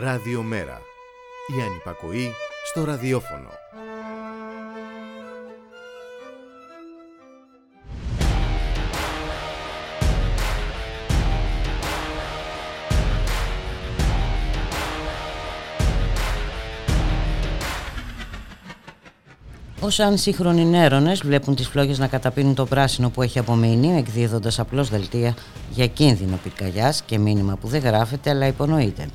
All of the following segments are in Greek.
Ραδιομέρα. Η ανυπακοή στο ραδιόφωνο. Όσο αν σύγχρονοι νέρονες βλέπουν τις φλόγες να καταπίνουν το πράσινο που έχει απομείνει, εκδίδοντας απλώς δελτία για κίνδυνο πυρκαγιάς και μήνυμα που δεν γράφεται αλλά υπονοείται.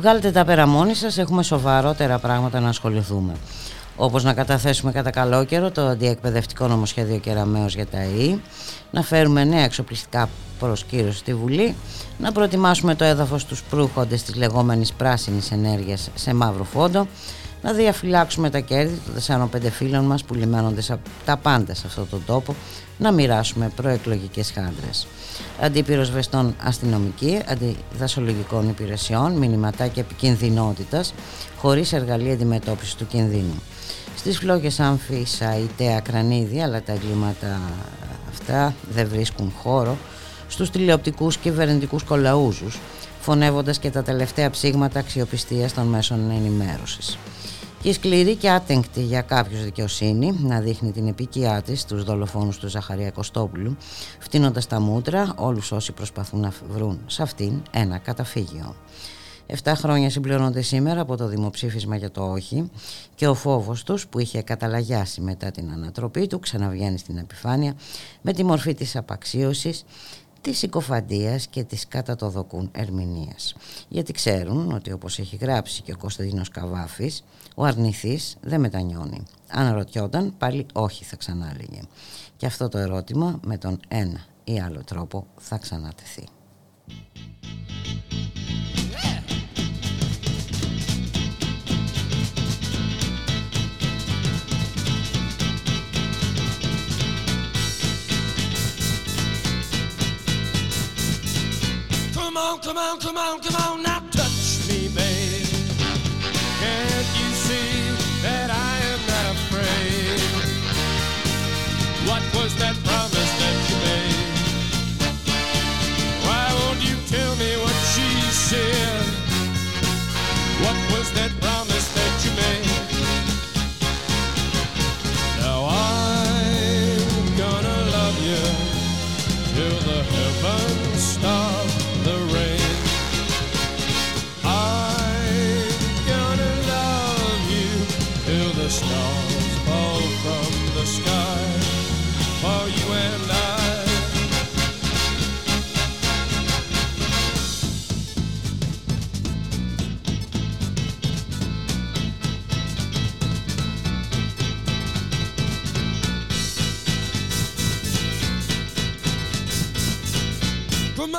Βγάλετε τα πέρα μόνοι σας, έχουμε σοβαρότερα πράγματα να ασχοληθούμε. Όπως να καταθέσουμε κατά καλό καιρό το αντιεκπαιδευτικό νομοσχέδιο Κεραμαίο για τα ΕΗ, να φέρουμε νέα εξοπλιστικά προσκύρωση στη Βουλή, να προετοιμάσουμε το έδαφος στου προύχοντες της λεγόμενης πράσινης ενέργειας σε μαύρο φόντο, να διαφυλάξουμε τα κέρδη των 4-5 φίλων μας που λιμένονται τα πάντα σε αυτόν τον τόπο, να μοιράσουμε προεκλογικές χάντρες. Αντίπυροσβεστών αστυνομική, αντιδασολογικών υπηρεσιών, μηνυματάκια επικινδυνότητας, χωρίς εργαλεία αντιμετώπισης του κινδύνου. Στις φλόγες άμφισα, ητέα, κρανίδια, αλλά τα εγκλήματα αυτά δεν βρίσκουν χώρο, στους τηλεοπτικούς και κυβερνητικούς κολαούζους, φωνεύοντας και τα τελευταία ψήγματα αξιοπιστίας των μέσων ενημέρωσης. Και σκληρή και άτεγκτη για κάποιους δικαιοσύνη να δείχνει την επικιά της στους δολοφόνους του Ζαχαρία Κωστόπουλου, φτύνοντας τα μούτρα όλους όσοι προσπαθούν να βρουν σε αυτήν ένα καταφύγιο. Εφτά χρόνια συμπληρώνονται σήμερα από το δημοψήφισμα για το όχι και ο φόβος τους που είχε καταλαγιάσει μετά την ανατροπή του ξαναβγαίνει στην επιφάνεια με τη μορφή της απαξίωσης της συκοφαντίας και της κατά το δοκούν ερμηνείας. Γιατί ξέρουν ότι όπως έχει γράψει και ο Κωνσταντίνος Καβάφης, ο αρνηθής δεν μετανιώνει. Αν ρωτιόταν πάλι όχι θα ξανάλεγε. Και αυτό το ερώτημα με τον ένα ή άλλο τρόπο θα ξανατεθεί. Come on, come on, come on, come on, now touch me, babe. that I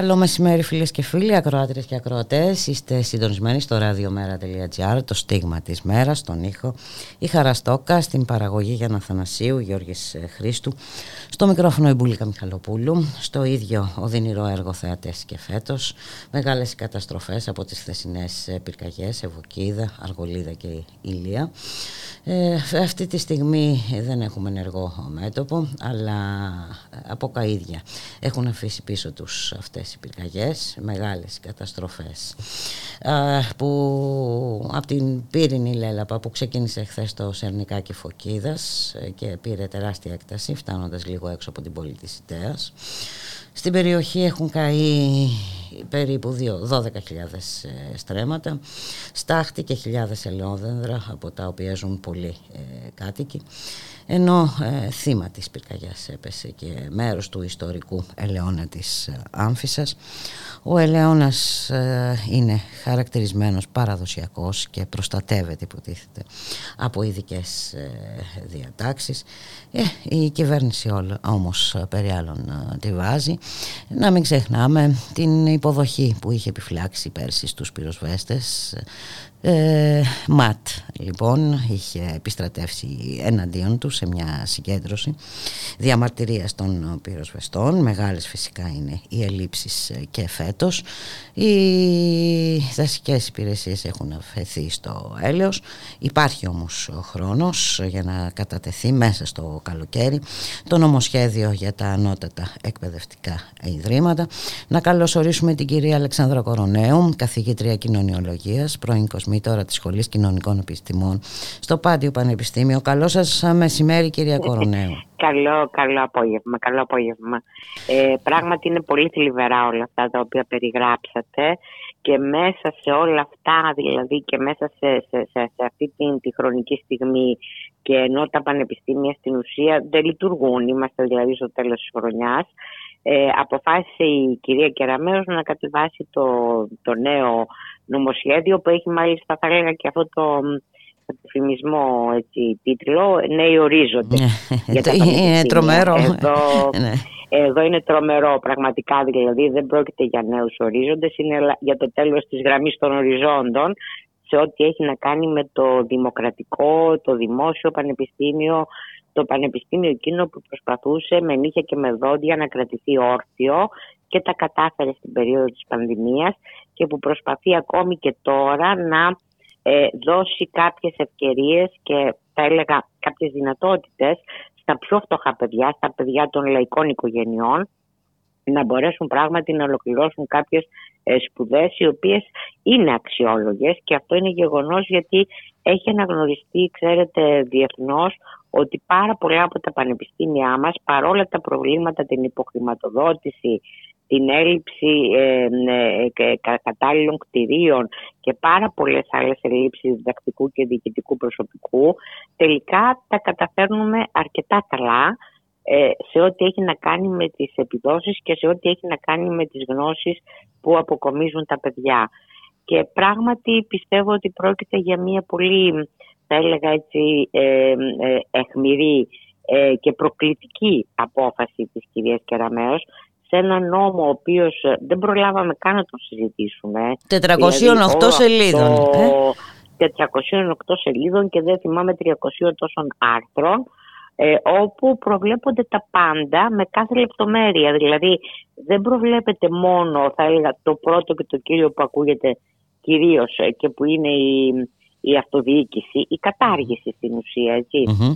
Καλό μεσημέρι φίλες και φίλοι, ακροάτρες και ακροατές. Είστε συντονισμένοι στο radiomera.gr, το στίγμα της μέρας, τον ήχο. Η Χαραστόκα, στην παραγωγή Γιάννα Θανασίου, Γιώργης ε, Χρήστου. Στο μικρόφωνο η Μπουλίκα Μιχαλοπούλου. Στο ίδιο οδυνηρό έργο θεατές και φέτος. Μεγάλες καταστροφές από τις θεσινές ε, πυρκαγιές, Ευωκίδα, Αργολίδα και Ηλία. Ε, αυτή τη στιγμή δεν έχουμε ενεργό μέτωπο, αλλά από καΐδια έχουν αφήσει πίσω τους αυτές οι πυρκαγιές, μεγάλες καταστροφές. Που από την πύρινη λέλαπα που ξεκίνησε χθες το Σερνικάκι Φωκίδας ε, και πήρε τεράστια έκταση φτάνοντας λίγο έξω από την πόλη της Ιτέας. Στην περιοχή έχουν καεί περίπου 12.000 ε, στρέμματα, στάχτη και χιλιάδες ελαιόδενδρα από τα οποία ζουν πολλοί ε, κάτοικοι ενώ ε, θύμα της πυρκαγιάς έπεσε και μέρος του ιστορικού ελαιώνα της ε, Άμφισσας. Ο ελαιώνας ε, είναι χαρακτηρισμένος παραδοσιακός και προστατεύεται υποτίθεται από ειδικές ε, διατάξεις. Ε, η κυβέρνηση όλα, όμως περί άλλων τη βάζει. Να μην ξεχνάμε την υποδοχή που είχε επιφυλάξει πέρσι στους πυροσβέστες ε, ΜΑΤ λοιπόν είχε επιστρατεύσει εναντίον του σε μια συγκέντρωση διαμαρτυρίας των πυροσβεστών. Μεγάλες φυσικά είναι οι ελλείψεις και φέτος. Οι δασικές υπηρεσίες έχουν αφαιθεί στο έλεος. Υπάρχει όμως ο χρόνος για να κατατεθεί μέσα στο καλοκαίρι το νομοσχέδιο για τα ανώτατα εκπαιδευτικά ιδρύματα. Να καλωσορίσουμε την κυρία Αλεξάνδρα Κορονέου καθηγήτρια κοινωνιολογίας πρώην τώρα της Σχολής Κοινωνικών Επιστημών στο Πάντιο Πανεπιστήμιο. Καλό σας μεσημέρι κυρία Κορονέου. καλό, καλό απόγευμα, καλό απόγευμα. Ε, πράγματι είναι πολύ θλιβερά όλα αυτά τα οποία περιγράψατε και μέσα σε όλα αυτά, δηλαδή και μέσα σε, σε, σε, σε αυτή την, τη χρονική στιγμή και ενώ τα πανεπιστήμια στην ουσία δεν λειτουργούν, είμαστε δηλαδή στο τέλος της χρονιάς, ε, αποφάσισε η κυρία Κεραμέως να κατεβάσει το, το νέο νομοσχέδιο που έχει μάλιστα θα έλεγα και αυτό το φημισμό έτσι, τίτλο «Νέοι ορίζοντες». Ναι, είναι τρομερό. Εδώ, ναι. εδώ είναι τρομερό πραγματικά, δηλαδή δεν πρόκειται για νέους ορίζοντες, είναι για το τέλος της γραμμής των οριζόντων σε ό,τι έχει να κάνει με το δημοκρατικό, το δημόσιο πανεπιστήμιο, το πανεπιστήμιο εκείνο που προσπαθούσε με νύχια και με δόντια να κρατηθεί όρθιο και τα κατάφερε στην περίοδο της πανδημίας και που προσπαθεί ακόμη και τώρα να ε, δώσει κάποιες ευκαιρίες και θα έλεγα κάποιες δυνατότητες στα πιο φτωχά παιδιά, στα παιδιά των λαϊκών οικογενειών να μπορέσουν πράγματι να ολοκληρώσουν κάποιες ε, σπουδές οι οποίες είναι αξιόλογες. Και αυτό είναι γεγονός γιατί έχει αναγνωριστεί, ξέρετε, διεθνώς ότι πάρα πολλά από τα πανεπιστήμια μας παρόλα τα προβλήματα, την υποχρηματοδότηση, την έλλειψη ε, ε, κατάλληλων κτηρίων και πάρα πολλές άλλες ελλείψεις διδακτικού και διοικητικού προσωπικού, τελικά τα καταφέρνουμε αρκετά καλά ε, σε ό,τι έχει να κάνει με τις επιδόσεις και σε ό,τι έχει να κάνει με τις γνώσεις που αποκομίζουν τα παιδιά. Και πράγματι πιστεύω ότι πρόκειται για μια πολύ, θα έλεγα έτσι, ε, εχμηρή και προκλητική απόφαση της κυρίας Κεραμέως σε ένα νόμο ο οποίος ε, δεν προλάβαμε καν να τον συζητήσουμε. 408 δηλαδή, σελίδων. Ε; 408 σελίδων και δεν θυμάμαι 300 τόσων άρθρων ε, όπου προβλέπονται τα πάντα με κάθε λεπτομέρεια. Δηλαδή δεν προβλέπεται μόνο θα έλεγα το πρώτο και το κύριο που ακούγεται κυρίως ε, και που είναι η η αυτοδιοίκηση, η κατάργηση στην ουσία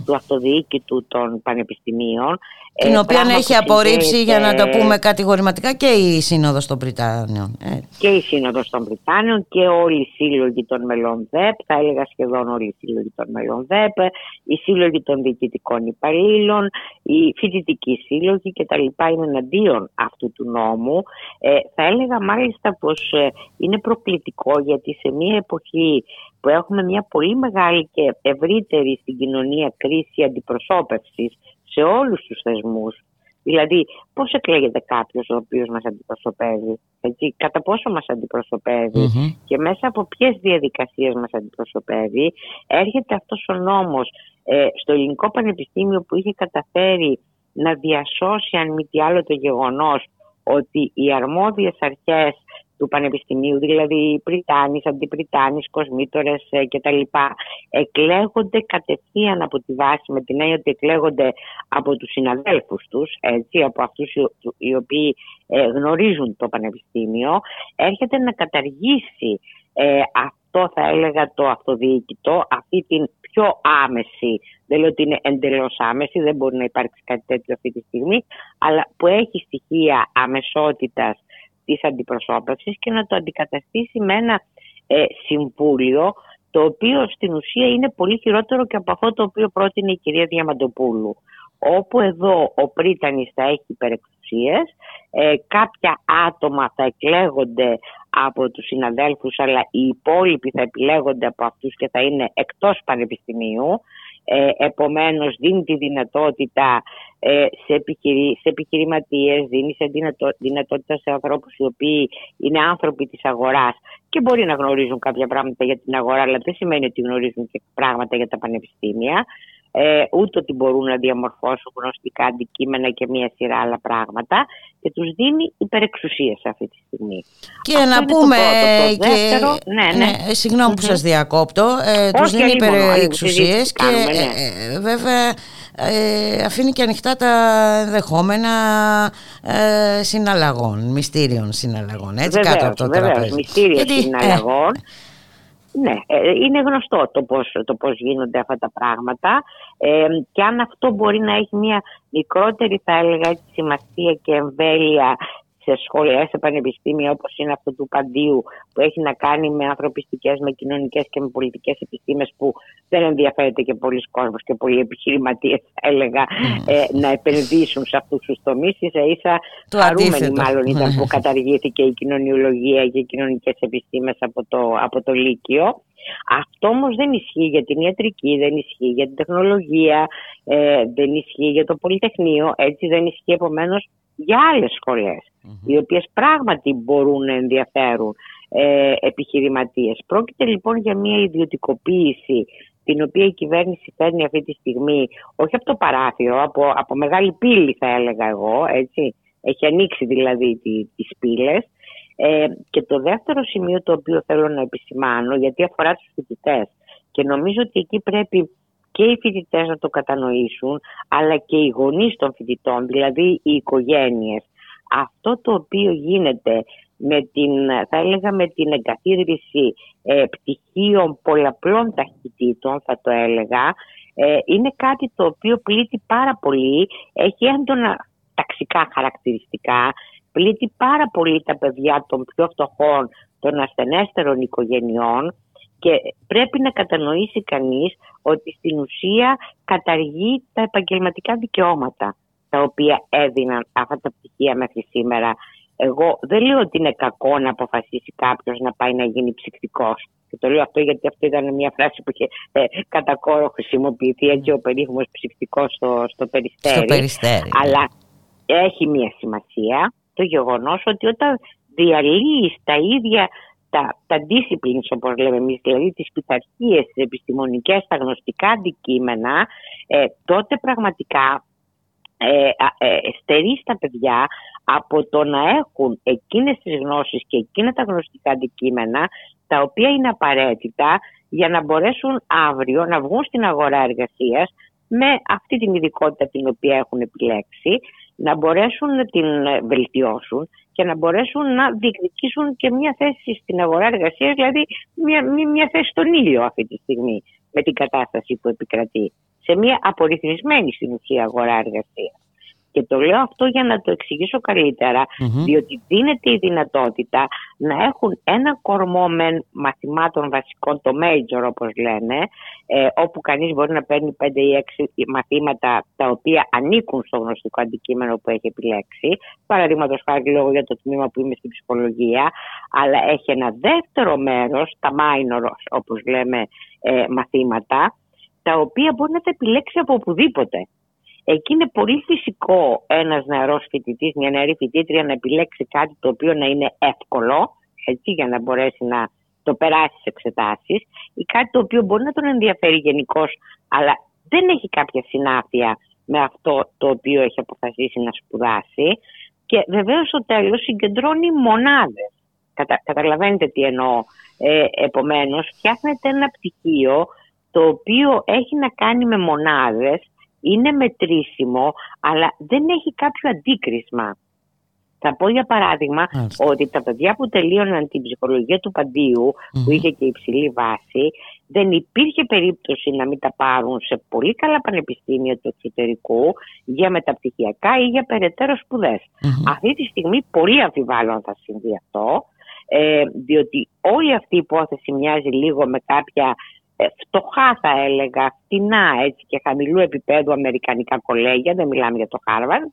του αυτοδιοίκητου των πανεπιστημίων. Την ε, οποία έχει απορρίψει, για να το πούμε κατηγορηματικά, και η Σύνοδος των Βρυτάνιων. Ε. Και η Σύνοδος των Βρυτάνιων και όλοι οι σύλλογοι των μελών ΔΕΠ, θα έλεγα σχεδόν όλοι οι σύλλογοι των μελών ΔΕΠ, οι σύλλογοι των διοικητικών υπαλλήλων, οι φοιτητικοί σύλλογοι κτλ. είναι εναντίον αυτού του νόμου. Ε, θα έλεγα μάλιστα πως ε, είναι προκλητικό γιατί σε μια εποχή που έχουμε μια πολύ μεγάλη και ευρύτερη στην κοινωνία κρίση αντιπροσώπευσης σε όλους τους θεσμούς. Δηλαδή, πώς εκλέγεται κάποιος ο οποίος μας αντιπροσωπεύει, έτσι, κατά πόσο μας αντιπροσωπευει και μέσα από ποιες διαδικασίες μας αντιπροσωπεύει, έρχεται αυτός ο νόμος ε, στο Ελληνικό Πανεπιστήμιο που είχε καταφέρει να διασώσει αν μη τι άλλο το γεγονός ότι οι αρμόδιες αρχές του Πανεπιστημίου, δηλαδή Πριτάνης, Αντιπριτάνης, Κοσμήτορες ε, κτλ. εκλέγονται κατευθείαν από τη βάση με την έννοια ότι εκλέγονται από τους συναδέλφους τους, έτσι, από αυτούς οι οποίοι ε, γνωρίζουν το Πανεπιστήμιο, έρχεται να καταργήσει ε, αυτό θα έλεγα το αυτοδιοικητό, αυτή την πιο άμεση, δεν λέω ότι είναι εντελώς άμεση, δεν μπορεί να υπάρξει κάτι τέτοιο αυτή τη στιγμή, αλλά που έχει στοιχεία αμεσότητας της αντιπροσώπευσης και να το αντικαταστήσει με ένα ε, συμβούλιο το οποίο στην ουσία είναι πολύ χειρότερο και από αυτό το οποίο πρότεινε η κυρία Διαμαντοπούλου. Όπου εδώ ο Πρίτανης θα έχει υπερεξουσίες, ε, κάποια άτομα θα εκλέγονται από τους συναδέλφους αλλά οι υπόλοιποι θα επιλέγονται από αυτούς και θα είναι εκτός πανεπιστημίου ε, επομένως δίνει τη δυνατότητα ε, σε, επιχειρη, σε επιχειρηματίες, δίνει σε δυνατότητα σε ανθρώπους οι οποίοι είναι άνθρωποι της αγοράς και μπορεί να γνωρίζουν κάποια πράγματα για την αγορά αλλά δεν σημαίνει ότι γνωρίζουν και πράγματα για τα πανεπιστήμια. Ε, ούτε ότι μπορούν να διαμορφώσουν γνωστικά αντικείμενα και μία σειρά άλλα πράγματα και τους δίνει υπερεξουσίες αυτή τη στιγμή. Και να πούμε, το το δεύτερο, και, ναι, ναι. ναι συγγνωμη που σας διακόπτω, ε, τους δίνει υπερεξουσίες και ναι. ε, ε, βέβαια ε, αφήνει και ανοιχτά τα ενδεχόμενα ε, συναλλαγών, μυστήριων συναλλαγών, έτσι βεβαίως, κάτω από το βεβαίως, τραπέζι. μυστήρια συναλλαγών. Ναι, ε, είναι γνωστό το πώς, το πώς γίνονται αυτά τα πράγματα ε, και αν αυτό μπορεί να έχει μια μικρότερη θα έλεγα σημασία και εμβέλεια σε σχολεία, σε πανεπιστήμια όπως είναι αυτό του Παντίου που έχει να κάνει με ανθρωπιστικές, με κοινωνικές και με πολιτικές επιστήμες που δεν ενδιαφέρεται και πολλοί κόσμος και πολλοί επιχειρηματίες θα έλεγα mm. ε, να επενδύσουν σε αυτούς τους τομείς ίσα ίσα το χαρούμενοι μάλλον ήταν που καταργήθηκε η κοινωνιολογία και οι κοινωνικές επιστήμες από το, από το Λύκειο. Αυτό όμως δεν ισχύει για την ιατρική, δεν ισχύει για την τεχνολογία, ε, δεν ισχύει για το πολυτεχνείο, έτσι δεν ισχύει επομένως για άλλες οι οποίες πράγματι μπορούν να ενδιαφέρουν ε, επιχειρηματίες. Πρόκειται λοιπόν για μια ιδιωτικοποίηση την οποία η κυβέρνηση φέρνει αυτή τη στιγμή όχι από το παράθυρο, από, από μεγάλη πύλη θα έλεγα εγώ, έτσι. Έχει ανοίξει δηλαδή τι, τις πύλες. Ε, και το δεύτερο σημείο το οποίο θέλω να επισημάνω, γιατί αφορά τους φοιτητές. και νομίζω ότι εκεί πρέπει και οι φοιτητές να το κατανοήσουν, αλλά και οι γονείς των φοιτητών, δηλαδή οι οικογένειες. Αυτό το οποίο γίνεται με την, θα έλεγα με την εγκαθίδρυση ε, πτυχίων πολλαπλών ταχυτήτων, θα το έλεγα, ε, είναι κάτι το οποίο πλήττει πάρα πολύ, έχει έντονα ταξικά χαρακτηριστικά, πλήττει πάρα πολύ τα παιδιά των πιο φτωχών, των ασθενέστερων οικογενειών και πρέπει να κατανοήσει κανείς ότι στην ουσία καταργεί τα επαγγελματικά δικαιώματα τα οποία έδιναν αυτά τα πτυχία μέχρι σήμερα. Εγώ δεν λέω ότι είναι κακό να αποφασίσει κάποιος να πάει να γίνει ψυκτικός. Και το λέω αυτό γιατί αυτή ήταν μια φράση που είχε ε, κατά κόρο χρησιμοποιηθεί έτσι ο περίφημος ψυκτικός στο, στο περιστέρι. Στο περιστέρι. Ναι. Αλλά έχει μια σημασία το γεγονός ότι όταν διαλύεις τα ίδια τα, τα disciplines όπως λέμε εμείς, δηλαδή τις πειθαρχίες, τις επιστημονικές, τα γνωστικά αντικείμενα, ε, τότε πραγματικά ε, ε, στερεί στα παιδιά από το να έχουν εκείνες τις γνώσεις και εκείνα τα γνωστικά αντικείμενα τα οποία είναι απαραίτητα για να μπορέσουν αύριο να βγουν στην αγορά εργασίας με αυτή την ειδικότητα την οποία έχουν επιλέξει, να μπορέσουν να την βελτιώσουν και να μπορέσουν να διεκδικήσουν και μια θέση στην αγορά εργασίας, δηλαδή μια, μια, μια θέση στον ήλιο αυτή τη στιγμή με την κατάσταση που επικρατεί σε μια απορριθμισμένη στην ουσία αγορά εργασίας. Και το λέω αυτό για να το εξηγήσω διότι δίνεται η δυνατότητα να έχουν ένα κορμό με μαθημάτων βασικών, το major όπως λένε, ε, όπου κανείς μπορεί να παίρνει 5 ή 6 μαθήματα τα οποία ανήκουν στο γνωστικό αντικείμενο που έχει επιλέξει. Παραδείγματος χάρη λόγω για το τμήμα που είμαι στην ψυχολογία, αλλά έχει ένα δεύτερο μέρος, τα minor όπως λέμε ε, μαθήματα, τα οποία μπορεί να τα επιλέξει από οπουδήποτε. Εκεί είναι πολύ φυσικό ένας νεαρός φοιτητής, μια νεαρή φοιτήτρια να επιλέξει κάτι το οποίο να είναι εύκολο, έτσι, για να μπορέσει να το περάσει στις εξετάσεις, ή κάτι το οποίο μπορεί να τον ενδιαφέρει γενικώ, αλλά δεν έχει κάποια συνάφεια με αυτό το οποίο έχει αποφασίσει να σπουδάσει. και βεβαίως στο τέλος συγκεντρώνει μονάδες. Κατα, καταλαβαίνετε τι εννοώ. Ε, επομένως φτιάχνεται ένα πτυχίο το οποίο έχει να κάνει με μονάδες, είναι μετρήσιμο, αλλά δεν έχει κάποιο αντίκρισμα. Θα πω για παράδειγμα ότι τα παιδιά που τελείωναν την ψυχολογία του παντιου που είχε και υψηλή βάση, δεν υπήρχε περίπτωση να μην τα πάρουν σε πολύ καλά πανεπιστήμια του εξωτερικού για μεταπτυχιακά ή για περαιτέρω Αυτή τη στιγμή πολύ αμφιβάλλω αν θα συμβεί αυτό, ε, διότι όλη αυτή η υπόθεση μοιάζει λίγο με κάποια ε, φτωχά θα έλεγα, φτηνά έτσι και χαμηλού επίπεδου αμερικανικά κολέγια, δεν μιλάμε για το Harvard,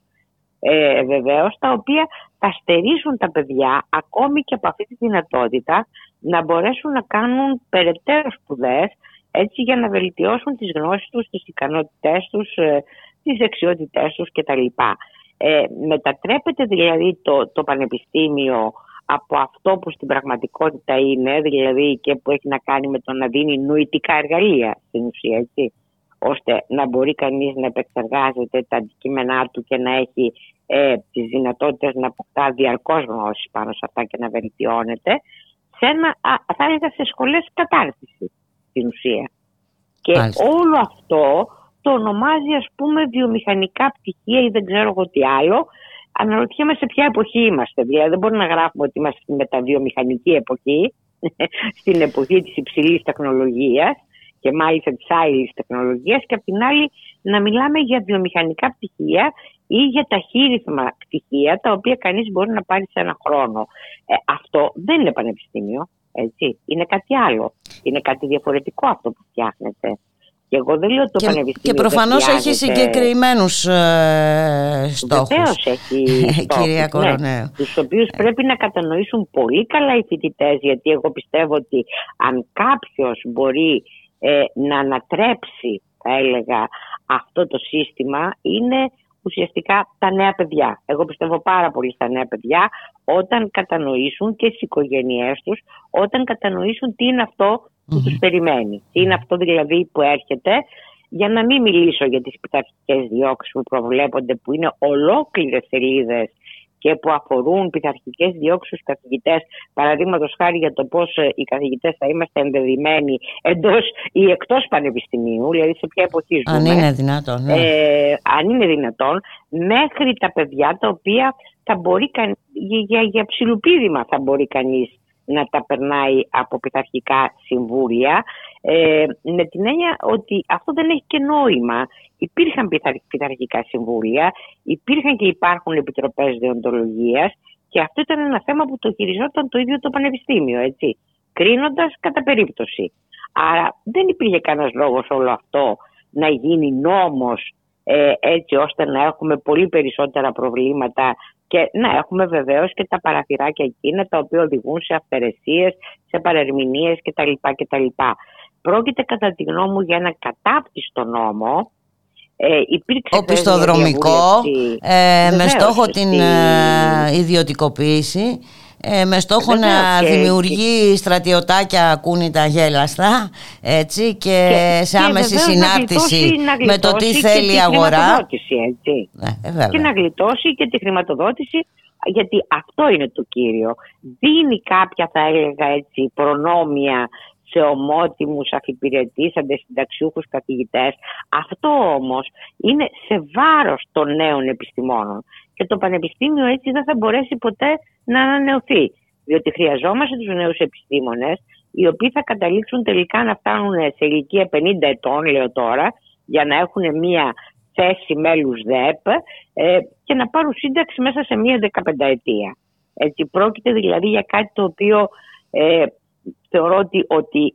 ε, βεβαίως, τα οποία θα στερήσουν τα παιδιά ακόμη και από αυτή τη δυνατότητα να μπορέσουν να κάνουν περαιτέρω σπουδές έτσι για να βελτιώσουν τις γνώσεις τους, τις ικανότητές τους, ε, τις δεξιότητές τους κτλ. Ε, μετατρέπεται δηλαδή το, το πανεπιστήμιο από αυτό που στην πραγματικότητα είναι, δηλαδή και που έχει να κάνει με το να δίνει νοητικά εργαλεία στην ουσία, έτσι, ώστε να μπορεί κανείς να επεξεργάζεται τα αντικείμενά του και να έχει ε, τις δυνατότητες να αποκτά διαρκώς γνώση πάνω σε αυτά και να βελτιώνεται, σε ένα, θα έλεγα σε σχολές κατάρτισης στην ουσία. Και όλο αυτό το ονομάζει ας πούμε βιομηχανικά πτυχία ή δεν ξέρω εγώ τι άλλο. Αναρωτιέμαι σε ποια εποχή είμαστε. Δηλαδή δεν μπορούμε να γράφουμε ότι είμαστε στην μεταβιομηχανική εποχή, στην εποχή της υψηλής τεχνολογίας και μάλιστα της άλλης τεχνολογίας και απ' την άλλη να μιλάμε για βιομηχανικά πτυχία ή για ταχύρυθμα πτυχία τα οποία κανείς μπορεί να πάρει σε ένα χρόνο. Ε, αυτό δεν είναι πανεπιστήμιο, έτσι. Είναι κάτι άλλο. Είναι κάτι διαφορετικό αυτό που φτιάχνεται. Και εγώ δεν λέω το και, πανεπιστήμιο. Και προφανώς έχει συγκεκριμένους ε, στόχους. Βεβαίως έχει. στόχους, Κυρία Κορονέου. Ναι, τους οποίους πρέπει να κατανοήσουν πολύ καλά οι φοιτητές, γιατί εγώ πιστεύω ότι αν κάποιος μπορεί ε, να ανατρέψει, θα έλεγα, αυτό το σύστημα, είναι ουσιαστικά τα νέα παιδιά. Εγώ πιστεύω πάρα πολύ στα νέα παιδιά όταν κατανοήσουν και στις οικογένειές τους, όταν κατανοήσουν τι είναι αυτό που mm τους περιμένει. Τι είναι αυτό δηλαδή που έρχεται; Για να μην μιλήσω για τις πειθαρχικές διώξεις που προβλέπονται που είναι ολόκληρες σελίδες και που αφορούν πειθαρχικές διώξεις στους καθηγητές, παραδείγματος χάρη για το πώς ε, οι καθηγητές θα είμαστε ενδεδειμένοι εντός ή εκτός πανεπιστημίου, δηλαδή σε ποια εποχή ζούμε. Αν είναι δυνατόν. Ναι. Ε, αν είναι δυνατόν, μέχρι τα παιδιά τα οποία θα μπορεί για, για, για ψιλοπίδημα θα μπορεί κανείς να τα περνάει από πειθαρχικά συμβούλια ε, με την έννοια ότι αυτό δεν έχει και νόημα. Υπήρχαν πειθαρχικά συμβούλια, υπήρχαν και υπάρχουν επιτροπές δεοντολογίας και αυτό ήταν ένα θέμα που το χειριζόταν το ίδιο το Πανεπιστήμιο, έτσι, κρίνοντας κατά περίπτωση. Άρα δεν υπήρχε κανένας λόγος όλο αυτό να γίνει νόμος ε, έτσι ώστε να έχουμε πολύ περισσότερα προβλήματα και να έχουμε βεβαίως και τα παραθυράκια εκείνα τα οποία οδηγούν σε αυθαιρεσίες, σε παρερμηνίες κτλ. κτλ. Πρόκειται κατά τη γνώμη μου για ένα κατάπτυστο νόμο. Ε, Οπισθοδρομικό, ε, με στόχο την ε, ιδιωτικοποίηση ε, με στόχο να δημιουργεί στρατιωτάκια ακούνητα γέλαστα έτσι, και, σε άμεση συνάρτηση με το τι θέλει η αγορά. Έτσι. Ναι, και να γλιτώσει και τη χρηματοδότηση γιατί αυτό είναι το κύριο. Δίνει κάποια θα έλεγα έτσι προνόμια σε ομότιμους αφιπηρετήσαντες συνταξιούχους καθηγητές. Αυτό όμως είναι σε βάρος των νέων επιστημόνων και το πανεπιστήμιο έτσι δεν θα μπορέσει ποτέ να ανανεωθεί. Διότι χρειαζόμαστε τους νέους επιστήμονες οι οποίοι θα καταλήξουν τελικά να φτάνουν σε ηλικία 50 ετών, λέω τώρα, για να έχουν μία θέση μέλους ΔΕΠ ε, και να πάρουν σύνταξη μέσα σε μία 15 ετία. Έτσι, πρόκειται δηλαδή για κάτι το οποίο ε, θεωρώ ότι, ότι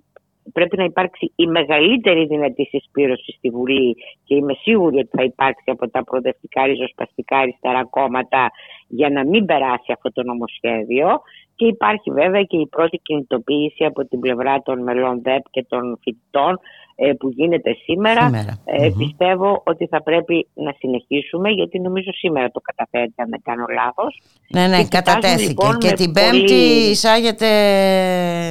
πρέπει να υπάρξει η μεγαλύτερη δυνατή συσπήρωση στη Βουλή και είμαι σίγουρη ότι θα υπάρξει από τα προοδευτικά ριζοσπαστικά αριστερά κόμματα για να μην περάσει αυτό το νομοσχέδιο Και υπάρχει βέβαια και η πρώτη κινητοποίηση από την πλευρά των μελών ΔΕΠ και των φοιτητών ε, που γίνεται σήμερα. Σήμερα. Ε, Μμμ. Πιστεύω ότι θα πρέπει να συνεχίσουμε γιατί νομίζω σήμερα το καταφέρετε αν δεν κάνω λάθος. Ναι, ναι, Και κοιτάζουν, κατατέθηκε. λοιπόν, και με την πολύ- Πέμπτη εισάγεται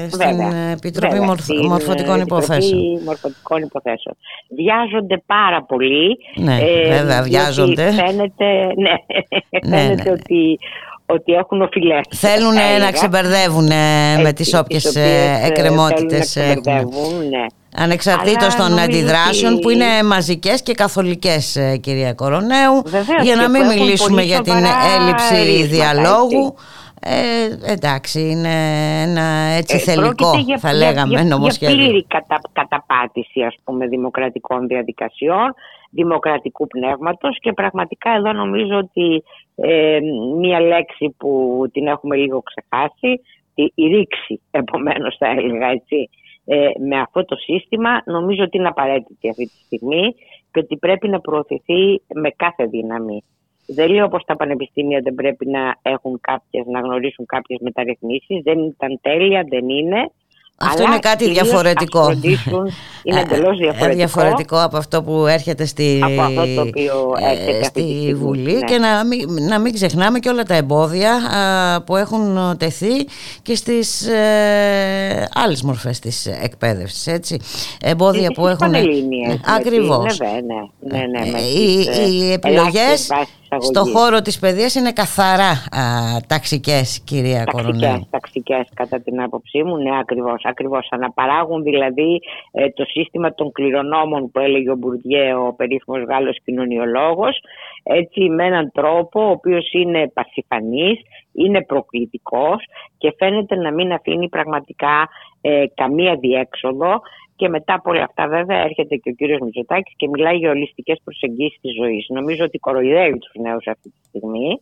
στην Βέβαια, Επιτροπή βέβαια, Μορφ- στην, Μορφωτικών ε, Υποθέσεων. Επιτροπή Μορφωτικών Υποθέσεων. Βιάζονται πάρα πολύ. Ναι, βέβαια, διότι βιάζονται. Φαίνεται, ναι, Ναι, φαίνεται ναι. Ότι, ότι έχουν οφειλές. Θέλουν θα να έλεγα. ξεμπερδεύουν ε, με Έτσι, τις τις όποιες οποίες, ε, εκκρεμότητες θέλουν να έχουν. ξεμπερδεύουν, ναι. Ανεξαρτήτως Αλλά των νομίζω αντιδράσεων ότι- που είναι μαζικές και καθολικές ε, κυρία Κορονέου Βεβαίως, για και να που μην έχουν μιλήσουμε πολύ για την σοβαρά έλλειψη ρήγματα, διαλόγου ε, εντάξει είναι ένα έτσι Ε, θελικό πρόκειται για, θα για- λέγαμε για, για νομοσχέδιο πλήρη κατα, καταπάτηση ας πούμε δημοκρατικών διαδικασιών, δημοκρατικού πνεύματος και πραγματικά εδώ νομίζω ότι ε, μία λέξη που την έχουμε λίγο ξεχάσει, τη, η ρήξη επομένως θα έλεγα έτσι, ε, με αυτό το σύστημα νομίζω ότι είναι απαραίτητη αυτή τη στιγμή και ότι πρέπει να προωθηθεί με κάθε δύναμη. Δεν λέω πως τα πανεπιστήμια δεν πρέπει να έχουν κάποιες, να γνωρίσουν κάποιες μεταρρυθμίσεις. Δεν ήταν τέλεια, δεν είναι. Αυτό αλλά είναι κάτι κυρίως διαφορετικό. ας φροντίσουν, είναι Ε, εντελώς ε, διαφορετικό. διαφορετικό από αυτό που έρχεται στη, Από αυτό το οποίο ε, έρχεται αυτή τη στη στιγμή, Βουλή ναι. και να μην, να μην ξεχνάμε και όλα τα εμπόδια α, που έχουν τεθεί και στις ε, άλλες μορφές της εκπαίδευσης έτσι. εμπόδια Και που στις έχουν πανελλήνιες, με ακριβώς την- ναι, ναι, ναι, ναι, με Ε, τις, οι, ε, οι ελάχιστες επιλογές βάσεις στο αγωγής. χώρο της παιδείας είναι καθαρά α, ταξικές κυρία Κορονέου Ταξικές, ταξικές κατά την άποψή μου, ναι ακριβώς, ακριβώς. Αναπαράγουν δηλαδή ε, το σύστημα των κληρονόμων που έλεγε ο Μπουρδιέ, ο περίφημος Γάλλος κοινωνιολόγος, έτσι με έναν τρόπο ο οποίος είναι πασιφανής, είναι προκλητικός και φαίνεται να μην αφήνει πραγματικά ε, καμία διέξοδο και μετά από όλα αυτά βέβαια έρχεται και ο κύριος Μητσοτάκης και μιλάει για ολιστικές προσεγγίσεις της ζωής. Νομίζω ότι κοροϊδεύει τους νέους αυτή τη στιγμή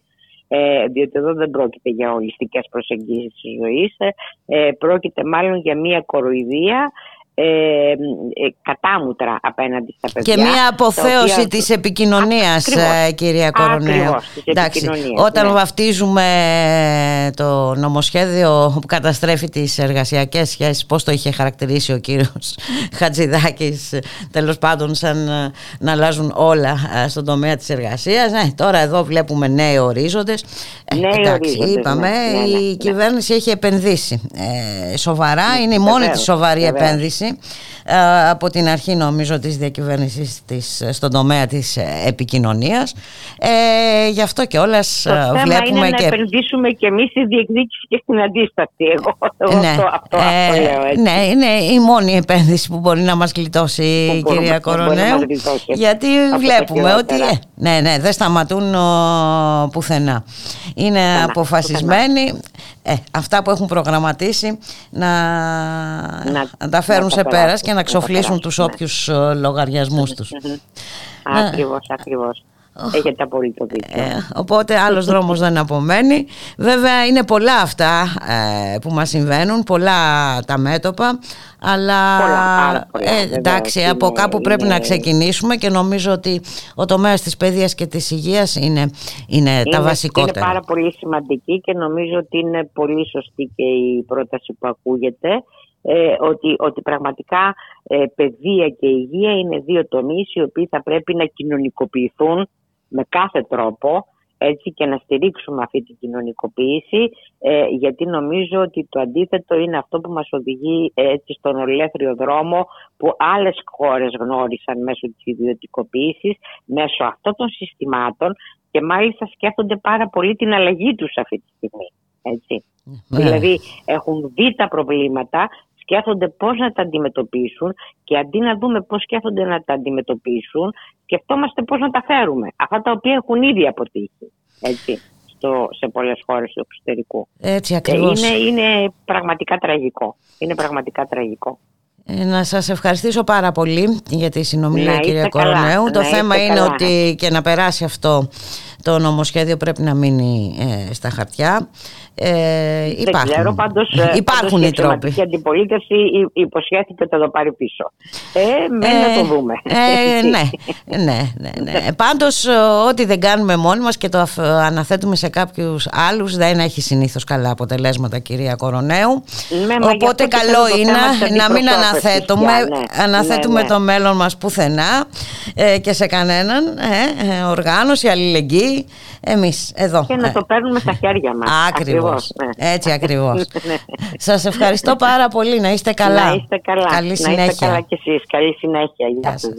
ε, διότι εδώ δεν πρόκειται για ολιστικές προσεγγίσεις της ζωής, ε, ε, πρόκειται μάλλον για μια κοροϊδία ε, ε, κατάμουτρα απέναντι στα παιδιά. Και μία τα αποθέωση οποία- της επικοινωνίας, Ακριβώς. ε, κυρία Κορονέου. Ακριβώς, της επικοινωνίας, όταν ναι. βαφτίζουμε το νομοσχέδιο που καταστρέφει τις εργασιακές σχέσεις, πώς το είχε χαρακτηρίσει ο κύριος Χατζηδάκης, τέλος πάντων σαν ε, να αλλάζουν όλα ε, στον τομέα της εργασίας. Ναι, τώρα εδώ βλέπουμε νέοι ορίζοντες. Ε, Νέοι εντάξει, ορίζοντες, είπαμε, ναι, ναι, ναι, η ναι. κυβέρνηση έχει επενδύσει ε, σοβαρά, είναι η μόνη βεβαίως, της σοβαρή βεβαίως. επένδυση ε, από την αρχή νομίζω της διακυβέρνησης της, ε, στον τομέα της ε, επικοινωνίας ε, γι' αυτό και όλας Το θέμα βλέπουμε είναι και να επενδύσουμε και εμείς στη διεκδίκηση και στην αντίσταση. Εγώ, εγώ ναι, αυτό, αυτό, ε, αυτό λέω έτσι. ναι, είναι η μόνη επένδυση που μπορεί να μας γλιτώσει Που η μπορούμε- κυρία που μπορεί να μας Κορονέου γλιτώσει. γιατί Από τα βλέπουμε ότι χειρότερα. ε, ναι, ναι, δεν σταματούν ο, πουθενά είναι Πουθενά, αποφασισμένοι ε, αυτά που έχουν προγραμματίσει να, Να- να τα φέρουν να σε τα πέρας περάσουν, και να να τα ξοφλήσουν περάσουν, τους ναι. όποιους ε, λογαριασμούς τους Ναι. Ακριβώς, ακριβώς. Έχετε απόλυτο δίκιο. Ε, οπότε άλλος δρόμος δεν απομένει. Βέβαια είναι πολλά αυτά ε, που μας συμβαίνουν πολλά τα μέτωπα αλλά Πολλά, πάρα πολλά, ε, βεβαίως, εντάξει από είναι- κάπου πρέπει είναι- να ξεκινήσουμε και νομίζω ότι ο τομέας της παιδείας και της υγείας είναι, είναι, τα βασικότερα. Είναι πάρα πολύ σημαντική και νομίζω ότι είναι πολύ σωστή και η πρόταση που ακούγεται ε, ότι, ότι πραγματικά ε, παιδεία και υγεία είναι δύο τομείς οι οποίοι θα πρέπει να κοινωνικοποιηθούν με κάθε τρόπο έτσι και να στηρίξουμε αυτή την κοινωνικοποίηση ε, γιατί νομίζω ότι το αντίθετο είναι αυτό που μας οδηγεί ε, έτσι στον ολέθριο δρόμο που άλλες χώρες γνώρισαν μέσω της ιδιωτικοποίησης μέσω αυτών των συστημάτων και μάλιστα σκέφτονται πάρα πολύ την αλλαγή τους αυτή τη στιγμή. Έτσι. Ναι. Δηλαδή έχουν δει τα προβλήματα, σκέφτονται πώς να τα αντιμετωπίσουν και αντί να δούμε πώς σκέφτονται να τα αντιμετωπίσουν, σκεφτόμαστε πώς να τα φέρουμε. Αυτά τα οποία έχουν ήδη αποτύχει έτσι, στο, σε πολλές χώρες του εξωτερικού. έτσι Ε, ακριβώς είναι, είναι πραγματικά τραγικό. Είναι πραγματικά τραγικό. Ε, Να σας ευχαριστήσω πάρα πολύ για τη συνομιλία Να είστε κυρία καλά, Κορονέου. να Το είστε θέμα είναι καλά. ότι και να περάσει αυτό το νομοσχέδιο πρέπει να μείνει ε, στα χαρτιά. Ε, υπάρχουν. Δεν ξέρω, πάντως, ε, υπάρχουν πάντως οι τρόποι. Η αντιπολίτευση υποσχέθηκε ότι θα το πάρει πίσω. Ε, μένει να το δούμε. Ε, ναι, ναι, ναι, ναι. Πάντως ό,τι δεν κάνουμε μόνοι μας και το αναθέτουμε σε κάποιους άλλους δεν έχει συνήθως καλά αποτελέσματα κυρία Κορονέου. Ναι, Οπότε καλό είναι να μην αναθέτουμε, ναι. αναθέτουμε ναι, το μέλλον μας πουθενά και σε κανέναν οργάνωση, αλληλεγγύη εμείς εδώ. Και να το παίρνουμε στα χέρια μας. Ακριβώς. Ναι. Έτσι ακριβώς. ναι. Σας ευχαριστώ πάρα πολύ. Να είστε καλά. Να είστε καλά. Καλή συνέχεια. Να είστε καλά κι εσείς. Καλή συνέχεια. Γεια σας.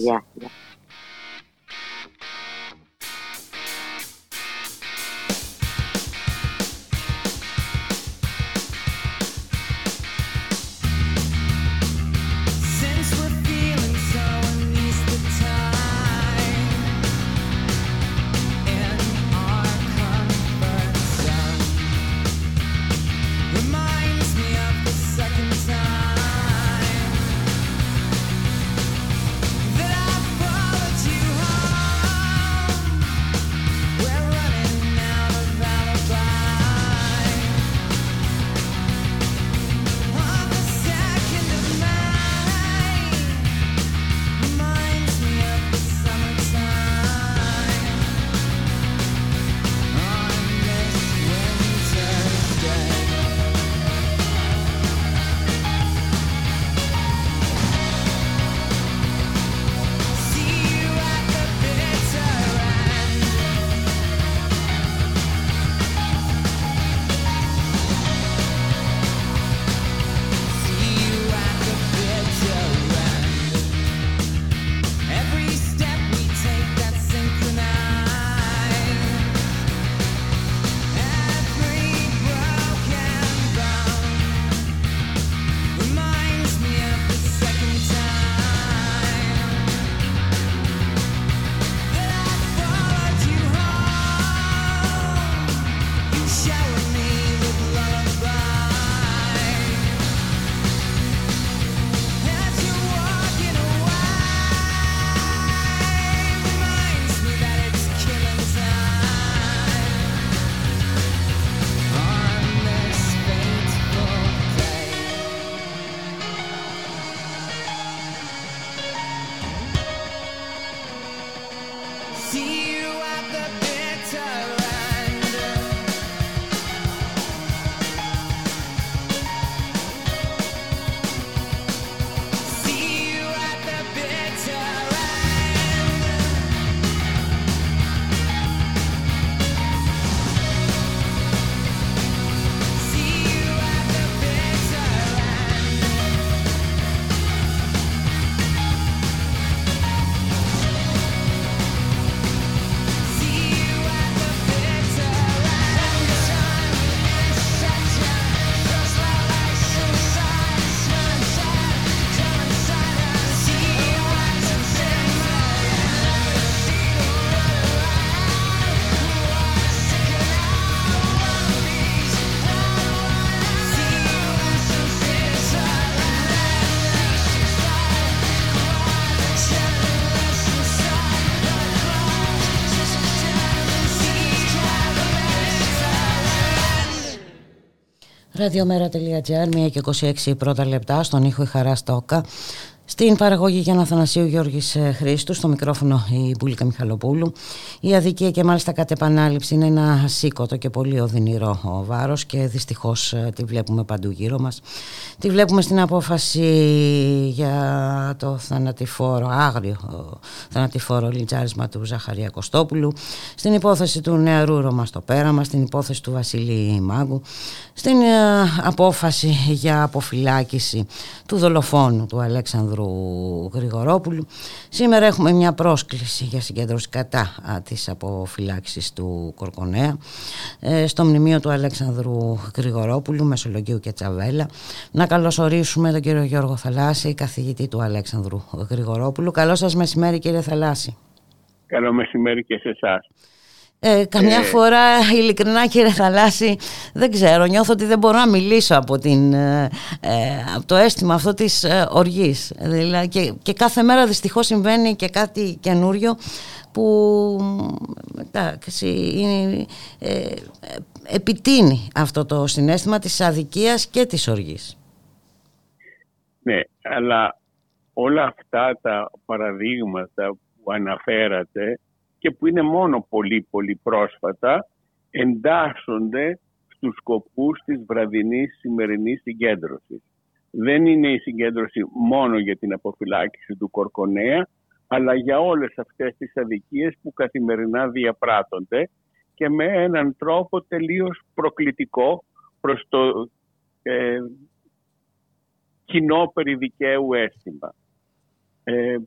Ραδιομέρα.gr, 1 και 26 πρώτα λεπτά, στον ήχο η Χαρά Στόκα. Στην παραγωγή Γιάννα Θανασίου Γιώργης ε, Χρήστου, στο μικρόφωνο η Μπουλίκα Μιχαλοπούλου. Η αδικία και μάλιστα κατ' επανάληψη είναι ένα σήκωτο και πολύ οδυνηρό βάρος και δυστυχώς ε, τη βλέπουμε παντού γύρω μας. Τη βλέπουμε στην απόφαση για το θανατηφόρο, άγριο θανατηφόρο λιτζάρισμα του Ζαχαρία Κωστόπουλου, στην υπόθεση του νεαρού Ρωμα στο πέραμα, στην υπόθεση του Βασιλή Μάγκου, στην ε, απόφαση για αποφυλάκηση του δολοφόνου του Αλέξανδρου Γρηγορόπουλου. Σήμερα έχουμε μια πρόσκληση για συγκέντρωση κατά της αποφυλάξης του Κορκονέα ε, στο μνημείο του Αλέξανδρου Γρηγορόπουλου, Μεσολογίου και Τσαβέλα. Να καλωσορίσουμε τον κύριο Γιώργο Θαλάσση, καθηγητή του Αλέξανδρου Γρηγορόπουλου. Καλό σας μεσημέρι κύριε Θαλάσση. Καλό μεσημέρι και σε εσάς. Ε, καμιά ε... φορά ειλικρινά κύριε Θαλάσση δεν ξέρω νιώθω ότι δεν μπορώ να μιλήσω από, την, ε, ε από το αίσθημα αυτό της ε, οργής δηλαδή, και, και κάθε μέρα δυστυχώς συμβαίνει και κάτι καινούριο που εντάξει, ε, επιτείνει αυτό το συνέστημα της αδικίας και της οργής. Ναι, αλλά όλα αυτά τα παραδείγματα που αναφέρατε και που είναι μόνο πολύ πολύ πρόσφατα εντάσσονται στους σκοπούς της βραδινής σημερινής συγκέντρωσης. Δεν είναι η συγκέντρωση μόνο για την αποφυλάκηση του Κορκονέα, αλλά για όλες αυτές τις αδικίες που καθημερινά διαπράττονται και με έναν τρόπο τελείως προκλητικό προς το ε, κοινό περιδικαίου αίσθημα. Ε,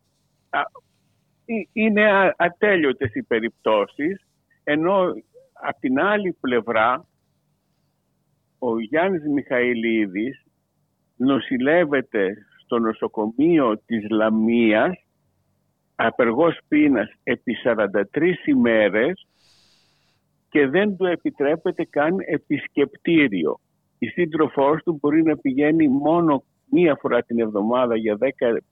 είναι ατέλειωτες οι περιπτώσεις, ενώ από την άλλη πλευρά ο Γιάννης Μιχαηλίδης νοσηλεύεται στο νοσοκομείο της Λαμίας απεργός πείνας επί 43 ημέρες και δεν του επιτρέπεται καν επισκεπτήριο. Η σύντροφός του μπορεί να πηγαίνει μόνο μία φορά την εβδομάδα για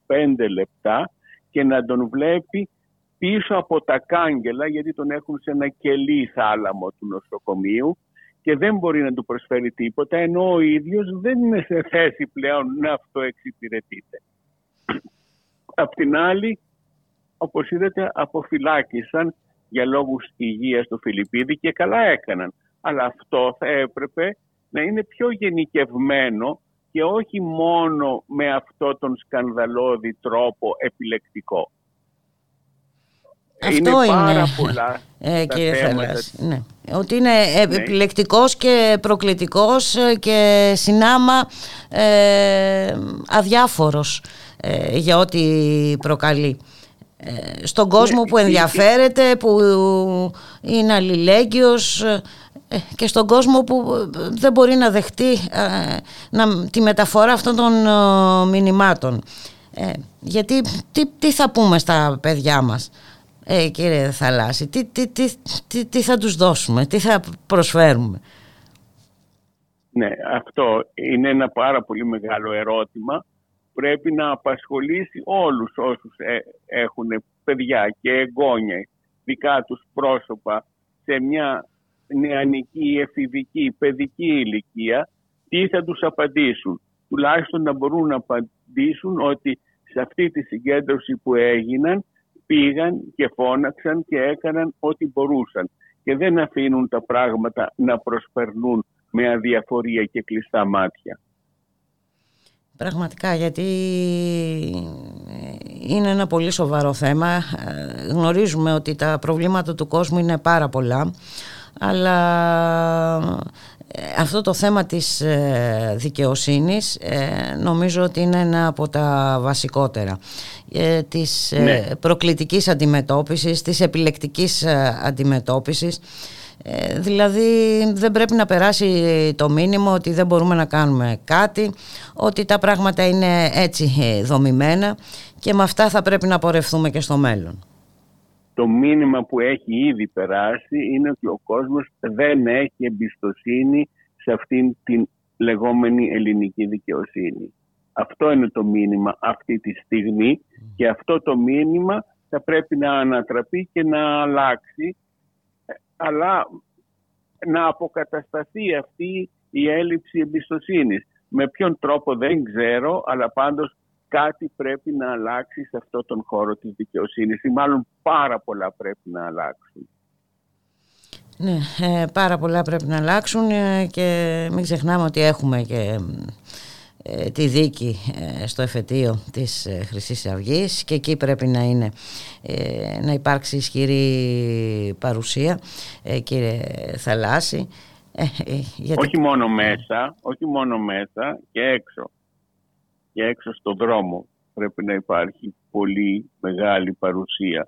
15 λεπτά και να τον βλέπει πίσω από τα κάγκελα γιατί τον έχουν σε ένα κελί θάλαμο του νοσοκομείου και δεν μπορεί να του προσφέρει τίποτα ενώ ο ίδιος δεν είναι σε θέση πλέον να αυτό εξυπηρετείται. Απ' την άλλη, όπως είδατε, αποφυλάκησαν για λόγους υγείας του Φιλιππίδη και καλά έκαναν. Αλλά αυτό θα έπρεπε να είναι πιο γενικευμένο και όχι μόνο με αυτό τον σκανδαλώδη τρόπο επιλεκτικό. Αυτό είναι, πάρα πολλά ε, κύριε θέματα. Ναι. Ότι είναι ναι. επιλεκτικός και προκλητικός και συνάμα ε, αδιάφορος ε, για ό,τι προκαλεί. Ε, στον κόσμο ναι, που ενδιαφέρεται, που είναι αλληλέγγυος ε, και στον κόσμο που δεν μπορεί να δεχτεί να, τη μεταφορά αυτών των μηνυμάτων. γιατί τι, τι θα πούμε στα παιδιά μας ε, κύριε Θαλάσση, τι, τι, τι, τι, θα τους δώσουμε, τι θα προσφέρουμε; Ναι, αυτό είναι ένα πάρα πολύ μεγάλο ερώτημα. Πρέπει να απασχολήσει όλους όσους ε, έχουν παιδιά και εγγόνια, δικά τους πρόσωπα σε μια νεανική, εφηβική, παιδική ηλικία, τι θα τους απαντήσουν. Τουλάχιστον να μπορούν να απαντήσουν ότι σε αυτή τη συγκέντρωση που έγιναν πήγαν και φώναξαν και έκαναν ό,τι μπορούσαν και δεν αφήνουν τα πράγματα να προσπερνούν με αδιαφορία και κλειστά μάτια. Πραγματικά γιατί είναι ένα πολύ σοβαρό θέμα. Γνωρίζουμε ότι τα προβλήματα του κόσμου είναι πάρα πολλά αλλά ε, αυτό το θέμα της ε, δικαιοσύνης ε, νομίζω ότι είναι ένα από τα βασικότερα. Της ναι. προκλητικής αντιμετώπισης, της επιλεκτικής αντιμετώπισης. Δηλαδή δεν πρέπει να περάσει το μήνυμα ότι δεν μπορούμε να κάνουμε κάτι ότι τα πράγματα είναι έτσι δομημένα και με αυτά θα πρέπει να πορευθούμε και στο μέλλον το μήνυμα που έχει ήδη περάσει είναι ότι ο κόσμος δεν έχει εμπιστοσύνη σε αυτήν την λεγόμενη ελληνική δικαιοσύνη. Αυτό είναι το μήνυμα αυτή τη στιγμή και αυτό το μήνυμα θα πρέπει να ανατραπεί και να αλλάξει αλλά να αποκατασταθεί αυτή η έλλειψη εμπιστοσύνης. Με ποιον τρόπο δεν ξέρω, αλλά πάντως κάτι πρέπει να αλλάξει σε αυτό τον χώρο της δικαιοσύνης ή μάλλον πάρα πολλά πρέπει να αλλάξουν. Ναι, ε, πάρα πολλά πρέπει να αλλάξουν ε, και μην ξεχνάμε ότι έχουμε και ε, τη δίκη στο εφετείο της χρυσής αυγής και εκεί πρέπει να είναι να υπάρξει ισχυρή παρουσία κύριε Θαλάσση όχι μόνο μέσα όχι μόνο μέσα και έξω και έξω στον δρόμο πρέπει να υπάρχει πολύ μεγάλη παρουσία.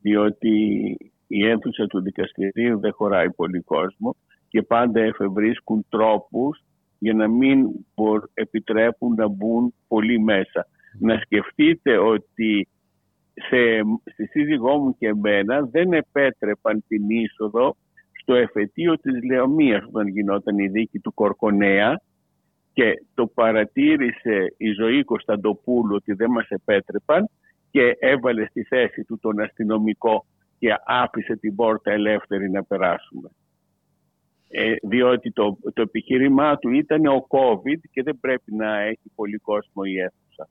Διότι η αίθουσα του δικαστηρίου δεν χωράει πολύ κόσμο και πάντα εφευρίσκουν τρόπους για να μην επιτρέπουν να μπουν πολύ μέσα. Να σκεφτείτε ότι σε, στη σύζυγό μου και εμένα δεν επέτρεπαν την είσοδο στο εφετείο της Λεωμίας όταν γινόταν η δίκη του Κορκονέα και το παρατήρησε η ζωή Κωνσταντοπούλου ότι δεν μας επέτρεπαν και έβαλε στη θέση του τον αστυνομικό και άφησε την πόρτα ελεύθερη να περάσουμε. Ε, διότι το, το επιχείρημά του ήταν ο COVID και δεν πρέπει να έχει πολύ κόσμο η αίθουσα.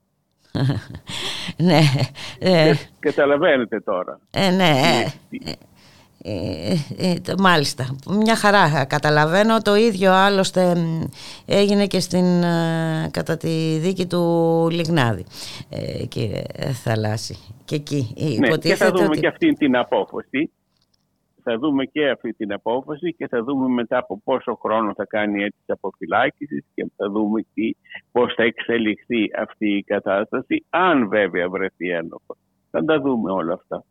ναι. Ε, καταλαβαίνετε τώρα. Ε, ναι. Ε, ε, ε, μάλιστα, μια χαρά καταλαβαίνω το ίδιο άλλωστε έγινε και στην, κατά τη δίκη του Λιγνάδη ε, κύριε Θαλάσση και εκεί ναι, και θα δούμε και αυτή την απόφαση θα δούμε και αυτή την απόφαση και θα δούμε μετά από πόσο χρόνο θα κάνει έτσι αποφυλάκησης και θα δούμε τι, πώς θα εξελιχθεί αυτή η κατάσταση αν βέβαια βρεθεί ένοχο. Θα τα δούμε όλα αυτά.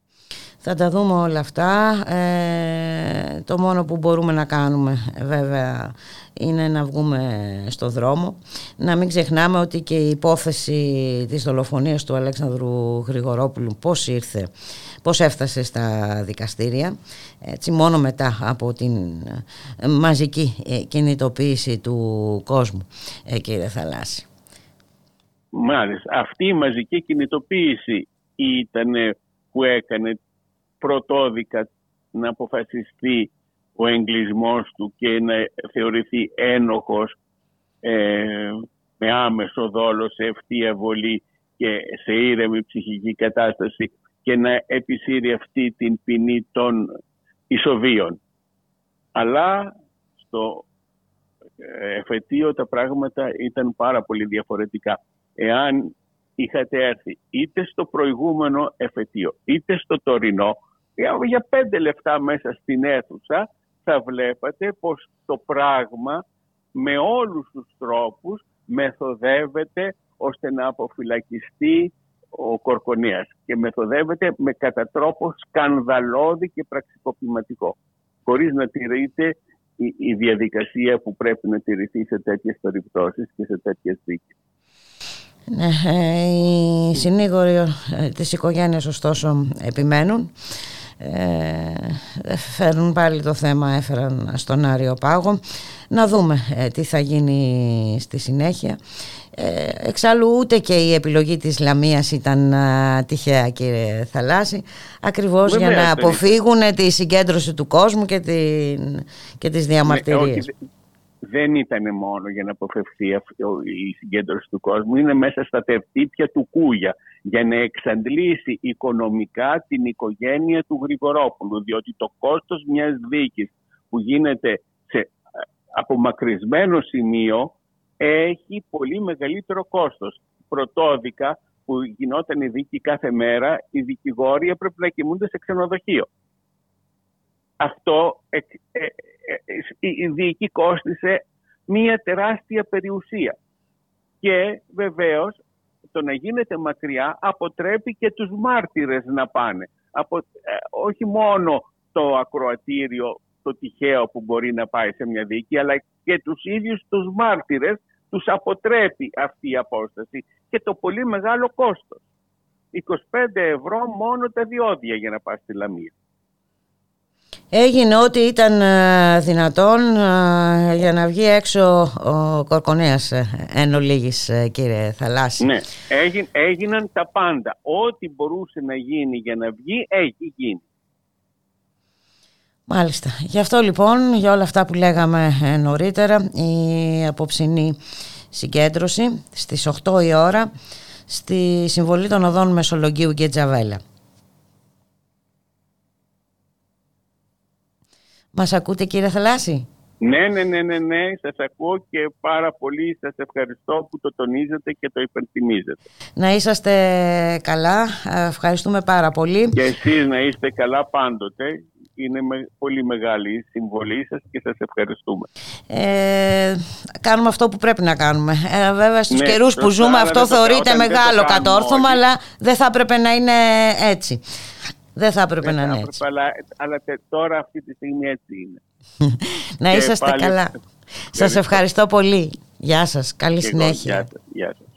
Θα τα δούμε όλα αυτά. Ε, το μόνο που μπορούμε να κάνουμε βέβαια είναι να βγούμε στο δρόμο. Να μην ξεχνάμε ότι και η υπόθεση της δολοφονίας του Αλέξανδρου Γρηγορόπουλου πώς ήρθε, πώς έφτασε στα δικαστήρια. Έτσι, μόνο μετά από την μαζική κινητοποίηση του κόσμου, ε, κύριε Θαλάσση. Μάλιστα. Αυτή η μαζική κινητοποίηση ήταν που έκανε πρωτόδικα να αποφασιστεί ο εγκλισμός του και να θεωρηθεί ένοχος ε, με άμεσο δόλο σε ευθεία βολή και σε ήρεμη ψυχική κατάσταση και να επισύρει αυτή την ποινή των ισοβίων. Αλλά στο ε, εφετείο τα πράγματα ήταν πάρα πολύ διαφορετικά. Εάν είχατε έρθει είτε στο προηγούμενο εφετείο είτε στο τωρινό για πέντε λεπτά μέσα στην αίθουσα θα βλέπατε πως το πράγμα με όλους τους τρόπους μεθοδεύεται ώστε να αποφυλακιστεί ο Κορκονίας και μεθοδεύεται με κατά τρόπο σκανδαλώδη και πραξικοπηματικό χωρίς να τηρείται η, διαδικασία που πρέπει να τηρηθεί σε τέτοιες περιπτώσεις και σε τέτοιες δίκες. Ναι, ε, οι συνήγοροι ε, της οικογένειας ωστόσο επιμένουν ε, φέρνουν πάλι το θέμα έφεραν στον Άριο Πάγο. Να δούμε ε, τι θα γίνει στη συνέχεια. Ε, εξάλλου ούτε και η επιλογή της Λαμίας ήταν τυχαία κύριε Θαλάσση. Ακριβώς για να αποφύγουν τη συγκέντρωση του κόσμου και, την, και τις διαμαρτυρίες δεν ήταν μόνο για να αποφευθεί η συγκέντρωση του κόσμου, είναι μέσα στα τευτύπια του Κούγια για να εξαντλήσει οικονομικά την οικογένεια του Γρηγορόπουλου, διότι το κόστος μιας δίκης που γίνεται σε απομακρυσμένο σημείο έχει πολύ μεγαλύτερο κόστος. Πρωτόδικα που γινόταν η δίκη κάθε μέρα, οι δικηγόροι έπρεπε να κοιμούνται σε ξενοδοχείο. Αυτό ε, ε, η δίκη κόστισε μία τεράστια περιουσία. Και βεβαίως το να γίνεται μακριά αποτρέπει και τους μάρτυρες να πάνε. Από, ε, όχι μόνο το ακροατήριο, το τυχαίο που μπορεί να πάει σε μια δίκη, αλλά και τους ίδιους τους μάρτυρες τους αποτρέπει αυτή η απόσταση και το πολύ μεγάλο κόστος. 25 ευρώ μόνο τα διόδια για να πάει στη Λαμία. Έγινε ό,τι ήταν ε, δυνατόν ε, για να βγει έξω ο Κορκονέας ε, εν ολίγης, κύριε Θαλάσση. Ναι, έγιναν τα πάντα. Ό,τι μπορούσε να γίνει για να βγει, έχει γίνει. Μάλιστα. Γι' αυτό λοιπόν, για όλα αυτά που λέγαμε νωρίτερα, η απόψινή συγκέντρωση στις 8 η ώρα στη Συμβολή των Οδών Μεσολογγίου και Τζαβέλα. Μας ακούτε κύριε Θαλάσση; Ναι, ναι, ναι, ναι, ναι, σας ακούω και πάρα πολύ σας ευχαριστώ που το τονίζετε και το υπενθυμίζετε. Να είσαστε καλά, ευχαριστούμε πάρα πολύ. Και εσείς να είστε καλά πάντοτε, είναι πολύ μεγάλη η συμβολή σας και σας ευχαριστούμε. Ε, κάνουμε αυτό που πρέπει να κάνουμε. Ε, βέβαια στους ναι, καιρούς που ζούμε αυτό θεωρείται μεγάλο κατόρθωμα, αλλά δεν θα έπρεπε να είναι έτσι. Δεν θα έπρεπε να είναι έτσι. Αλλά, αλλά τώρα αυτή τη στιγμή έτσι είναι. να είσαστε καλά. Σας ευχαριστώ πολύ. Γεια σας. Καλή συνέχεια. γεια σας.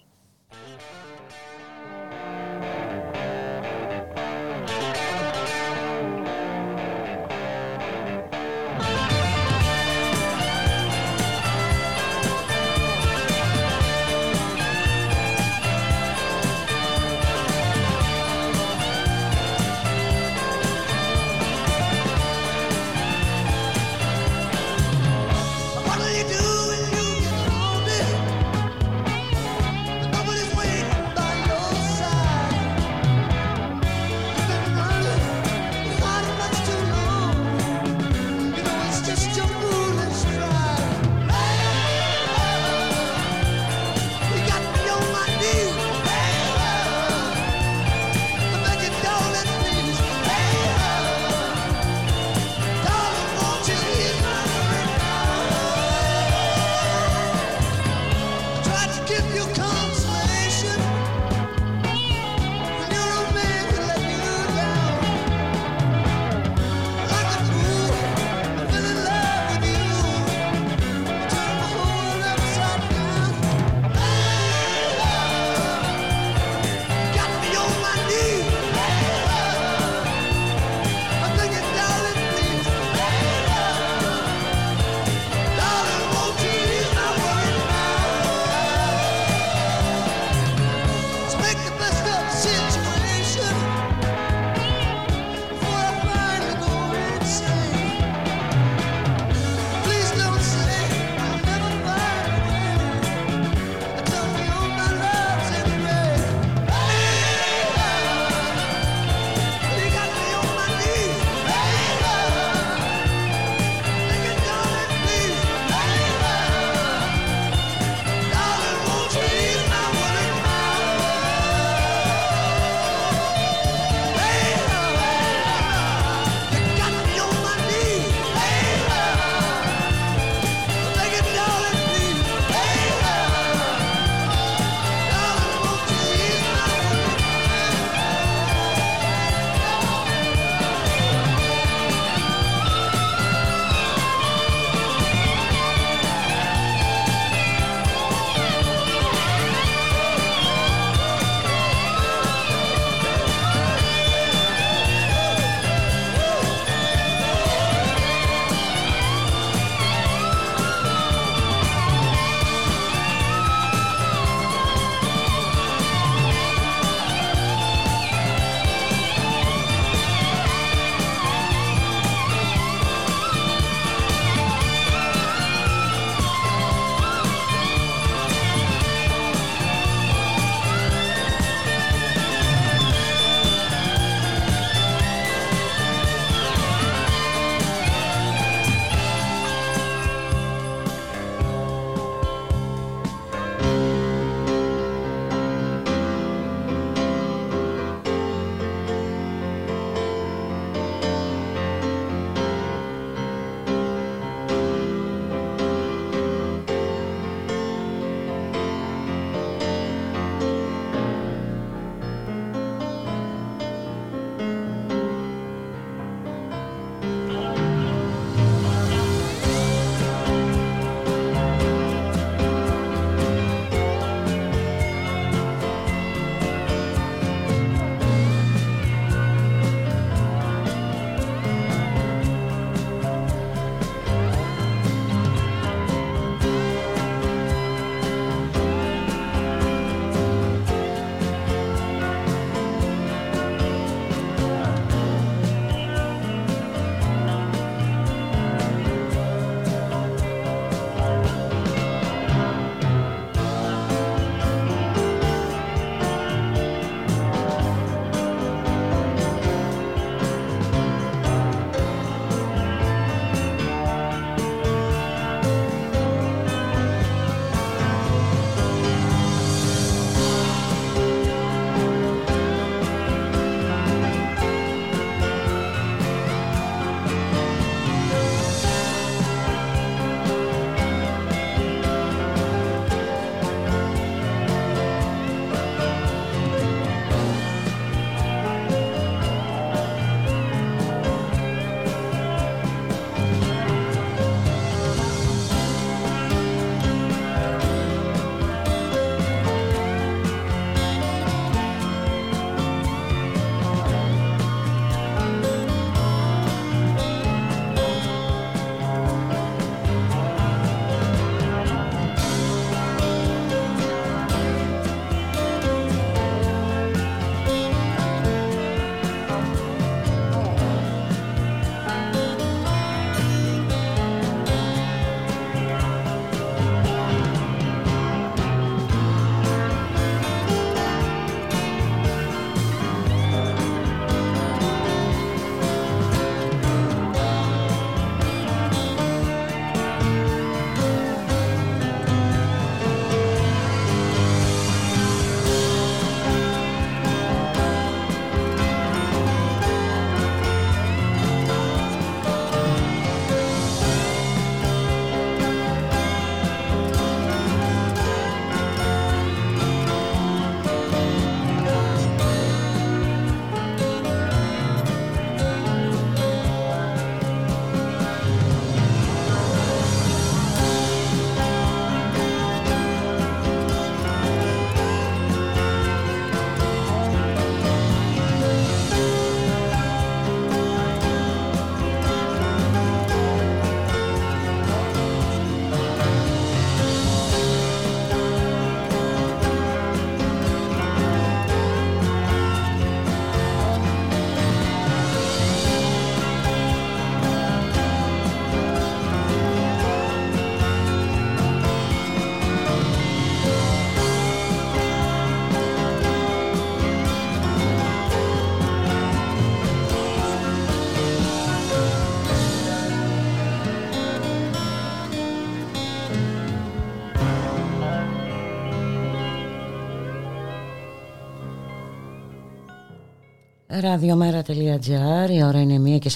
Ραδιομέρα.gr, η ώρα είναι 1 και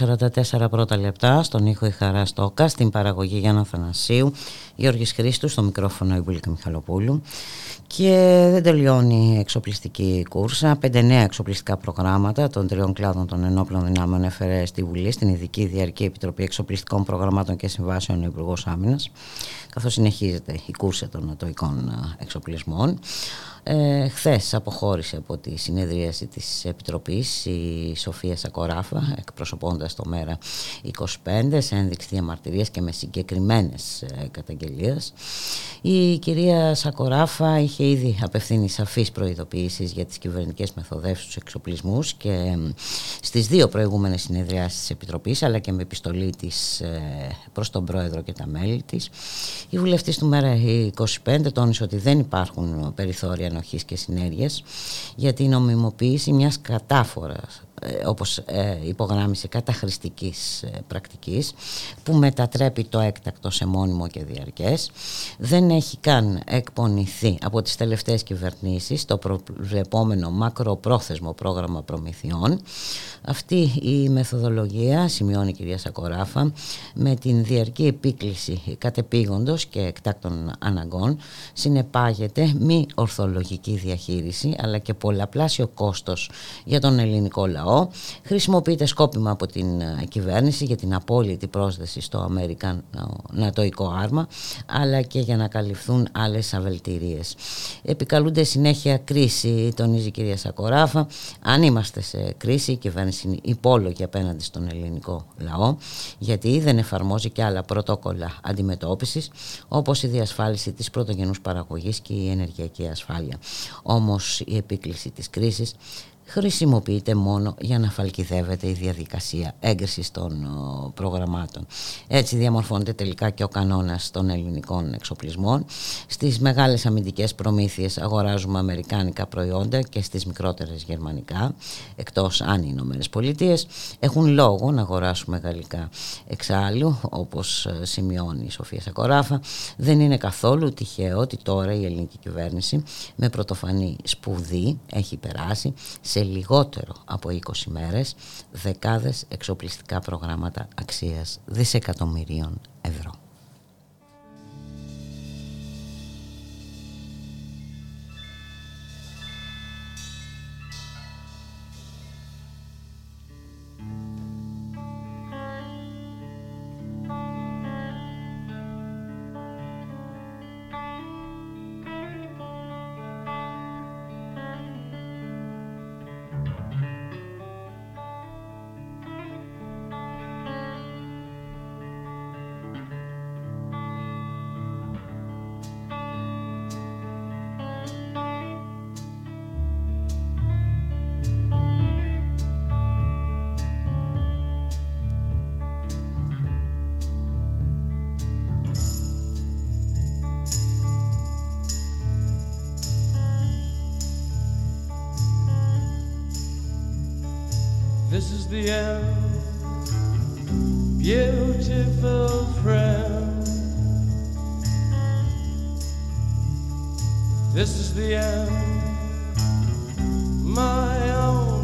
44 πρώτα λεπτά, στον ήχο η Χαρά Στόκα, στην παραγωγή Γιάννα Θανασίου, Γιώργης Χρήστου, στο μικρόφωνο η Μπουλίκα Μιχαλοπούλου. Και δεν τελειώνει η εξοπλιστική κούρσα. Πέντε νέα εξοπλιστικά προγράμματα των τριών κλάδων των ενόπλων δυνάμεων έφερε στη Βουλή, στην Ειδική Διαρκή Επιτροπή Εξοπλιστικών Προγραμμάτων και Συμβάσεων ο Υπουργός Άμυνας, καθώς συνεχίζεται η κούρσα των ατοικών εξοπλισμών. Ε, Χθες αποχώρησε από τη συνεδρίαση της Επιτροπής η Σοφία Σακοράφα εκπροσωπώντας το ΜΕΡΑ 25 σε ένδειξη διαμαρτυρίας και με συγκεκριμένες ε, καταγγελίες. Η κυρία Σακοράφα είχε ήδη απευθύνει σαφείς προειδοποιήσεις για τις κυβερνητικές μεθοδεύσεις στους εξοπλισμούς και στις δύο προηγούμενες συνεδριάσεις της Επιτροπής αλλά και με επιστολή της ε, προς τον Πρόεδρο και τα μέλη της. Η βουλευτής του ΜΕΡΑ 25 τόνισε ότι δεν υπάρχουν περιθώρια ενοχής και συνέργειας για την νομιμοποίηση μιας κατάφορας ε, όπως ε, υπογράμμισε καταχρηστικής ε, πρακτικής που μετατρέπει το έκτακτο σε μόνιμο και διαρκές. Δεν έχει καν εκπονηθεί από τις τελευταίες κυβερνήσεις το προβλεπόμενο μακροπρόθεσμο πρόγραμμα προμηθειών. Αυτή η μεθοδολογία σημειώνει η κυρία Σακοράφα με την διαρκή επίκληση κατεπήγοντος και εκτάκτων αναγκών συνεπάγεται μη ορθολογική διαχείριση αλλά και πολλαπλάσιο κόστος για τον ελληνικό λαό χρησιμοποιείται σκόπιμα από την ε, κυβέρνηση για την απόλυτη πρόσδεση στο Αμερικανατοϊκό άρμα αλλά και για να καλυφθούν άλλες αβελτηρίες. Επικαλούνται συνέχεια κρίση, τονίζει η κυρία Σακοράφα. Αν είμαστε σε κρίση η κυβέρνηση είναι υπόλογη απέναντι στον ελληνικό λαό γιατί δεν εφαρμόζει και άλλα πρωτόκολλα αντιμετώπισης όπως η διασφάλιση της πρωτογενούς παραγωγής και η ενεργειακή ασφάλεια. Όμως η επίκληση της κρίσης χρησιμοποιείται μόνο για να φαλκιδεύεται η διαδικασία έγκρισης των προγραμμάτων. Έτσι διαμορφώνεται τελικά και ο κανόνας των ελληνικών εξοπλισμών. Στις μεγάλες αμυντικές προμήθειες αγοράζουμε αμερικάνικα προϊόντα και στις μικρότερες γερμανικά, εκτός αν οι Ηνωμένες Πολιτείες έχουν λόγο να αγοράσουμε γαλλικά. Εξάλλου, όπως ε, σημειώνει η Σοφία Σακοράφα, δεν είναι καθόλου τυχαίο ότι τώρα η ελληνική κυβέρνηση με πρωτοφανή σπουδή έχει περάσει σε λιγότερο από 20 μέρες δεκάδες εξοπλιστικά προγράμματα αξίας δισεκατομμυρίων ευρώ. This is the end, my own.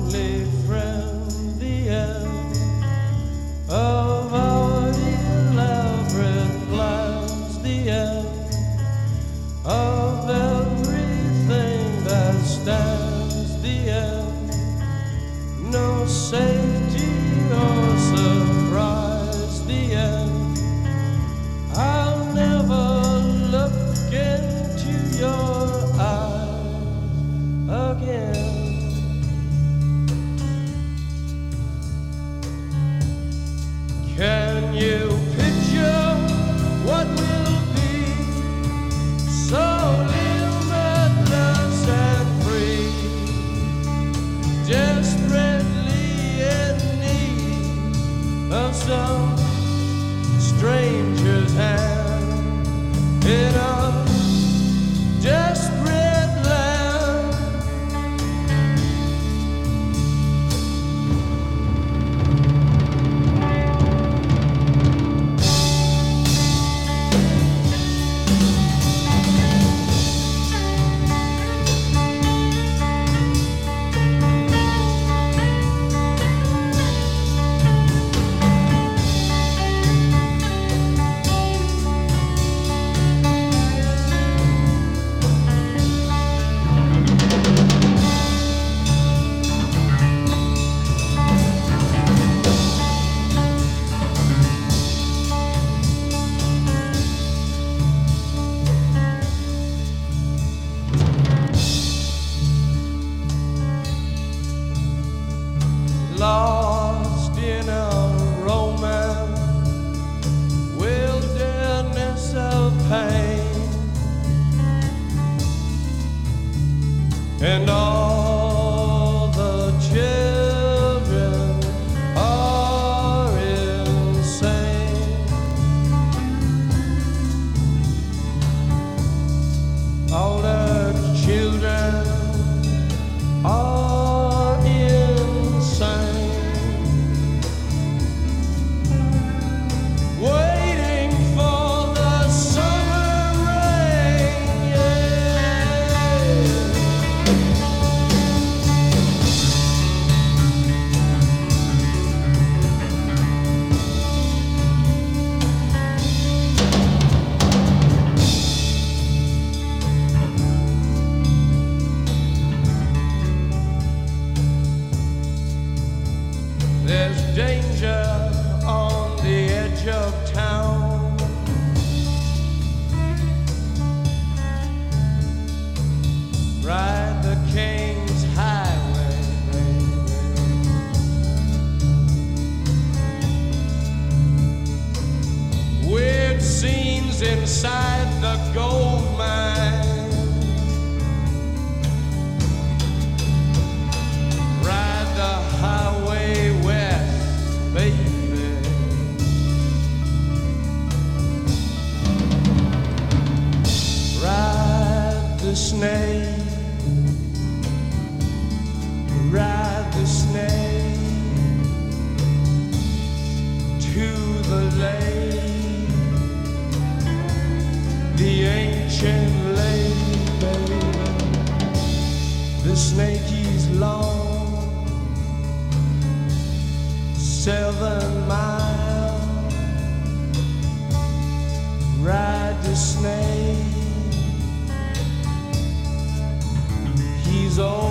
Seven miles. Ride the snake. He's old,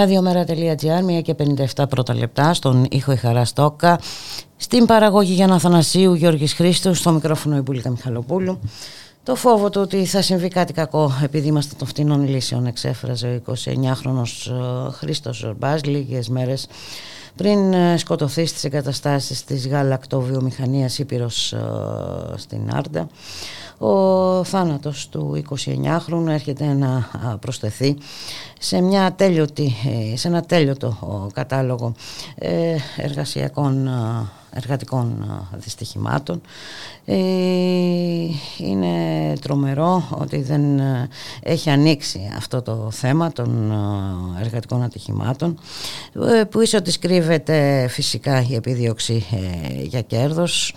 Ραδιομέρα.gr, 1 και 57 πρώτα λεπτά, στον ήχο η Χαρά Στόκα, στην παραγωγή Γιάννα Θανασίου, Γιώργης Χρήστος, στο μικρόφωνο η Μπουλίκα Μιχαλοπούλου. Το φόβο του ότι θα συμβεί κάτι κακό επειδή είμαστε των φτηνών λύσεων εξέφραζε ο 29χρονος ε, Χρήστος Ζορμπάς λίγες μέρες πριν ε, σκοτωθεί στις εγκαταστάσεις της γαλακτοβιομηχανίας Ήπειρος ε, στην Άρντα. Ο θάνατος του 29χρονου έρχεται να α, προσθεθεί σε, μια τέλειωτη, ε, σε ένα τέλειωτο ο, κατάλογο ε, εργασιακών α, εργατικών α, δυστυχημάτων. Ε, είναι τρομερό ότι δεν ε, έχει ανοίξει αυτό το θέμα των ε, εργατικών ατυχημάτων ε, που ίσως ότι κρύβεται φυσικά η επίδειοξη ε, για κέρδος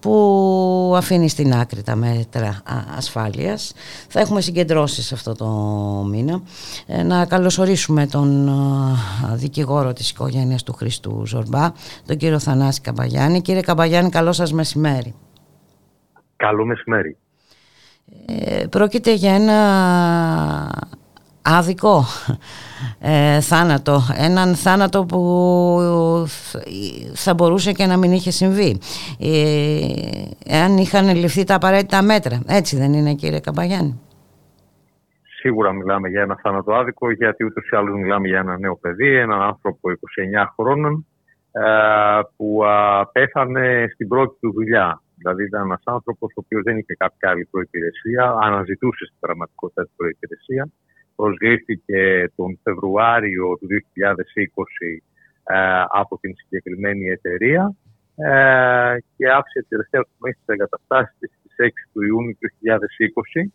που αφήνει στην άκρη τα μέτρα α, ασφάλειας. Θα έχουμε συγκεντρώσεις σε αυτό το μήνα. Ε, να καλωσορίσουμε τον α, δικηγόρο της οικογένειας του Χριστού Ζορμπά, τον κύριο Θανάση Καμπαγιάννη. Κύριε Καμπαγιάννη, καλό σας μεσημέρι. Καλό μεσημέρι. Ε, πρόκειται για ένα άδικο ε, θάνατο. Έναν θάνατο που θα μπορούσε και να μην είχε συμβεί. Ε, εάν είχαν ληφθεί τα απαραίτητα μέτρα. Έτσι δεν είναι κύριε Καμπαγιάννη; Σίγουρα μιλάμε για ένα θάνατο άδικο, γιατί ούτως ή άλλως μιλάμε για ένα νέο παιδί, έναν άνθρωπο 29 χρόνων, ε, που α, πέθανε στην πρώτη του δουλειά. Δηλαδή ήταν ένας άνθρωπος ο οποίος δεν είχε κάποια άλλη προπηρεσία, αναζητούσε στην πραγματικότητα την προπηρεσία. Προσλήφθηκε τον Φεβρουάριο του 2020 ε, από την συγκεκριμένη εταιρεία ε, και άφησε τη τελευταία του μέση της εγκαταστάσεις στις 6 του Ιούνιου του 2020.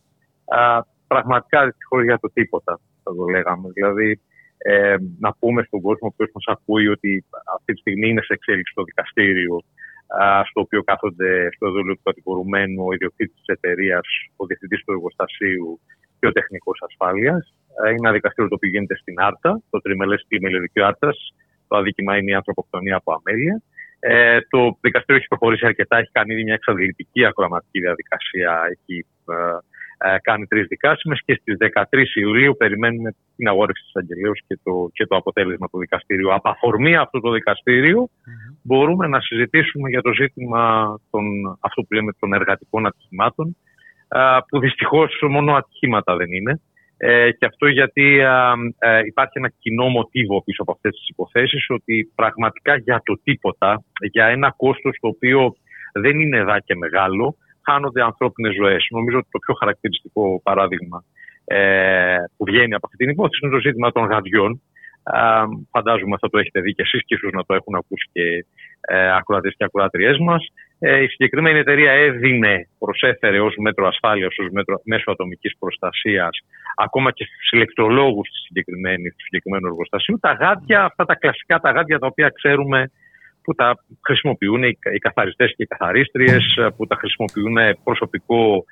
Ε, πραγματικά δυστυχώς για το τίποτα, θα το λέγαμε. Δηλαδή, ε, να πούμε στον κόσμο που μας ακούει ότι αυτή τη στιγμή είναι σε εξέλιξη το δικαστήριο α, στο οποίο κάθονται στο δούλιο του κατηγορουμένου ο ιδιοκτήτης της εταιρείας, ο διευθυντής του εργοστασίου και ο τεχνικός ασφάλειας. Είναι ένα δικαστήριο το οποίο γίνεται στην Άρτα, το τριμελές πλημελιωδικού Άρτας. Το αδίκημα είναι η ανθρωποκτονία από αμέλεια. Ε, το δικαστήριο έχει προχωρήσει αρκετά, έχει κάνει ήδη μια εξαντλητική ακροαματική διαδικασία. Έχει ε, ε, κάνει τρεις δικάσιμες και στις 13 Ιουλίου περιμένουμε την αγόρευση της αγγελία και το, και το αποτέλεσμα του δικαστηρίου. Από αφορμή αυτού το δικαστήριο μπορούμε να συζητήσουμε για το ζήτημα των, αυτό που λέμε των εργατικών ατυχημάτων, α, που δυστυχώς μόνο ατυχήματα δεν είναι. Ε, και αυτό γιατί α, ε, υπάρχει ένα κοινό μοτίβο πίσω από αυτές τις υποθέσεις ότι πραγματικά για το τίποτα, για ένα κόστος το οποίο δεν είναι εδώ και μεγάλο, χάνονται ανθρώπινες ζωές. Νομίζω ότι το πιο χαρακτηριστικό παράδειγμα ε, που βγαίνει από αυτή την υπόθεση είναι το ζήτημα των γαντιών. Ε, φαντάζομαι θα το έχετε δει και εσείς και ίσως να το έχουν ακούσει και ε, ακροατές και ακροατριές μας. Ε, η συγκεκριμένη εταιρεία έδινε, προσέφερε ως μέτρο ασφάλειας, ως μέσο ατομικής προστασίας, ακόμα και στους ηλεκτρολόγους του συγκεκριμένου εργοστασίου, τα γάντια, αυτά τα κλασικά τα γάντια τα οποία ξέρουμε που τα χρησιμοποιούν οι καθαριστές και οι καθαρίστριες, που τα χρησιμοποιούν προσωπικό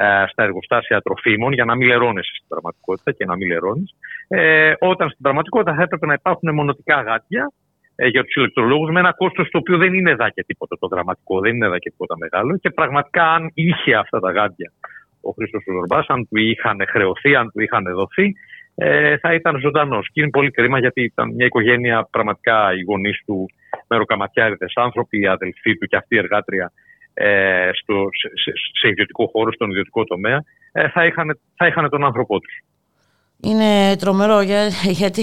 ε, στα εργοστάσια τροφίμων για να μην λερώνεσαι στην πραγματικότητα και να μην λερώνεις. Ε, όταν στην πραγματικότητα θα έπρεπε να υπάρχουν μονοτικά γάτια ε, για τους ηλεκτρολόγους με ένα κόστος το οποίο δεν είναι εδώ και τίποτα το δραματικό, δεν είναι εδώ και τίποτα μεγάλο. Και πραγματικά, αν είχε αυτά τα γάντια ο Χρήστος Ζορμπάς, αν του είχαν χρεωθεί, αν του είχαν δοθεί, ε, θα ήταν ζωντανός. Και είναι πολύ κρίμα γιατί ήταν μια οικογένεια, πραγματικά οι γονείς του μεροκαματιάριδες άνθρωποι, οι αδελφοί του και αυτή η εργάτρια ε, στο, σε, σε, ιδιωτικό χώρο, στον ιδιωτικό τομέα, ε, θα, είχαν, θα είχαν τον άνθρωπό τους. Είναι τρομερό για, γιατί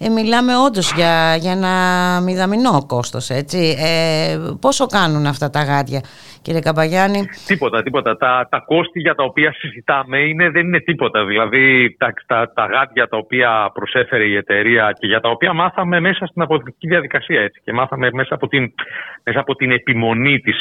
ε, μιλάμε όντως για, για ένα μηδαμινό κόστος, έτσι. Ε, πόσο κάνουν αυτά τα γάντια, κύριε Καμπαγιάννη; Τίποτα, τίποτα. Τα, τα κόστη για τα οποία συζητάμε είναι, δεν είναι τίποτα. Δηλαδή τα, τα, τα γάντια τα οποία προσέφερε η εταιρεία και για τα οποία μάθαμε μέσα στην αποδεικτική διαδικασία. Έτσι, και μάθαμε μέσα από την, μέσα από την επιμονή της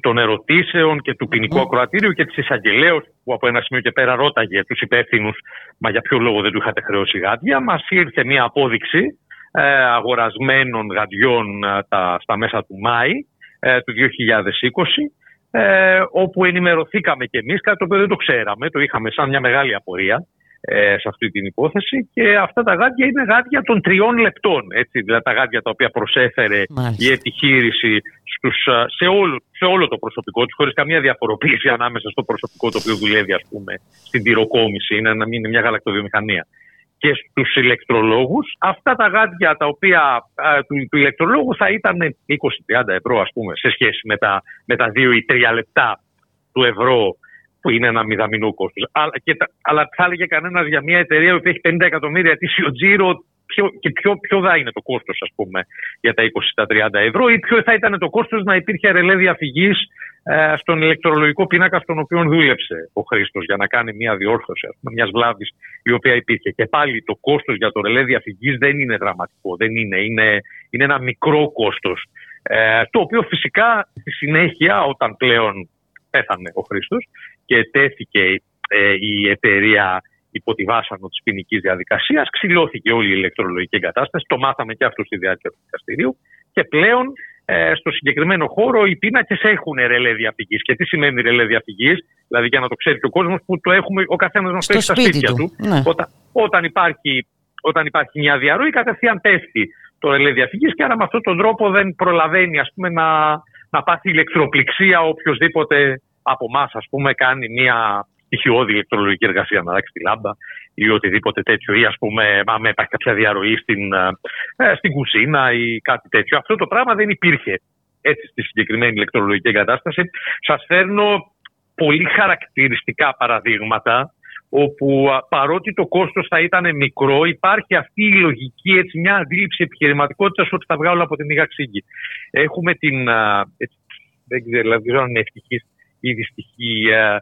των ερωτήσεων και του ποινικού ακροατήριου και της εισαγγελέως που από ένα σημείο και πέρα ρώταγε τους υπεύθυνους μα για ποιο λόγο δεν του είχατε χρεώσει γάντια. Μας ήρθε μια απόδειξη ε, αγορασμένων γαντιών ε, τα, στα μέσα του Μάη ε, του 2020 ε, όπου ενημερωθήκαμε κι εμείς, κάτι το οποίο δεν το ξέραμε, το είχαμε σαν μια μεγάλη απορία ε, σε αυτή την υπόθεση και αυτά τα γάντια είναι γάντια των τριών λεπτών. Έτσι, δηλαδή τα γάντια τα οποία προσέφερε η επιχείρηση στους, σε, όλο, σε όλο το προσωπικό του, χωρίς καμία διαφοροποίηση ανάμεσα στο προσωπικό το οποίο δουλεύει ας πούμε, στην τυροκόμηση, είναι, είναι μια γαλακτοβιομηχανία και στους ηλεκτρολόγους. Αυτά τα γάντια τα οποία του, του ηλεκτρολόγου θα ήταν 20-30 ευρώ ας πούμε σε σχέση με τα, με τα 2 ή 3 λεπτά του ευρώ που είναι ένα μηδαμινό κόστος. Αλλά, αλλά θα έλεγε κανένας για μια εταιρεία που έχει 50 εκατομμύρια ετήσιο τζίρο, ποιο, και ποιο, ποιο θα είναι το κόστος, ας πούμε, για τα 20-30 ευρώ, ή ποιο θα ήταν το κόστος να υπήρχε ρελέ διαφυγής ε, στον ηλεκτρολογικό πίνακα στον οποίο δούλεψε ο Χρήστος για να κάνει μια διόρθωση μιας βλάβης η οποία υπήρχε. Και πάλι το κόστος για το ρελέ διαφυγής δεν είναι δραματικό. Δεν είναι. Είναι, είναι ένα μικρό κόστος. Ε, το οποίο φυσικά στη συνέχεια, όταν πλέον πέθανε ο Χρήστος και τέθηκε ε, η εταιρεία υπό τη βάσανο της ποινικής διαδικασίας. Ξυλώθηκε όλη η ηλεκτρολογική εγκατάσταση. Το μάθαμε και αυτό στη διάρκεια του δικαστηρίου. Και πλέον ε, στο συγκεκριμένο χώρο οι πίνακες έχουν ρελέ διαφυγή. Και τι σημαίνει ρελέ διαφυγή, δηλαδή για να το ξέρει και ο κόσμος που το έχουμε, ο καθένας μα το έχει στα σπίτια του. Ναι. Όταν, όταν, υπάρχει, όταν υπάρχει μια διαρροή, κατευθείαν πέφτει το ρελέ διαφυγή και άρα με αυτόν τον τρόπο δεν προλαβαίνει ας πούμε, να, να πάθει ηλεκτροπληξία οποιοδήποτε από εμάς, ας πούμε, κάνει μια στοιχειώδη ηλεκτρολογική εργασία να αλλάξει τη λάμπα ή οτιδήποτε τέτοιο, ή ας πούμε, άμα υπάρχει κάποια διαρροή στην, ε, στην κουζίνα ή κάτι τέτοιο. Αυτό το πράγμα δεν υπήρχε έτσι στη συγκεκριμένη ηλεκτρολογική εγκατάσταση. Σας φέρνω πολύ χαρακτηριστικά παραδείγματα όπου παρότι το κόστος θα ήταν μικρό, υπάρχει αυτή η λογική, έτσι, μια αντίληψη επιχειρηματικότητας ότι θα βγάλω από την μήγα ξύγκη. Έχουμε την, έτσι, δεν ξέρω, δηλαδή, αν είναι ευτυχής, η δυστυχή, ε,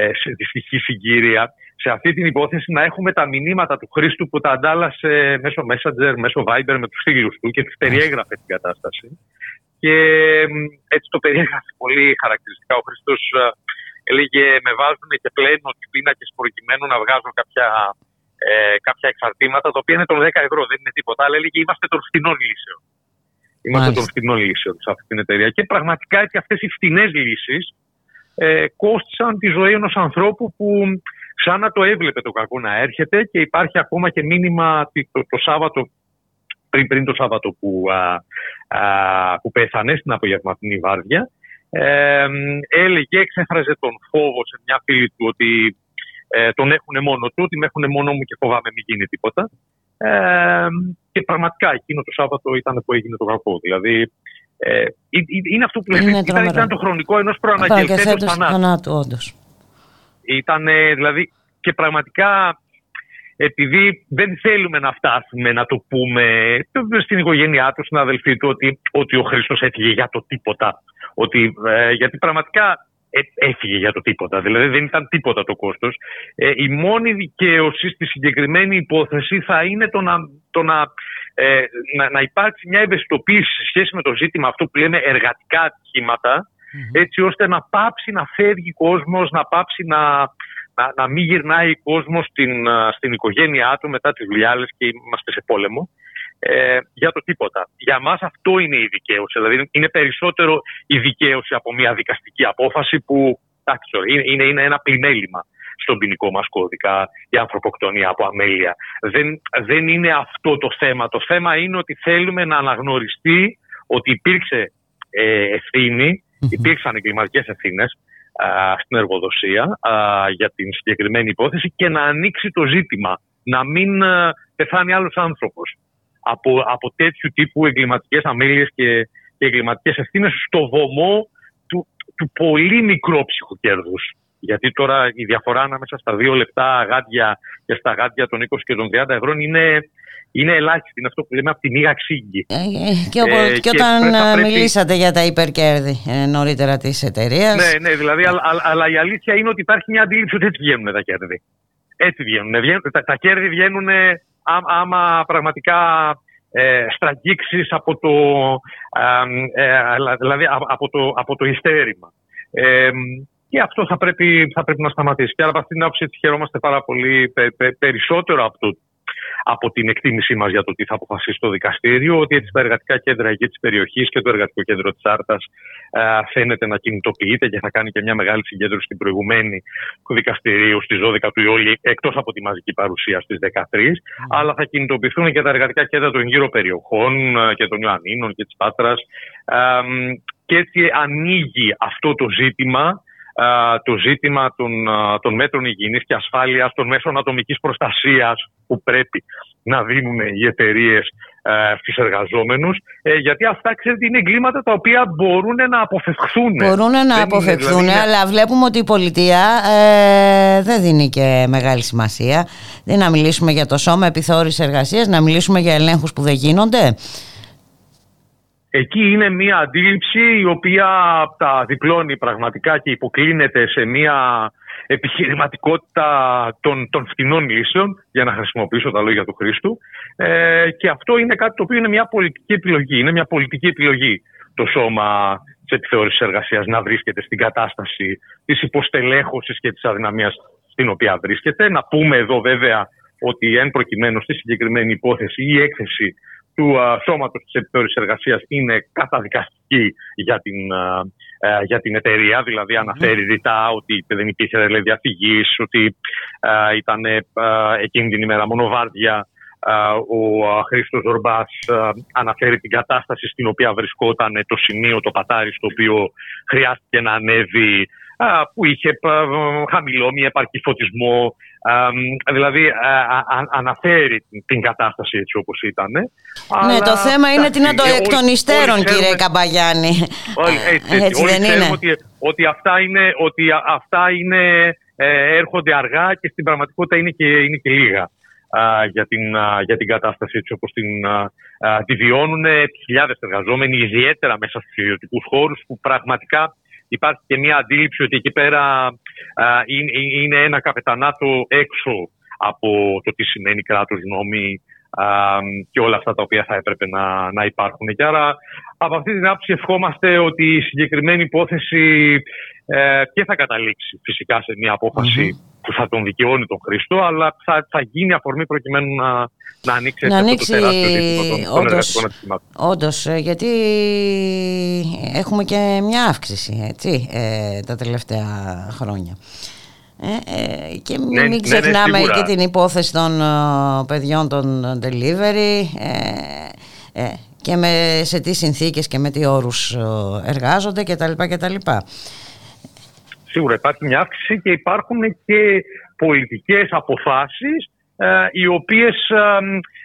ε δυστυχή συγκύρια. Σε αυτή την υπόθεση να έχουμε τα μηνύματα του Χρήστου που τα αντάλλασε μέσω Messenger, μέσω Viber με τους φίλους του και τους περιέγραφε την κατάσταση. Και έτσι το περιέγραφε πολύ χαρακτηριστικά. Ο Χρήστος ε, έλεγε με βάζουν και πλέον ότι πίνακες προκειμένου να βγάζουν κάποια, ε, κάποια εξαρτήματα τα οποία είναι των 10 ευρώ, δεν είναι τίποτα. Αλλά έλεγε είμαστε των φθηνών λύσεων. Είμαστε των φθηνών λύσεων σε αυτή την εταιρεία. Και πραγματικά έτσι αυτές οι φθηνέ λύσεις ε, κόστησαν τη ζωή ενός ανθρώπου που σαν να το έβλεπε το κακό να έρχεται και υπάρχει ακόμα και μήνυμα το, το Σάββατο πριν, πριν το Σάββατο που, α, που πέθανε στην απογευματινή βάρδια ε, έλεγε, εξέφραζε τον φόβο σε μια φίλη του ότι ε, τον έχουν μόνο του, ότι με έχουν μόνο μου και φοβάμαι μην γίνει τίποτα. Ε, και πραγματικά εκείνο το Σάββατο ήταν που έγινε το κακό. Δηλαδή ε, είναι αυτό που λέμε. Ήταν, ήταν, το χρονικό ενός προαναγγελθέντος θανάτου. όντως. Ήταν δηλαδή και πραγματικά επειδή δεν θέλουμε να φτάσουμε να το πούμε στην οικογένειά του, στην αδελφή του, ότι, ότι ο Χρήστος έφυγε για το τίποτα. Ότι, ε, γιατί πραγματικά ε, έφυγε για το τίποτα. Δηλαδή δεν ήταν τίποτα το κόστος. Ε, η μόνη δικαίωση στη συγκεκριμένη υπόθεση θα είναι το να, το να, ε, να, να υπάρξει μια ευαισθητοποίηση σε σχέση με το ζήτημα αυτό που λέμε εργατικά ατυχήματα, έτσι ώστε να πάψει να φεύγει κόσμος, να πάψει να, να, να μην γυρνάει κόσμος στην, στην οικογένειά του μετά τις δουλειάλες και είμαστε σε πόλεμο ε, για το τίποτα. Για μας αυτό είναι η δικαίωση. Δηλαδή είναι περισσότερο η δικαίωση από μια δικαστική απόφαση που είναι, είναι, είναι ένα πλημέλημα στον ποινικό μας κώδικα η ανθρωποκτονία από αμέλεια. Δεν, δεν είναι αυτό το θέμα. Το θέμα είναι ότι θέλουμε να αναγνωριστεί ότι υπήρξε ε, ευθύνη, υπήρξαν εγκληματικές ευθύνες στην εργοδοσία για την συγκεκριμένη υπόθεση και να ανοίξει το ζήτημα. Να μην α, πεθάνει άλλος άνθρωπος από, από τέτοιου τύπου εγκληματικές αμέλειες και, και εγκληματικές ευθύνες στο βωμό του, του πολύ μικρόψυχου κέρδους. Γιατί τώρα η διαφορά ανάμεσα στα δύο λεπτά γάντια και στα γάντια των 20 και των 30 ευρώ είναι, είναι ελάχιστη. Είναι αυτό που λέμε από τη μήγα ξύγκη. Ε, ε, και, ε, και, όταν πρέπει... μιλήσατε για τα υπερκέρδη ε, νωρίτερα της εταιρείας. Ναι, ναι, δηλαδή, αλλά, αλλά, η αλήθεια είναι ότι υπάρχει μια αντίληψη ότι έτσι βγαίνουν τα κέρδη. Έτσι βγαίνουν. τα, τα κέρδη βγαίνουν άμα πραγματικά ε, στραγγίξεις από το, ε, δηλαδή από το, από το υστέρημα. Ε, και αυτό θα πρέπει, θα πρέπει να σταματήσει. Και από αυτήν την άποψη χαιρόμαστε πάρα πολύ περισσότερο από το από την εκτίμησή μας για το τι θα αποφασίσει το δικαστήριο, ότι έτσι τα εργατικά κέντρα εκεί της περιοχής και το εργατικό κέντρο της Άρτας ε, φαίνεται να κινητοποιείται και θα κάνει και μια μεγάλη συγκέντρωση στην προηγουμένη του δικαστηρίου στις 12 του Ιούλη, εκτός από τη μαζική παρουσία στις 13. Αλλά θα κινητοποιηθούν και τα εργατικά κέντρα των γύρω περιοχών ε, και των Ιωαννίνων και της Πάτρας. και έτσι ανοίγει αυτό το ζήτημα το ζήτημα των, των μέτρων υγιεινής και ασφάλειας, των μέσων ατομικής προστασίας που πρέπει να δίνουν οι εταιρείες στους εργαζόμενους ε, γιατί αυτά ξέρετε είναι εγκλήματα τα οποία μπορούν να αποφευχθούν. Μπορούν να αποφευχθούν δηλαδή, αλλά βλέπουμε ότι η πολιτεία ε, δεν δίνει και μεγάλη σημασία. Δεν να μιλήσουμε για το σώμα επιθεώρησης εργασίας, να μιλήσουμε για ελέγχους που δεν γίνονται. Εκεί είναι μια αντίληψη η οποία τα διπλώνει πραγματικά και υποκλίνεται σε μια επιχειρηματικότητα των, των φτηνών λύσεων, για να χρησιμοποιήσω τα λόγια του Χρήστου. Ε, και αυτό είναι κάτι το οποίο είναι μια πολιτική επιλογή. Είναι μια πολιτική επιλογή το σώμα τη επιθεώρηση εργασίας να βρίσκεται στην κατάσταση της υποστελέχωσης και της αδυναμίας στην οποία βρίσκεται. Να πούμε εδώ βέβαια ότι εν προκειμένου στη συγκεκριμένη υπόθεση η έκθεση του uh, σώματος της επιθεώρησης εργασίας είναι καταδικαστική για την, uh, για την εταιρεία, δηλαδή αναφέρει ρητά ότι δεν υπήρχε δηλαδή, διαφυγής, ότι uh, ήταν εκείνη την ημέρα μονοβάρδια ο Χρήστος Ζορμπάς αναφέρει την κατάσταση στην οποία βρισκόταν το σημείο, το πατάρι στο οποίο χρειάστηκε να ανέβει που είχε χαμηλό, μη επαρκή φωτισμό. Δηλαδή αναφέρει την κατάσταση έτσι όπως ήταν. Ναι, το θέμα είναι τι να το εκ των υστέρων κύριε Καμπαγιάννη. Έτσι, δεν είναι; Ότι, ότι αυτά είναι, ότι αυτά είναι ε, έρχονται αργά και στην πραγματικότητα είναι και, είναι και λίγα. για, την, για την κατάσταση έτσι όπως την, τη βιώνουν χιλιάδες εργαζόμενοι ιδιαίτερα μέσα στους ιδιωτικούς χώρους που πραγματικά υπάρχει και μια αντίληψη ότι εκεί πέρα είναι, ένα καπετανάτο έξω από το τι σημαίνει κράτος νόμι και όλα αυτά τα οποία θα έπρεπε να, να υπάρχουν. Και άρα από αυτή την άποψη ευχόμαστε ότι η συγκεκριμένη υπόθεση ε, και θα καταλήξει φυσικά σε μια αποφαση που θα τον δικαιώνει τον Χριστό, αλλά θα, θα γίνει αφορμή προκειμένου να, να ανοίξει, να ανοίξει αυτό το τεράστιο των, εργατικών Όντως, ε, γιατί έχουμε και μια αύξηση έτσι, ε, τα τελευταία χρόνια. Ε, ε, και μην, ναι, μην ναι, ναι, ξεχνάμε και την υπόθεση των uh, παιδιών των delivery ε, και με, σε τι συνθήκες και με τι όρους εργάζονται κτλ. κτλ. Σίγουρα υπάρχει μια αύξηση και υπάρχουν και πολιτικές αποφάσεις ε, οι οποίες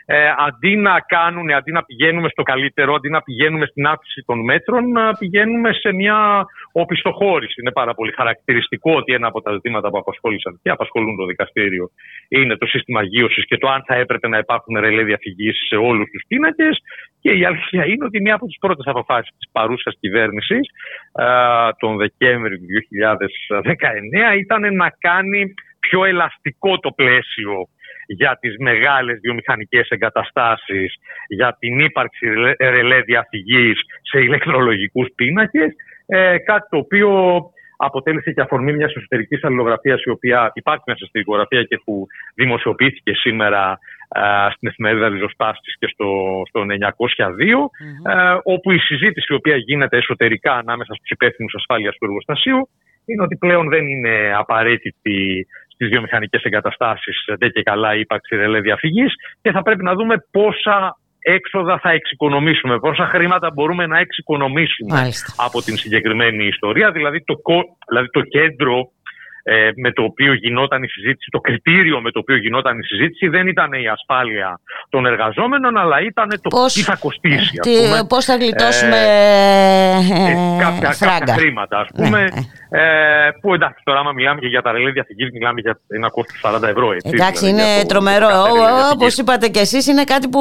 ε, αντί να κάνουν, αντί να πηγαίνουμε στο καλύτερο, αντί να πηγαίνουμε στην αύξηση των μέτρων, να πηγαίνουμε σε μια οπισθοχώρηση. Είναι πάρα πολύ χαρακτηριστικό ότι ένα από τα ζητήματα που απασχόλησαν και απασχολούν το δικαστήριο είναι το σύστημα γύρωσης και το αν θα έπρεπε να υπάρχουν ρελέ διαφυγή σε όλους τους πίνακες. Και η αλήθεια είναι ότι μία από τις πρώτες αποφάσεις της παρούσας κυβέρνησης τον Δεκέμβριο του 2019 ήταν να κάνει πιο ελαστικό το πλαίσιο για τις μεγάλες βιομηχανικές εγκαταστάσεις, για την ύπαρξη ρελέ διαφυγής σε ηλεκτρολογικούς πίνακες, ε, κάτι το οποίο αποτέλεσε και αφορμή μιας εσωτερικής αλληλογραφίας, η οποία υπάρχει μέσα στη δικογραφία και που δημοσιοποιήθηκε σήμερα στην εφημερίδα Ριζοσπάστης και στο, στο 902, όπου η συζήτηση η οποία γίνεται εσωτερικά ανάμεσα στους υπεύθυνους ασφάλειας του εργοστασίου είναι ότι πλέον δεν είναι απαραίτητη στις βιομηχανικές εγκαταστάσεις. Δεν και καλά ύπαρξη ρελέ διαφυγής. Και θα πρέπει να δούμε πόσα έξοδα θα εξοικονομήσουμε, πόσα χρήματα μπορούμε να εξοικονομήσουμε από την συγκεκριμένη ιστορία. Δηλαδή το, δηλαδή το κέντρο ε, με το οποίο γινόταν η συζήτηση, το κριτήριο με το οποίο γινόταν η συζήτηση δεν ήταν η ασφάλεια των εργαζόμενων, αλλά ήταν το πώς, τι θα κοστίσει. Τι, πώς θα γλιτώσουμε ε, ε, κάποια, κάποια, χρήματα, ας πούμε. Ναι, ναι. Ε, που εντάξει, τώρα άμα μιλάμε και για τα ρελέ διαφυγής, μιλάμε για ένα κόστος 40 ευρώ. Έτσι, εντάξει, δηλαδή, είναι τρομερό. Όπως είπατε κι εσείς, είναι κάτι που,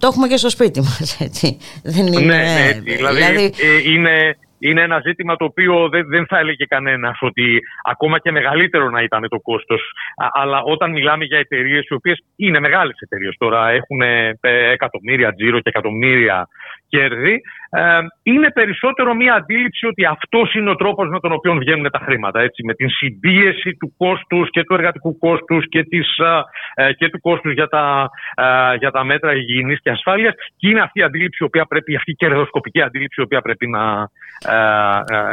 το έχουμε και στο σπίτι μας. Έτσι. Δεν είναι, ναι, ναι, έτσι, δηλαδή, δηλαδή ε, είναι είναι ένα ζήτημα το οποίο δεν, δεν θα έλεγε κανένας ότι ακόμα και μεγαλύτερο να ήταν το κόστος. Αλλά όταν μιλάμε για εταιρείες οι οποίες είναι μεγάλες εταιρείες τώρα, έχουν ε, εκατομμύρια τζίρο και εκατομμύρια κέρδη, ε, είναι περισσότερο μια αντίληψη ότι αυτός είναι ο τρόπος με τον οποίο βγαίνουν τα χρήματα. Έτσι, με την συμπίεση του κόστους και του εργατικού κόστους και, ε, και του κόστους για τα, για τα μέτρα υγιεινής και ασφάλειας. Και είναι αυτή η αντίληψη, η οποία πρέπει, αυτή η κερδοσκοπική αντίληψη, η οποία πρέπει να,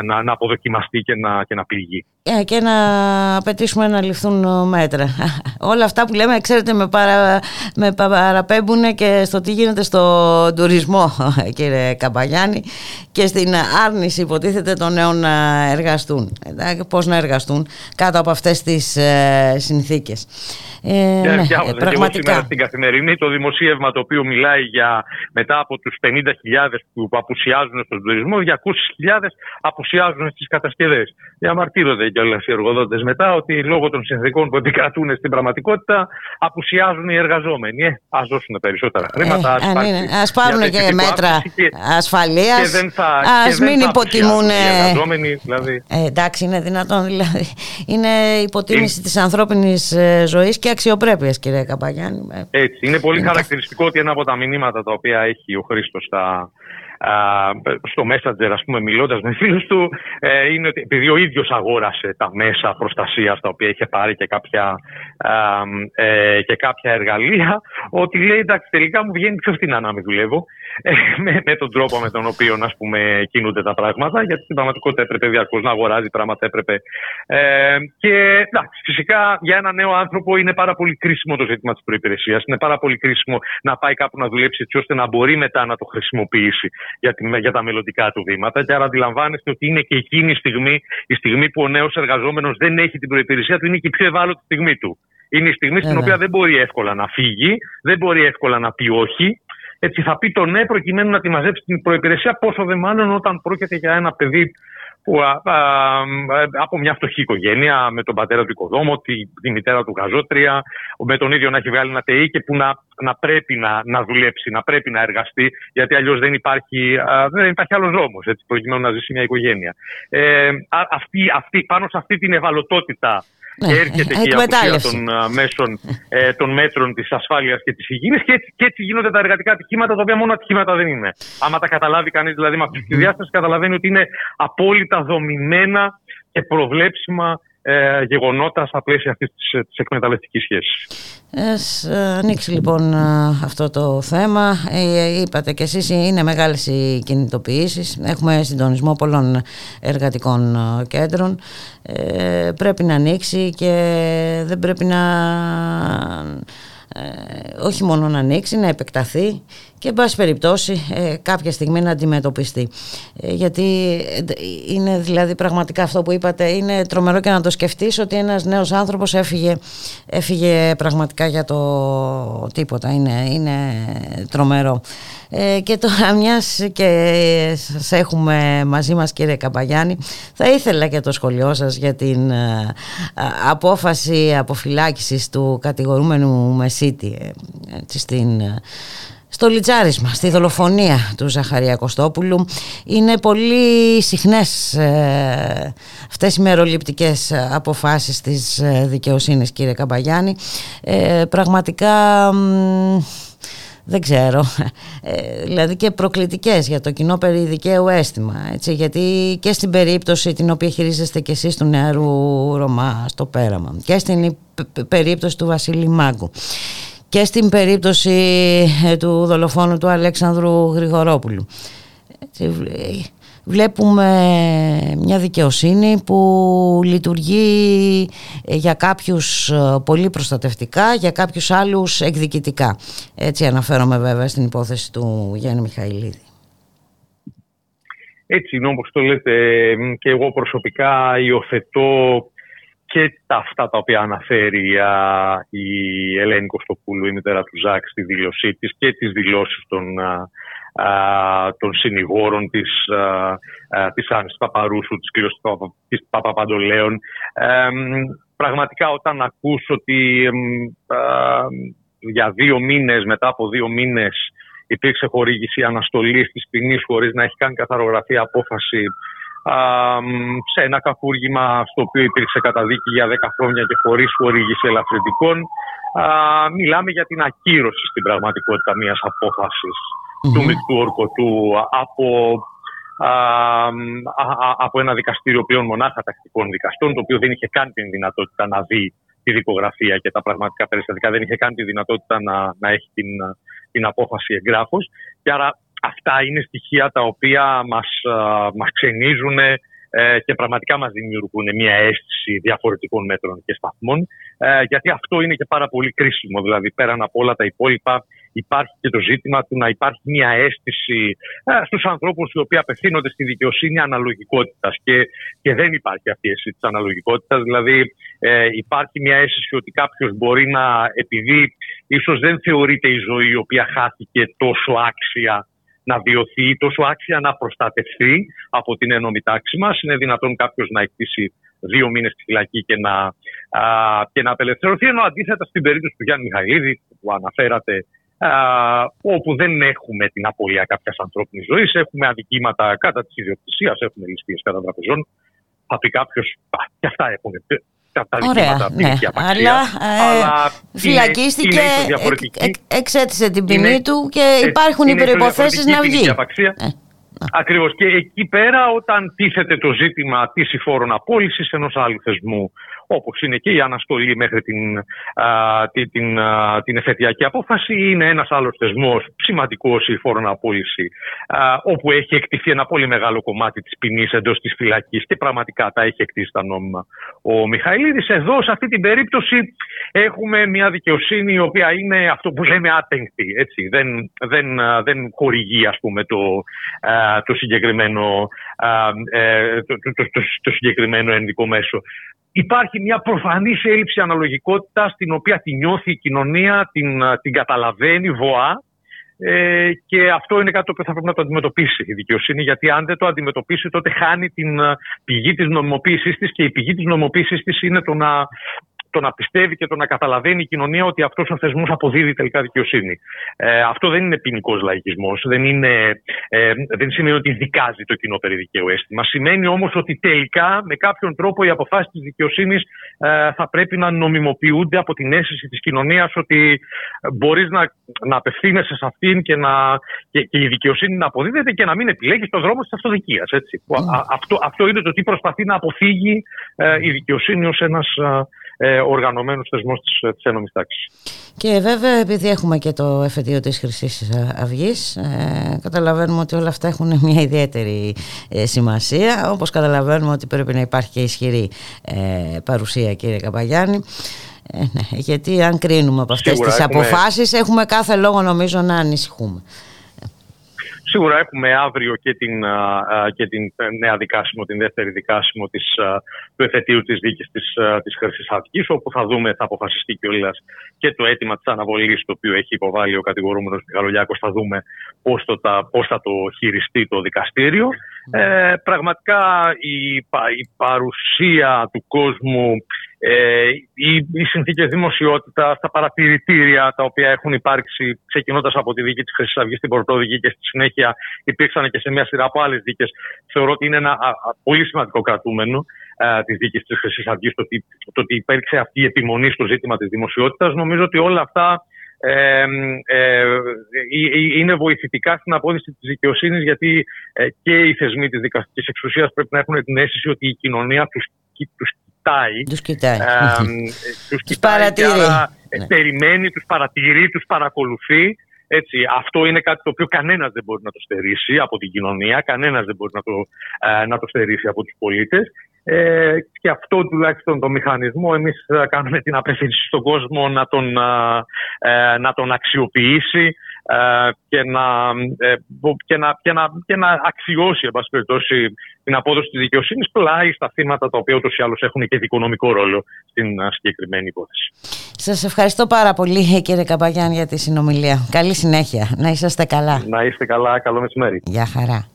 να, να αποδοκιμαστεί και να, και να πληγεί. Ε, και να απαιτήσουμε να ληφθούν μέτρα. Όλα αυτά που λέμε, ξέρετε, με, παρα, με παραπέμπουν και στο τι γίνεται στο τουρισμό, κύριε Καμπαγιάννη, και στην άρνηση, υποτίθεται, των νέων να εργαστούν. Πώς να εργαστούν κάτω από αυτές τις ε, συνθήκες. Ε, ναι, ε, πραγματικά. Σήμερα στην Καθημερινή το δημοσίευμα το οποίο μιλάει για μετά από τους 50.000 που απουσιάζουν στον τουρισμό, 200.000 απουσιάζουν στις κατασκευές. Διαμαρτύρονται κιόλας οι εργοδότες μετά ότι λόγω των συνθήκων που επικρατούν στην πραγματικότητα απουσιάζουν οι εργαζόμενοι. Ε, ας δώσουν περισσότερα χρήματα. Ε, ας πάρουν και μέτρα ασφαλείας. Α μην υποτιμούν. Οι εργαζόμενοι, δηλαδή. Ε, εντάξει, είναι δυνατόν. Δηλαδή. Είναι υποτίμηση ε, της ανθρώπινης ε, ζωής και αξιοπρέπειας, κύριε Καπαγιάννη. Ε, Έτσι. Είναι πολύ χαρακτηριστικό ότι ένα από τα μηνύματα τα οποία έχει ο Χρήστος στα στο Messenger, ας πούμε, μιλώντας με φίλους του, ε, είναι ότι επειδή ο ίδιος αγόρασε τα μέσα προστασίας τα οποία είχε πάρει και κάποια, ε, και κάποια εργαλεία, ότι λέει εντάξει τελικά μου βγαίνει πιο φθηνά να μην δουλεύω ε, με, με, τον τρόπο με τον οποίο ας πούμε, κινούνται τα πράγματα, γιατί στην πραγματικότητα έπρεπε διαρκώς να αγοράζει πράγματα, έπρεπε. Ε, και εντάξει, φυσικά για ένα νέο άνθρωπο είναι πάρα πολύ κρίσιμο το ζήτημα της προπηρεσία. Είναι πάρα πολύ κρίσιμο να πάει κάπου να δουλέψει έτσι ώστε να μπορεί μετά να το χρησιμοποιήσει για, τη, για τα μελλοντικά του βήματα. Και άρα αντιλαμβάνεστε ότι είναι και εκείνη η στιγμή, η στιγμή που ο νέος εργαζόμενος δεν έχει την προπηρεσία του, είναι και η πιο ευάλωτη στιγμή του. Είναι η στιγμή στην οποία δεν μπορεί εύκολα να φύγει, δεν μπορεί εύκολα να πει όχι. Έτσι θα πει το ναι προκειμένου να τη μαζέψει την προπηρεσία, πόσο δε μάλλον όταν πρόκειται για ένα παιδί που, α, από μια φτωχή οικογένεια, με τον πατέρα του οικοδόμο, τη, τη μητέρα του γαζότρια, με τον ίδιο να έχει βγάλει ένα ΤΕΙ και που να, να πρέπει να, να δουλέψει, να πρέπει να εργαστεί, γιατί αλλιώς δεν υπάρχει, α, δεν υπάρχει άλλος δρόμος προκειμένου να ζήσει μια οικογένεια. Ε, αυτή, αυτή, πάνω σε αυτή την ευαλωτότητα ναι, έρχεται και η απουσία των, μέσων, ε, των μέτρων της ασφάλειας και της υγιεινή και, έτσι, και έτσι γίνονται τα εργατικά ατυχήματα, τα οποία μόνο ατυχήματα δεν είναι. Άμα τα καταλάβει κανείς δηλαδή με αυτή τη διάσταση, καταλαβαίνει ότι είναι απόλυτα δομημένα και προβλέψιμα ε, γεγονότα στα πλαίσια αυτής της, της εκμεταλλευτικής σχέσης. Ας ανοίξει λοιπόν αυτό το θέμα. Ε, είπατε και εσείς είναι μεγάλες οι κινητοποιήσεις. Έχουμε συντονισμό πολλών εργατικών κέντρων. Ε, πρέπει να ανοίξει και δεν πρέπει να ε, όχι μόνο να ανοίξει, να επεκταθεί και εν πάση περιπτώσει ε, κάποια στιγμή να αντιμετωπιστεί. Ε, γιατί είναι δηλαδή πραγματικά αυτό που είπατε, είναι τρομερό και να το σκεφτείς ότι ένας νέος άνθρωπος έφυγε, έφυγε πραγματικά για το τίποτα. Είναι, είναι τρομερό. και τώρα μιας και σας έχουμε μαζί μας κύριε Καπαγιάννη, θα ήθελα και το σχολείο σας για την απόφαση αποφυλάκησης του κατηγορούμενου Μεσίτη στην στο λιτσάρισμα, στη δολοφονία του Ζαχαρία Κωστόπουλου είναι πολύ συχνές ε, αυτές οι μεροληπτικές αποφάσεις της ε, δικαιοσύνης κύριε Καμπαγιάννη. Ε, πραγματικά δεν ξέρω. Ε, δηλαδή και προκλητικές για το κοινό περί δικαίου αίσθημα έτσι, γιατί και στην περίπτωση την οποία χειρίζεστε και εσείς του νεαρού Ρωμά στο πέραμα και στην περίπτωση του Βασίλη Μάγκου και στην περίπτωση ε, του δολοφόνου του Αλέξανδρου Γρηγορόπουλου. Βλέπουμε μια δικαιοσύνη που λειτουργεί ε, για κάποιους ε, πολύ προστατευτικά, για κάποιους άλλους εκδικητικά. Έτσι αναφέρομαι βέβαια στην υπόθεση του Γιάννη Μιχαηλίδη. Έτσι είναι όπως το λέτε και εγώ προσωπικά υιοθετώ και τα αυτά τα οποία αναφέρει α, η Ελένη Κωστοπούλου, η μητέρα του Ζάκ, στη δήλωσή της και τις δηλώσεις των, α, των συνηγόρων της, α, της Άννης Παπαρούσου, της κ. της Παπαπαντολέων. πραγματικά όταν ακούς ότι για δύο μήνες, μετά από δύο μήνες υπήρξε χορήγηση αναστολής της ποινής χωρίς να έχει κάνει καθαρογραφία απόφαση σε ένα κακούργημα στο οποίο υπήρξε καταδίκη για 10 χρόνια και χωρίς χορήγηση ελαφρυντικών. Μιλάμε για την ακύρωση στην πραγματικότητα μιας απόφασης του μεικτού ορκωτού από, από ένα δικαστήριο πλέον μονάχα τακτικών δικαστών, το οποίο δεν είχε καν την δυνατότητα να δει τη δικογραφία και τα πραγματικά περιστατικά, δεν είχε καν τη δυνατότητα να, να έχει την, την απόφαση εγγράφος. Και άρα αυτά είναι στοιχεία τα οποία μας, μας ξενίζουν ε, και πραγματικά μας δημιουργούν μια αίσθηση διαφορετικών μέτρων και σταθμών ε, γιατί αυτό είναι και πάρα πολύ κρίσιμο. Δηλαδή πέραν από όλα τα υπόλοιπα υπάρχει και το ζήτημα του να υπάρχει μια αίσθηση ε, στους ανθρώπους οι οποίοι απευθύνονται στη δικαιοσύνη αναλογικότητας και, και δεν υπάρχει αυτή η αίσθηση της αναλογικότητας. Δηλαδή ε, υπάρχει μια αίσθηση ότι κάποιος μπορεί να, επειδή ίσως δεν θεωρείται η ζωή η οποία χάθηκε τόσο άξια να βιωθεί, τόσο άξια να προστατευτεί από την ένωμη τάξη μας. Είναι δυνατόν κάποιος να εκτίσει δύο μήνες στη φυλακή και να, α, και να απελευθερωθεί. Ενώ αντίθετα στην περίπτωση του Γιάννη Μιχαηλίδη, που αναφέρατε, α, όπου δεν έχουμε την απώλεια κάποιας ανθρώπινης ζωής, έχουμε αδικήματα κατά της ιδιοκτησίας, έχουμε ληστείες κατά τραπεζών. Θα πει κάποιος, και αυτά έχουν τα Ωραία, ναι. Αλλά, ε, φυλακίστηκε, εξέτησε την ποινή του και υπάρχουν οι προποθέσει να βγει. Ε. Ακριβώς. Και εκεί πέρα, όταν τίθεται το ζήτημα της υφόρων απόλυση ενός άλλου θεσμού, όπως είναι και η αναστολή μέχρι την, α, την, την, την εφετειακή απόφαση, είναι ένας άλλος θεσμός σημαντικός η υφόρων απόλυση, α, όπου έχει εκτιθεί ένα πολύ μεγάλο κομμάτι της ποινής εντός της φυλακής και πραγματικά τα έχει εκτίσει τα νόμιμα ο Μιχαηλίδης. Εδώ, σε αυτή την περίπτωση, έχουμε μια δικαιοσύνη η οποία είναι αυτό που λέμε άτεγκτη. Έτσι. Δεν, δεν, δεν χορηγεί, ας πούμε, το, το συγκεκριμένο, ε, το, το, το, το, συγκεκριμένο ενδικό μέσο. Υπάρχει μια προφανής έλλειψη αναλογικότητας την οποία τη νιώθει η κοινωνία, την, την καταλαβαίνει βοά ε, και αυτό είναι κάτι που θα πρέπει να το αντιμετωπίσει η δικαιοσύνη γιατί αν δεν το αντιμετωπίσει τότε χάνει την πηγή της νομιμοποίησής της και η πηγή της νομιμοποίησής της είναι το να το να πιστεύει και το να καταλαβαίνει η κοινωνία ότι αυτός ο θεσμός αποδίδει τελικά δικαιοσύνη. Ε, αυτό δεν είναι ποινικός λαϊκισμός. Δεν, είναι, ε, δεν σημαίνει ότι δικάζει το κοινό περί δικαίου αίσθημα. Σημαίνει όμως ότι τελικά με κάποιον τρόπο οι αποφάσεις της δικαιοσύνης ε, θα πρέπει να νομιμοποιούνται από την αίσθηση της κοινωνίας ότι μπορείς να, να απευθύνεσαι σε αυτήν και, να, και, και η δικαιοσύνη να αποδίδεται και να μην επιλέγεις το δρόμο της αυτοδικίας. Mm. Αυτό, αυτό είναι το τι προσπαθεί να αποφύγει ε, η δικαιοσύνη ως ένας ε, οργανωμένους θεσμούς της, ε, της ένωμης τάξης. Και βέβαια επειδή έχουμε και το εφετείο της χρυσής Αυγής ε, καταλαβαίνουμε ότι όλα αυτά έχουν μια ιδιαίτερη ε, σημασία όπως καταλαβαίνουμε ότι πρέπει να υπάρχει και ισχυρή ε, παρουσία κύριε Καπαγιάννη Ε, ναι, γιατί αν κρίνουμε από αυτές Σίγουρα τις έχουμε- αποφάσεις έχουμε κάθε λόγο νομίζω να ανησυχούμε. Σίγουρα έχουμε αύριο και την, α, α, και την νέα δικάσιμο, την δεύτερη δικάσιμο της, α, του εφετείου της δίκης της, α, της Χρυσής Αυγής, όπου θα δούμε, θα αποφασιστεί κιόλας και το αίτημα της αναβολής το οποίο έχει υποβάλει ο κατηγορούμενος Μιχαλολιάκος. Θα δούμε πώς, το, τα, πώς θα το χειριστεί το δικαστήριο. Ε, πραγματικά η, πα- η παρουσία του κόσμου ε, οι, οι συνθήκε δημοσιότητα, τα παρατηρητήρια τα οποία έχουν υπάρξει ξεκινώντας από τη δίκη της Χρυσής Αυγής στην Πρωτόδικη και στη συνέχεια υπήρξαν και σε μια σειρά από άλλες δίκες, θεωρώ ότι είναι ένα α, α, πολύ σημαντικό κρατούμενο της δίκης της Χρυσής Αυγής. Το, ότι- το ότι υπήρξε αυτή η επιμονή στο ζήτημα της δημοσιότητας. Νομίζω ότι όλα αυτά ε, ε, ε, είναι βοηθητικά στην απόδειξη της δικαιοσύνης γιατί ε, και οι θεσμοί της δικαστικής εξουσίας πρέπει να έχουν την αίσθηση ότι η κοινωνία τους, κοι- τους κοιτάει Τους κοιτάει. ε, τους κοιτάει παρατηρεί. και άρα, ε, Ναι. περιμένει, τους παρατηρεί, τους παρακολουθεί. Έτσι, αυτό είναι κάτι το οποίο κανένας δεν μπορεί να το στερήσει από την κοινωνία, κανένας δεν μπορεί να το, ε, να το στερήσει από τους πολίτες. Ε, και αυτό τουλάχιστον το μηχανισμό εμείς ε, κάνουμε την απευθύνση στον κόσμο να τον, α, ε, να τον αξιοποιήσει ε, και, να, ε, μπο- και, να, και, να, και να αξιώσει εν πάση περιπτώσει, την απόδοση της δικαιοσύνης πλάι στα θύματα τα οποία ούτως ή άλλως έχουν και δικονομικό ρόλο στην α, συγκεκριμένη υπόθεση. Σας ευχαριστώ πάρα πολύ κύριε Καπαγιάν για τη συνομιλία. Καλή συνέχεια. Να είσαστε καλά. Να είστε καλά, καλό μεσημέρι. Γεια χαρά.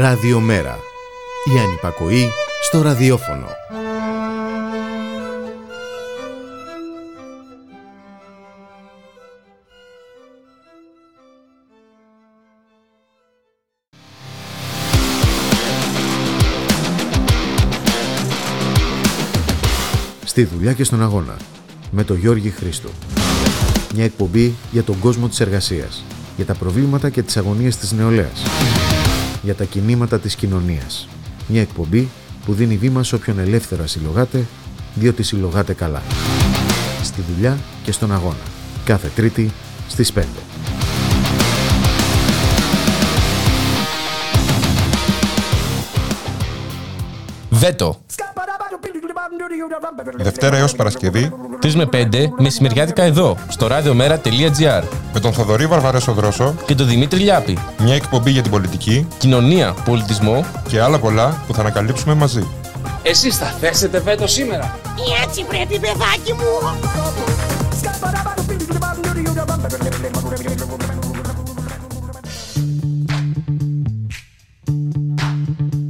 Ραδιομέρα. Η ανυπακοή στο ραδιόφωνο. Στη δουλειά και στον αγώνα. Με τον Γιώργη Χρήστο. Μια εκπομπή για τον κόσμο της εργασίας. Για τα προβλήματα και τις αγωνίες της νεολαίας. Για τα κινήματα της κοινωνίας. Μια εκπομπή που δίνει βήμα σε όποιον ελεύθερα συλλογάται, διότι συλλογάται καλά. Στη δουλειά και στον αγώνα. Κάθε Τρίτη στις 5. Βέτο. Δευτέρα έως Παρασκευή 3 με 5 μεσημεριάτικα εδώ, στο radiomera.gr με τον Θοδωρή Βαρβαρέσο Δρόσο και τον Δημήτρη Λιάπη. μια εκπομπή για την πολιτική Κοινωνία, πολιτισμό, και άλλα πολλά που θα ανακαλύψουμε μαζί. Εσείς θα θέσετε βέτο σήμερα. Έτσι πρέπει παιδάκι μου.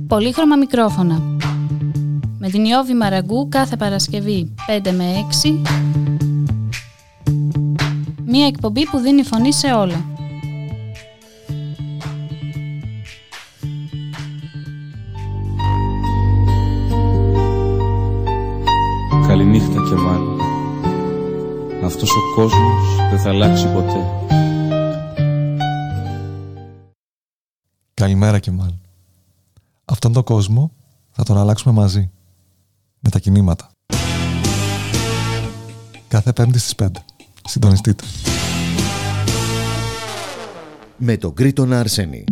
Πολύχρωμα μικρόφωνα. Με την Ιώβη Μαραγκού κάθε Παρασκευή 5 με 6. Μία εκπομπή που δίνει φωνή σε όλα. Καληνύχτα και μάλλον. Αυτός ο κόσμος δεν θα αλλάξει ποτέ. Καλημέρα και μάλλον. Αυτόν τον κόσμο θα τον αλλάξουμε μαζί. Με τα κινήματα. Κάθε πέμπτη στις 5. Συντονιστείτε. Με τον Κρήτονα Αρσένη.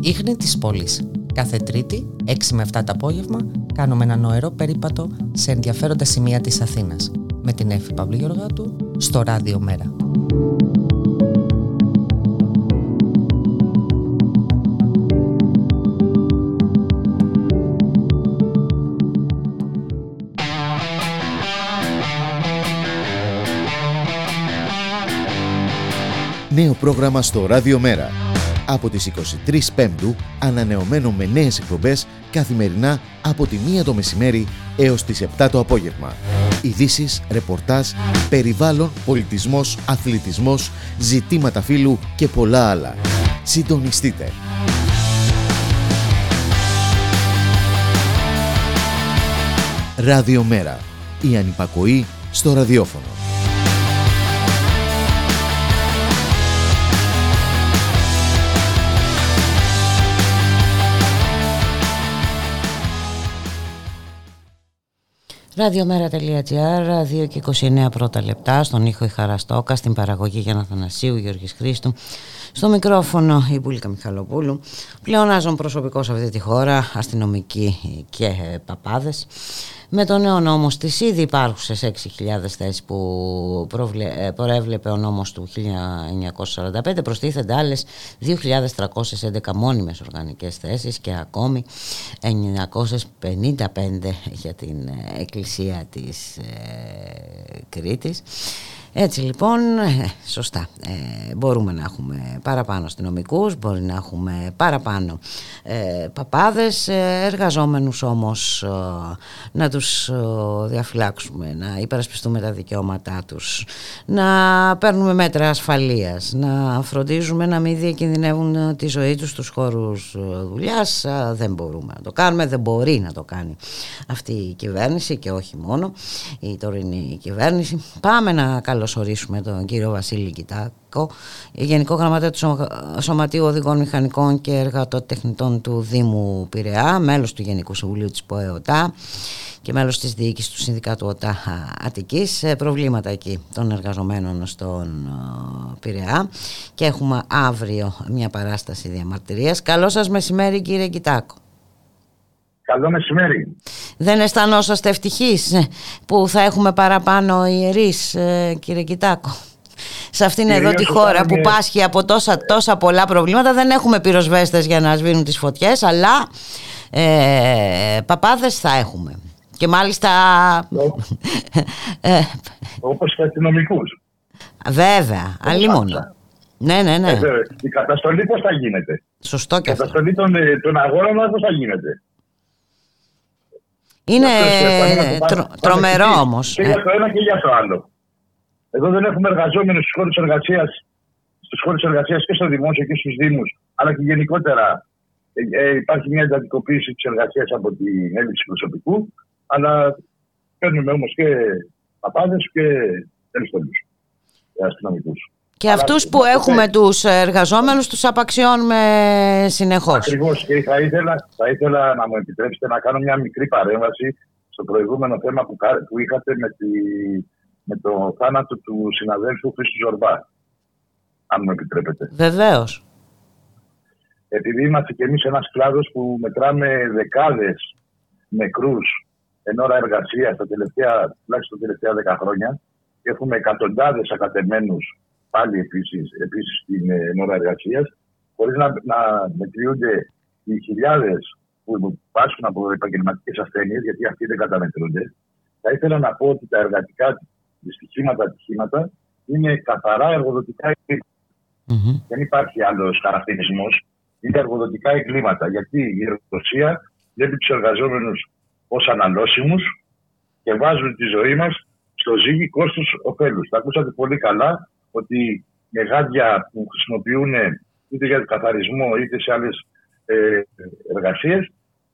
Ίχνη της πόλης. Κάθε Τρίτη, 6 με 7 το απόγευμα, κάνουμε ένα νοερό περίπατο σε ενδιαφέροντα σημεία της Αθήνας. Με την Εφη Παύλου Γεωργάτου, στο Ράδιο Μέρα. Νέο πρόγραμμα στο Ράδιο Μέρα. Από τις 23 Πέμπτου, ανανεωμένο με νέες εκπομπές καθημερινά από τη 1 το μεσημέρι έως τις 7 το απόγευμα. Ειδήσεις, ρεπορτάζ, περιβάλλον, πολιτισμός, αθλητισμός, ζητήματα φύλου και πολλά άλλα. Συντονιστείτε. Ράδιο Μέρα. Η ανυπακοή στο ραδιόφωνο. Ραδιομέρα.gr, 2 και 29 πρώτα λεπτά, στον ήχο η Χαραστόκα, στην παραγωγή Γιάννα Θανασίου, Γιώργης Χρήστου, στο μικρόφωνο η Μπουλίκα Μιχαλοπούλου, πλεονάζον προσωπικό σε αυτή τη χώρα, αστυνομικοί και ε, παπάδες. Με το νέο νόμο στις ήδη υπάρχουσες 6.000 θέσεις που προβλε... ε, προέβλεπε ο νόμος του 1945 προστίθενται άλλες 2.311 μόνιμες οργανικές θέσεις και ακόμη 955 για την ε, εκκλησία της ε, Κρήτης. Έτσι λοιπόν, ε, σωστά, ε, μπορούμε να έχουμε παραπάνω αστυνομικούς, μπορεί να έχουμε παραπάνω ε, παπάδες, ε, εργαζόμενους όμως να τους διαφυλάξουμε, να υπερασπιστούμε τα δικαιώματά τους, να παίρνουμε μέτρα ασφαλείας, να φροντίζουμε να μην διακινδυνεύουν τη ζωή τους στους χώρους δουλειάς. Δεν μπορούμε να το κάνουμε, δεν μπορεί να το κάνει αυτή η κυβέρνηση και όχι μόνο η τωρινή κυβέρνηση. Πάμε να καλωσορίσουμε τον κύριο Βασίλη Κιτάκο, Γενικό Γραμματέα του Σωματείου Οδηγών Μηχανικών και Εργατοτεχνητών του Δήμου Πειραιά, μέλος του Γενικού Συμβουλίου της ΠΟΕΟΤΑ και μέλος της διοίκησης του Συνδικάτου ΟΤΑ Αττικής. Προβλήματα εκεί των εργαζομένων στον Πειραιά και έχουμε αύριο μια παράσταση διαμαρτυρίας. Καλό σας μεσημέρι κύριε Κιτάκο. Καλό μεσημέρι. Δεν αισθανόσαστε ευτυχείς ε, που θα έχουμε παραπάνω ιερείς, ε, κύριε Κιτάκο; Σε αυτήν εδώ τη χώρα που πάσχει από τόσα, τόσα πολλά προβλήματα δεν έχουμε πυροσβέστες για να σβήνουν τις φωτιές αλλά ε, παπάδες θα έχουμε. Και μάλιστα... Όπως και αστυνομικούς. Βέβαια, αλλήμον. Ναι, ναι, ναι. Ε, βέβαια. η καταστολή πώς θα γίνεται; Σωστό και Η αυτό. καταστολή των, ε, των αγώνων μας πώς θα γίνεται; Είναι Αυτό είναι το ένα που τρο- πάμε- τρομερό πάμε εκεί. όμως. Και για το ένα και για το άλλο. Εδώ δεν έχουμε εργαζόμενους στους χώρους εργασίας στους χώρους εργασίας και στο δημόσιο και στους δήμους, αλλά και γενικότερα ε, ε, υπάρχει μια εντατικοποίηση της εργασίας από την έλλειψη προσωπικού, αλλά παίρνουμε όμως και παπάδες και τέλος αστυνομικούς. Και αυτούς που έχουμε τους εργαζόμενους τους απαξιώνουμε συνεχώς. Ακριβώς και θα ήθελα, θα ήθελα να μου επιτρέψετε να κάνω μια μικρή παρέμβαση στο προηγούμενο θέμα που, κα- που είχατε με, τη, με το θάνατο του συναδέλφου Χρήστου Ζορμπά. Αν μου επιτρέπετε. Βεβαίως. Επειδή είμαστε κι εμείς ένας κλάδος που μετράμε δεκάδες νεκρούς εν ώρα εργασίας τα τελευταία, τουλάχιστον τα τελευταία δέκα χρόνια και έχουμε εκατοντάδες ακατεμένους πάλι επίσης, επίσης στην ε, εν ώρα εργασίας χωρίς να, να μετριούνται οι χιλιάδες που πάσχουν από επαγγελματικές ασθένειες γιατί αυτοί δεν καταμετρούνται. Θα ήθελα να πω ότι τα εργατικά δυστυχήματα, ατυχήματα είναι καθαρά εργοδοτικά εγκλήματα. Δεν υπάρχει άλλος χαρακτηρισμός. Είναι εργοδοτικά εγκλήματα. Γιατί η εργοδοσία βλέπει τους εργαζόμενους ως αναλώσιμους και βάζουν τη ζωή μας στο ζύγι κόστου-οφέλου. Τα ακούσατε πολύ καλά ότι με γάντια που χρησιμοποιούν είτε για καθαρισμό είτε σε άλλες ε, εργασίες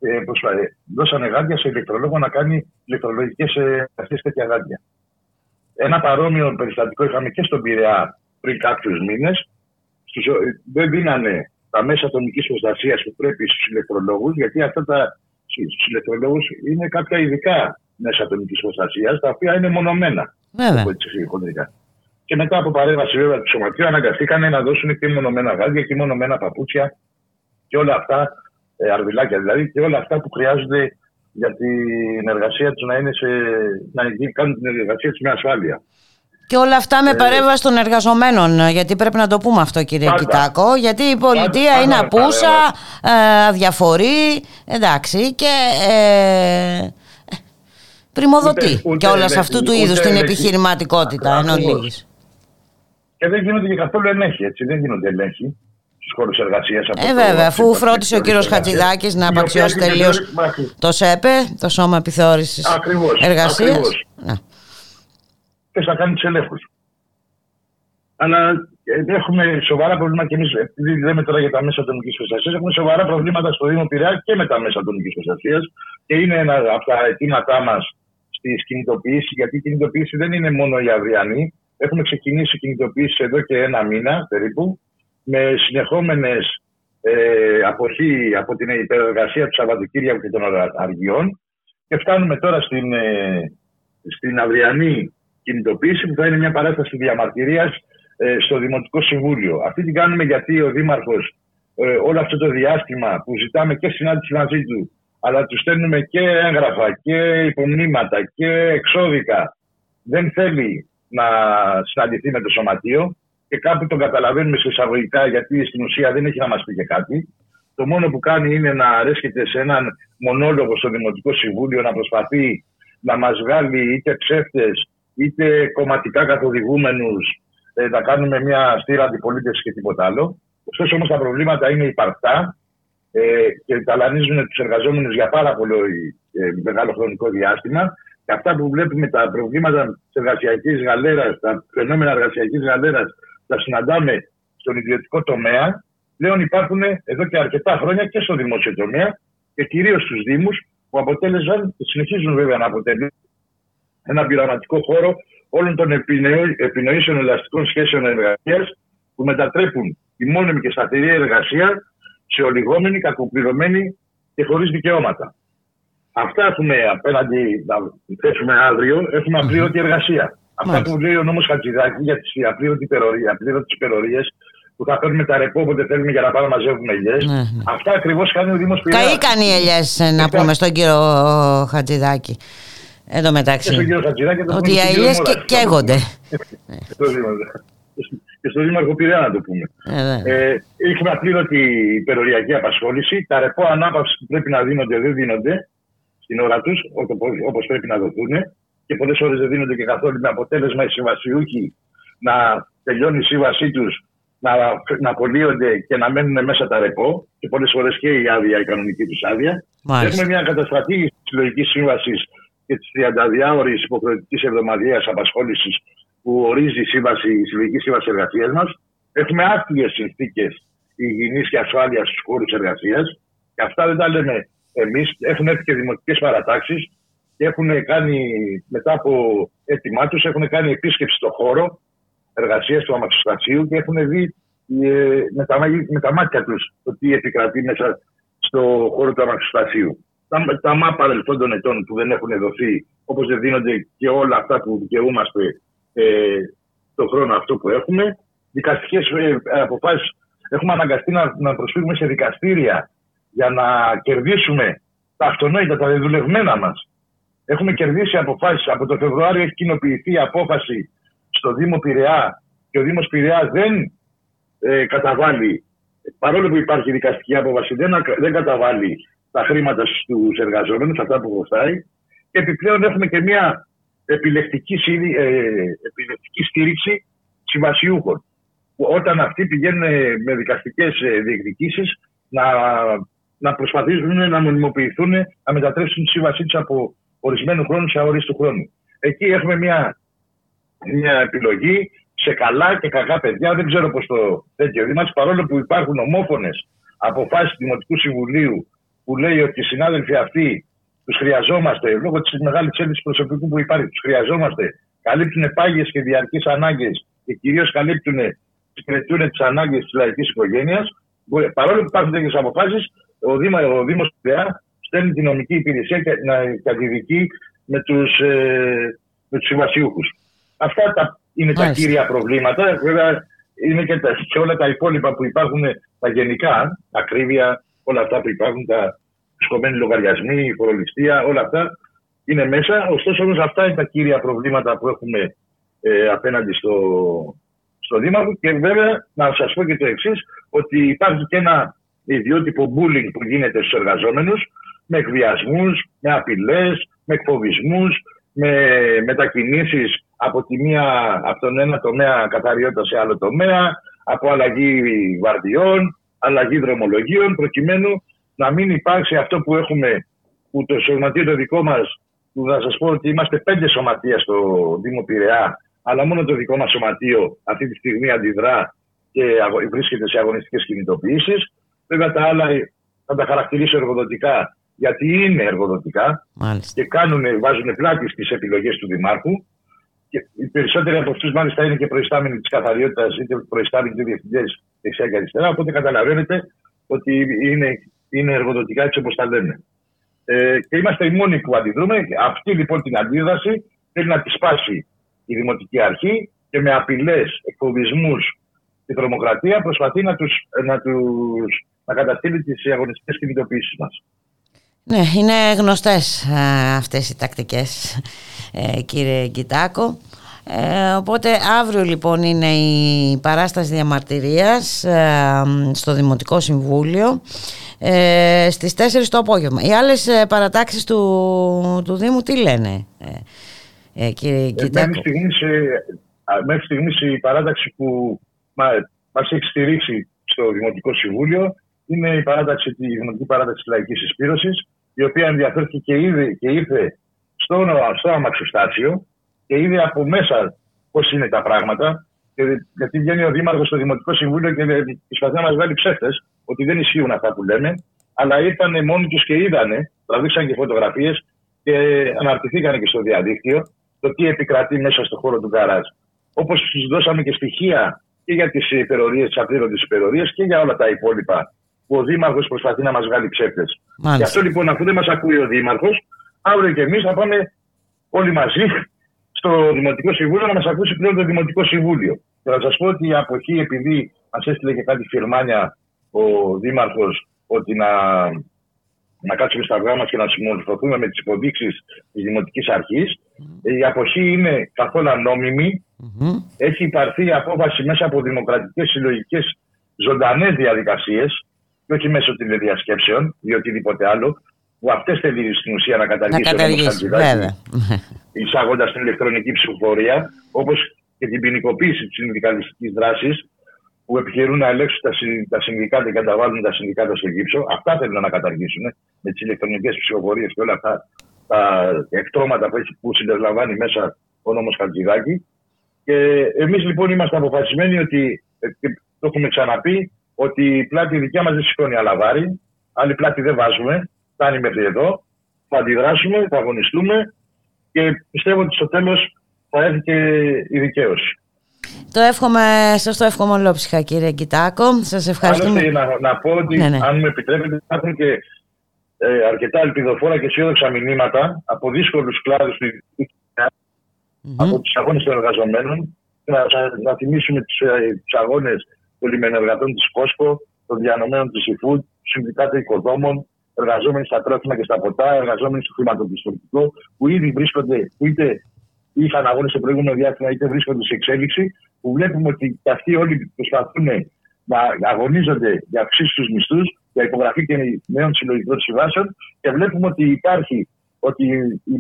ε, προσπα- ε, δώσανε γάντια σε ηλεκτρολόγο να κάνει ηλεκτρολογικές εργασίε τέτοια γάντια. Ένα παρόμοιο περιστατικό είχαμε και στον Πειραιά πριν κάποιους μήνες. Δεν δίνανε τα μέσα ατομικής προστασίας που πρέπει στους ηλεκτρολόγους, γιατί αυτά τα στους ηλεκτρολόγους είναι κάποια ειδικά μέσα ατομικής προστασίας, τα οποία είναι μονομένα. Βέβαια. από έτσι χοντρικά. Και μετά από παρέμβαση βέβαια του σωματείου αναγκαστήκαν να δώσουν και μονομένα γάντια και μονομένα παπούτσια και όλα αυτά, ε, αρβιλάκια δηλαδή, και όλα αυτά που χρειάζονται για την εργασία τους να, είναι σε, να κάνουν την εργασία τους με ασφάλεια. Και όλα αυτά με παρέμβαση των εργαζομένων, γιατί πρέπει να το πούμε αυτό κύριε Πάντα. Κιτάκο, γιατί η πολιτεία Πάντα, είναι πάντα απούσα, ε, αδιαφορεί, εντάξει, και ε, πρημοδοτεί Ούτε- ούτε και όλα σε ελέγχει, αυτού του ούτε είδους την ελέγχει. επιχειρηματικότητα εν Ακριβώς. ολίγης. Και δεν γίνονται και καθόλου ελέγχοι, έτσι. Δεν γίνονται ελέγχοι στους χώρους εργασίας. Ε, βέβαια, αφού φρόντισε ο κύριος Χατζηδάκης να απαξιώσει τελείως το ΣΕΠΕ, το Σώμα Επιθεώρησης Ακριβώς, Εργασίας. ακριβώς. Ναι. και θα κάνει τους ελέγχους. Αλλά ε, έχουμε σοβαρά προβλήματα και εμείς, επειδή λέμε τώρα για τα μέσα ατομικής προστασίας, έχουμε σοβαρά προβλήματα στο Δήμο Πειραιά και με τα μέσα ατομικής προστασίας. Και είναι ένα από τα αιτήματά μας στι κινητοποιήσει, γιατί η κινητοποίηση δεν είναι μόνο η αυριανή. Έχουμε ξεκινήσει κινητοποίηση εδώ και ένα μήνα περίπου, με συνεχόμενες ε, αποχή από την υπεργασία του Σαββατοκύριακου και των αργιών. Και φτάνουμε τώρα στην, ε, στην αυριανή κινητοποίηση που θα είναι μια παράσταση διαμαρτυρίας ε, στο Δημοτικό Συμβούλιο. Αυτή την κάνουμε γιατί ο Δήμαρχος ε, όλο αυτό το διάστημα που ζητάμε και συνάντηση μαζί του αλλά του στέλνουμε και έγγραφα και υπομνήματα και εξώδικα δεν θέλει να συναντηθεί με το σωματείο και κάπου τον καταλαβαίνουμε σε εισαγωγικά γιατί στην ουσία δεν έχει να μας πει και κάτι. Το μόνο που κάνει είναι να αρέσκεται σε έναν μονόλογο στο Δημοτικό Συμβούλιο να προσπαθεί να μας βγάλει είτε ψεύτες είτε κομματικά καθοδηγούμενους ε, να κάνουμε μια στήρα αντιπολίτευσης και τίποτα άλλο. Ωστόσο όμως τα προβλήματα είναι υπαρκτά ε, και ταλανίζουν τους εργαζόμενους για πάρα πολύ ε, μεγάλο χρονικό διάστημα και αυτά που βλέπουμε τα προβλήματα της εργασιακής γαλέρας, τα φαινόμενα εργασιακής γαλέρας τα συναντάμε στον ιδιωτικό τομέα πλέον υπάρχουν εδώ και αρκετά χρόνια και στο δημόσιο τομέα και κυρίως στους Δήμους που αποτέλεσαν και συνεχίζουν βέβαια να αποτελούν ένα πειραματικό χώρο όλων των επινοή- επινοήσεων ελαστικών σχέσεων εργασίας που μετατρέπουν τη μόνιμη και σταθερή εργασία σε ολιγόμενη, κακοπληρωμένη και χωρίς δικαιώματα. Αυτά έχουμε απέναντι να θέσουμε αύριο, έχουμε απλήρωτη εργασία. Αυτά που λέει ο νόμος Χατζηδάκη για τις απλήρωτες υπερορίες που θα παίρνουμε τα ρεπό όποτε θέλουμε για να πάμε να μαζεύουμε ελιές. Ναι, Αυτά ακριβώς κάνει ο Δήμος Πειραιάς. Καήκαν οι ελιές ε, να πούμε στον κύριο Χατζηδάκη. Εν τω μεταξύ. Και στον κύριο Χατζηδάκη, το Ότι πούμε οι στον κύριο ελιές Μόρα. και- καίγονται. Και στο Δήμαρχο. Και στο Δήμαρχο Πειραιά να το πούμε. Ε, βέβαια. Ε, έχουμε απλήρωτη υπεροριακή απασχόληση. Τα ρεπό ανάπαυσης που πρέπει να δίνονται δεν δίνονται στην ώρα τους, όπως πρέπει να δοθούν. Και πολλές φορέ δεν δίνονται και καθόλου με αποτέλεσμα οι συμβασιούχοι να τελειώνει η σύμβασή τους να, να απολύονται και να μένουν μέσα τα ρεπό και πολλές φορές και η άδεια, η κανονική τους άδεια. Μάλιστα. Έχουμε μια καταστρατήγηση της συλλογικής σύμβασης και της 32ωρη υποχρεωτικής εβδομαδιαίας απασχόλησης που ορίζει η, σύμβαση, η συλλογική σύμβαση εργασίας μας. Έχουμε άθλιες συνθήκες υγιεινής και ασφάλειας στους χώρους εργασίας. Και αυτά δεν τα λέμε εμείς. Έχουν έρθει και δημοτικές παρατάξεις και έχουν κάνει, μετά από έτοιμά τους, έχουν κάνει επίσκεψη στο χώρο εργασίας του αμαξοστασίου και έχουν δει ε, με, τα, με τα μάτια τους το τι επικρατεί μέσα στο χώρο του αμαξοστασίου. Τα, τα ΜΑ παρελθόντων ετών που δεν έχουν δοθεί, όπως δεν δίνονται και όλα αυτά που δικαιούμαστε ε, το χρόνο αυτό που έχουμε. Δικαστικές ε, αποφάσεις έχουμε αναγκαστεί να, να προσφύγουμε σε δικαστήρια για να κερδίσουμε τα αυτονόητα, τα δεδουλευμένα μας. Έχουμε κερδίσει αποφάσεις. Από το Φεβρουάριο έχει κοινοποιηθεί η απόφαση στο Δήμο Πειραιά και ο Δήμος Πειραιά δεν ε, καταβάλει, παρόλο που υπάρχει δικαστική απόφαση, δεν, δεν καταβάλει τα χρήματα στους εργαζόμενους, αυτά που χρωστάει. Και επιπλέον έχουμε και μια επιλεκτική, ε, επιλεκτική στήριξη συμβασιούχων. Όταν αυτοί πηγαίνουν με δικαστικές ε, διεκδικήσεις να, να προσπαθήσουν να μονιμοποιηθούν, να μετατρέψουν τη σύμβασή τους από ορισμένου χρόνου σε αορίστου χρόνου. Εκεί έχουμε μια μια επιλογή σε καλά και κακά παιδιά. Δεν ξέρω πώς το τέτοιο δήμα, παρόλο που υπάρχουν ομόφωνες αποφάσεις του Δημοτικού Συμβουλίου που λέει ότι οι συνάδελφοι αυτοί τους χρειαζόμαστε λόγω της μεγάλης έλλειψης προσωπικού που υπάρχει. Τους χρειαζόμαστε. Καλύπτουν πάγιες και διαρκείς ανάγκες και κυρίως καλύπτουν, συγκριτούν τις ανάγκες της λαϊκής οικογένειας. Παρόλο που υπάρχουν τέτοιες αποφάσεις, ο Δήμο ο Δήμος στέλνει την νομική υπηρεσία και να κατηδικεί με τους ε, με τους συμβασιούχους. Αυτά τα, είναι τα κύρια προβλήματα. Βέβαια, είναι και, τα, και όλα τα υπόλοιπα που υπάρχουν, τα γενικά, ακρίβεια, όλα αυτά που υπάρχουν, τα σκομμένοι λογαριασμοί, η φορολιστία, όλα αυτά είναι μέσα. Ωστόσο, όμως, αυτά είναι τα κύρια προβλήματα που έχουμε ε, απέναντι στο, στο Δήμαρχο. Και βέβαια, να σας πω και το εξής, ότι υπάρχει και ένα ιδιότυπο bullying που γίνεται στους εργαζόμενους, με εκβιασμούς, με απειλές, με εκφοβισμούς, με μετακινήσεις από, τη μία, από τον ένα τομέα καθαριότητα σε άλλο τομέα, από αλλαγή βαρδιών, αλλαγή δρομολογίων, προκειμένου να μην υπάρξει αυτό που έχουμε, που το σωματείο το δικό μας, που θα σας πω ότι είμαστε πέντε σωματεία στο Δήμο Πειραιά, αλλά μόνο το δικό μας σωματείο αυτή τη στιγμή αντιδρά και βρίσκεται σε αγωνιστικές κινητοποιήσεις. Βέβαια τα άλλα θα τα χαρακτηρίσω εργοδοτικά, γιατί είναι εργοδοτικά Μάλιστα. και κάνουν, βάζουν πλάτη στις επιλογές του Δημάρχου. Και οι περισσότεροι από αυτούς, μάλιστα, είναι και προϊστάμενοι της καθαριότητας, είτε προϊστάμενοι είτε διευθυντές δεξιά και αριστερά. Οπότε καταλαβαίνετε ότι είναι, είναι εργοδοτικά έτσι όπως τα λένε. Ε, και είμαστε οι μόνοι που αντιδρούμε. Αυτή λοιπόν την αντίδραση θέλει να τη σπάσει η Δημοτική Αρχή και με απειλές, εκφοβισμούς και τρομοκρατία προσπαθεί να, τους, να, τους, να καταστήλει τις αγωνιστικές κινητοποιήσεις μας. Ναι, είναι γνωστές α, αυτές οι τακτικές ε, κύριε Κιτάκο. Ε, οπότε αύριο λοιπόν είναι η παράσταση διαμαρτυρίας ε, στο Δημοτικό Συμβούλιο ε, στις 4 το απόγευμα. Οι άλλες ε, παρατάξεις του, του Δήμου τι λένε ε, κύριε Κιτάκο. Μέχρι στιγμής, μέχρι στιγμής η παράταξη που μα, μας έχει στηρίξει στο Δημοτικό Συμβούλιο είναι η, παράταξη, η Δημοτική Παράταξη Λαϊκής Εισπήρωσης η οποία ενδιαφέρθηκε και, ήδη, και ήρθε στο, στο αμαξοστάσιο και είδε από μέσα πώς είναι τα πράγματα. Και, γιατί βγαίνει ο Δήμαρχος στο Δημοτικό Συμβούλιο και προσπαθεί να μας βγάλει ψεύτες ότι δεν ισχύουν αυτά που λέμε. Αλλά ήρθαν μόνοι τους και είδανε, τραβήξαν και φωτογραφίες και αναρτηθήκαν και στο διαδίκτυο το τι επικρατεί μέσα στο χώρο του γκαράζ. Όπως τους δώσαμε και στοιχεία και για τις υπερορίες, τις απλήρωτες υπερορίες και για όλα τα υπόλοιπα που ο Δήμαρχος προσπαθεί να μας βγάλει ψεύτες. Γι' αυτό λοιπόν, αφού δεν μας ακούει ο Δήμαρχος, αύριο και εμείς θα πάμε όλοι μαζί στο Δημοτικό Συμβούλιο να μας ακούσει πλέον το Δημοτικό Συμβούλιο. Και να σας πω ότι η αποχή, επειδή μας έστειλε και κάτι φιρμάνια ο Δήμαρχος ότι να, να κάτσουμε στα αυγά μα και να συμμορφωθούμε με τις υποδείξεις της Δημοτικής Αρχής, η αποχή είναι καθόλου νόμιμη. Έχει υπαρθεί απόφαση μέσα από δημοκρατικές συλλογικές ζωντανές διαδικασίες και όχι μέσω τηλεδιασκέψεων ή οτιδήποτε άλλο, που αυτές θέλει στην ουσία να καταργήσει, να εισάγοντας την ηλεκτρονική ψηφοφορία, όπως και την ποινικοποίηση της συνδικαλιστικής δράσης. που επιχειρούν να ελέγξουν τα, συ- τα συνδικάτα και καταβάλουν τα συνδικάτα στο γύψο. Αυτά θέλουν να καταργήσουν με τις ηλεκτρονικές ψηφοφορίες και όλα αυτά τα εκτρώματα που, έχει, που συμπεριλαμβάνει μέσα ο νόμος Χατζηδάκη. Και εμείς λοιπόν είμαστε αποφασισμένοι ότι, ε, και το έχουμε ξαναπεί, ότι η πλάτη δικιά μας δεν σηκώνει αλαβάρι, άλλη πλάτη δεν βάζουμε, φτάνει μέχρι εδώ, θα αντιδράσουμε, θα αγωνιστούμε και πιστεύω ότι στο τέλος θα έρθει και η δικαίωση. Το εύχομαι, σας το εύχομαι ολόψυχα κύριε Κιτάκο. Σας ευχαριστούμε. Άλλωστε, να, να πω ότι, Ναι, ναι. αν μου επιτρέπετε, υπάρχουν και ε, αρκετά ελπιδοφόρα και αισιόδοξα μηνύματα από δύσκολους κλάδους του από τους αγώνες των εργαζομένων. Να, να θυμίσουμε τους τους αγώνες των λιμενεργατών της Κόσκο, των διανομένων της eFood, τους συνδικάτων οικοδόμων, εργαζόμενοι στα τρόφιμα και στα ποτά, εργαζόμενοι στο χρηματοπιστωτικό, που ήδη βρίσκονται, που είτε είχαν αγώνες στο προηγούμενο διάστημα, είτε βρίσκονται σε εξέλιξη, που βλέπουμε ότι και αυτοί όλοι προσπαθούν να αγωνίζονται για αυξήσεις στους μισθούς, για υπογραφή και νέων συλλογικών συμβάσεων και βλέπουμε ότι υπάρχει, ότι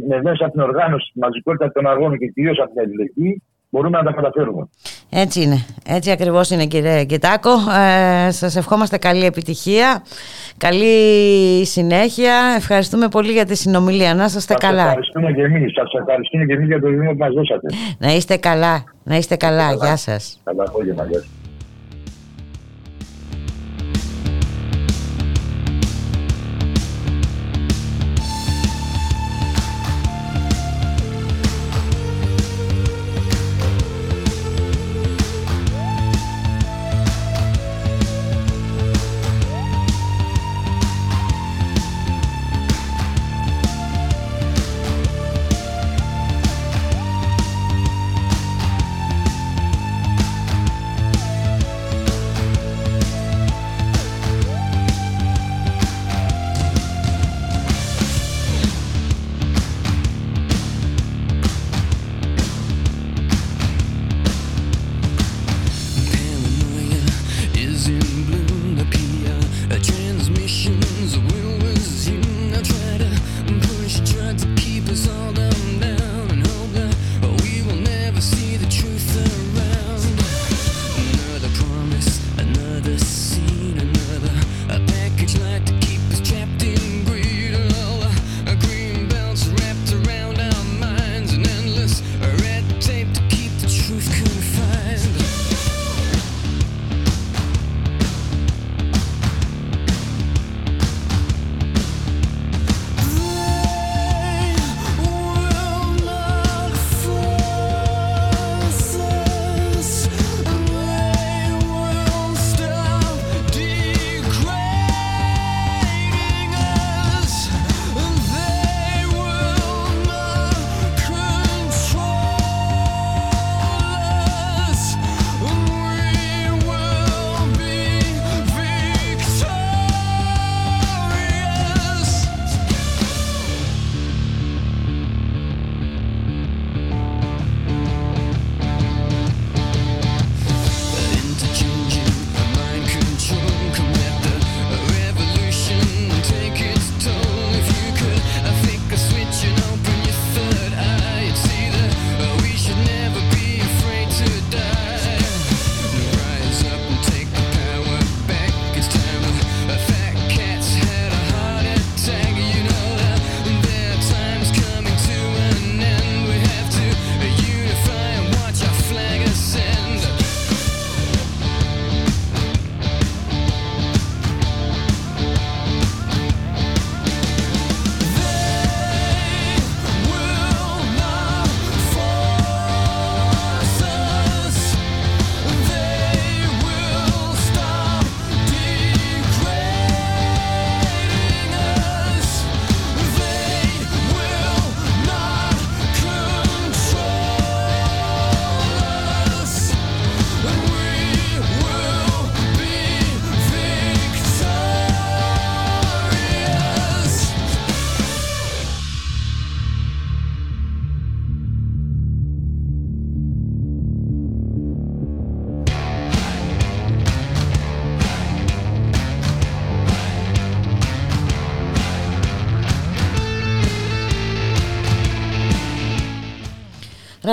με μέσα από την οργάνωση, τη μαζικότητα των αγώνων και κυρίως από την αλληλεγγύη, μπορούμε να τα καταφέρουμε. Έτσι είναι. Έτσι ακριβώς είναι κύριε Κιτάκο. Ε, σας ευχόμαστε καλή επιτυχία, καλή συνέχεια. Ευχαριστούμε πολύ για τη συνομιλία. Να είστε Σας καλά. ευχαριστούμε και εμείς. Σας ευχαριστούμε και εμείς για το βήμα που μας δώσατε. Να είστε καλά. Να είστε καλά. Γεια σας. Καλά απόγευμα. Γεια σας.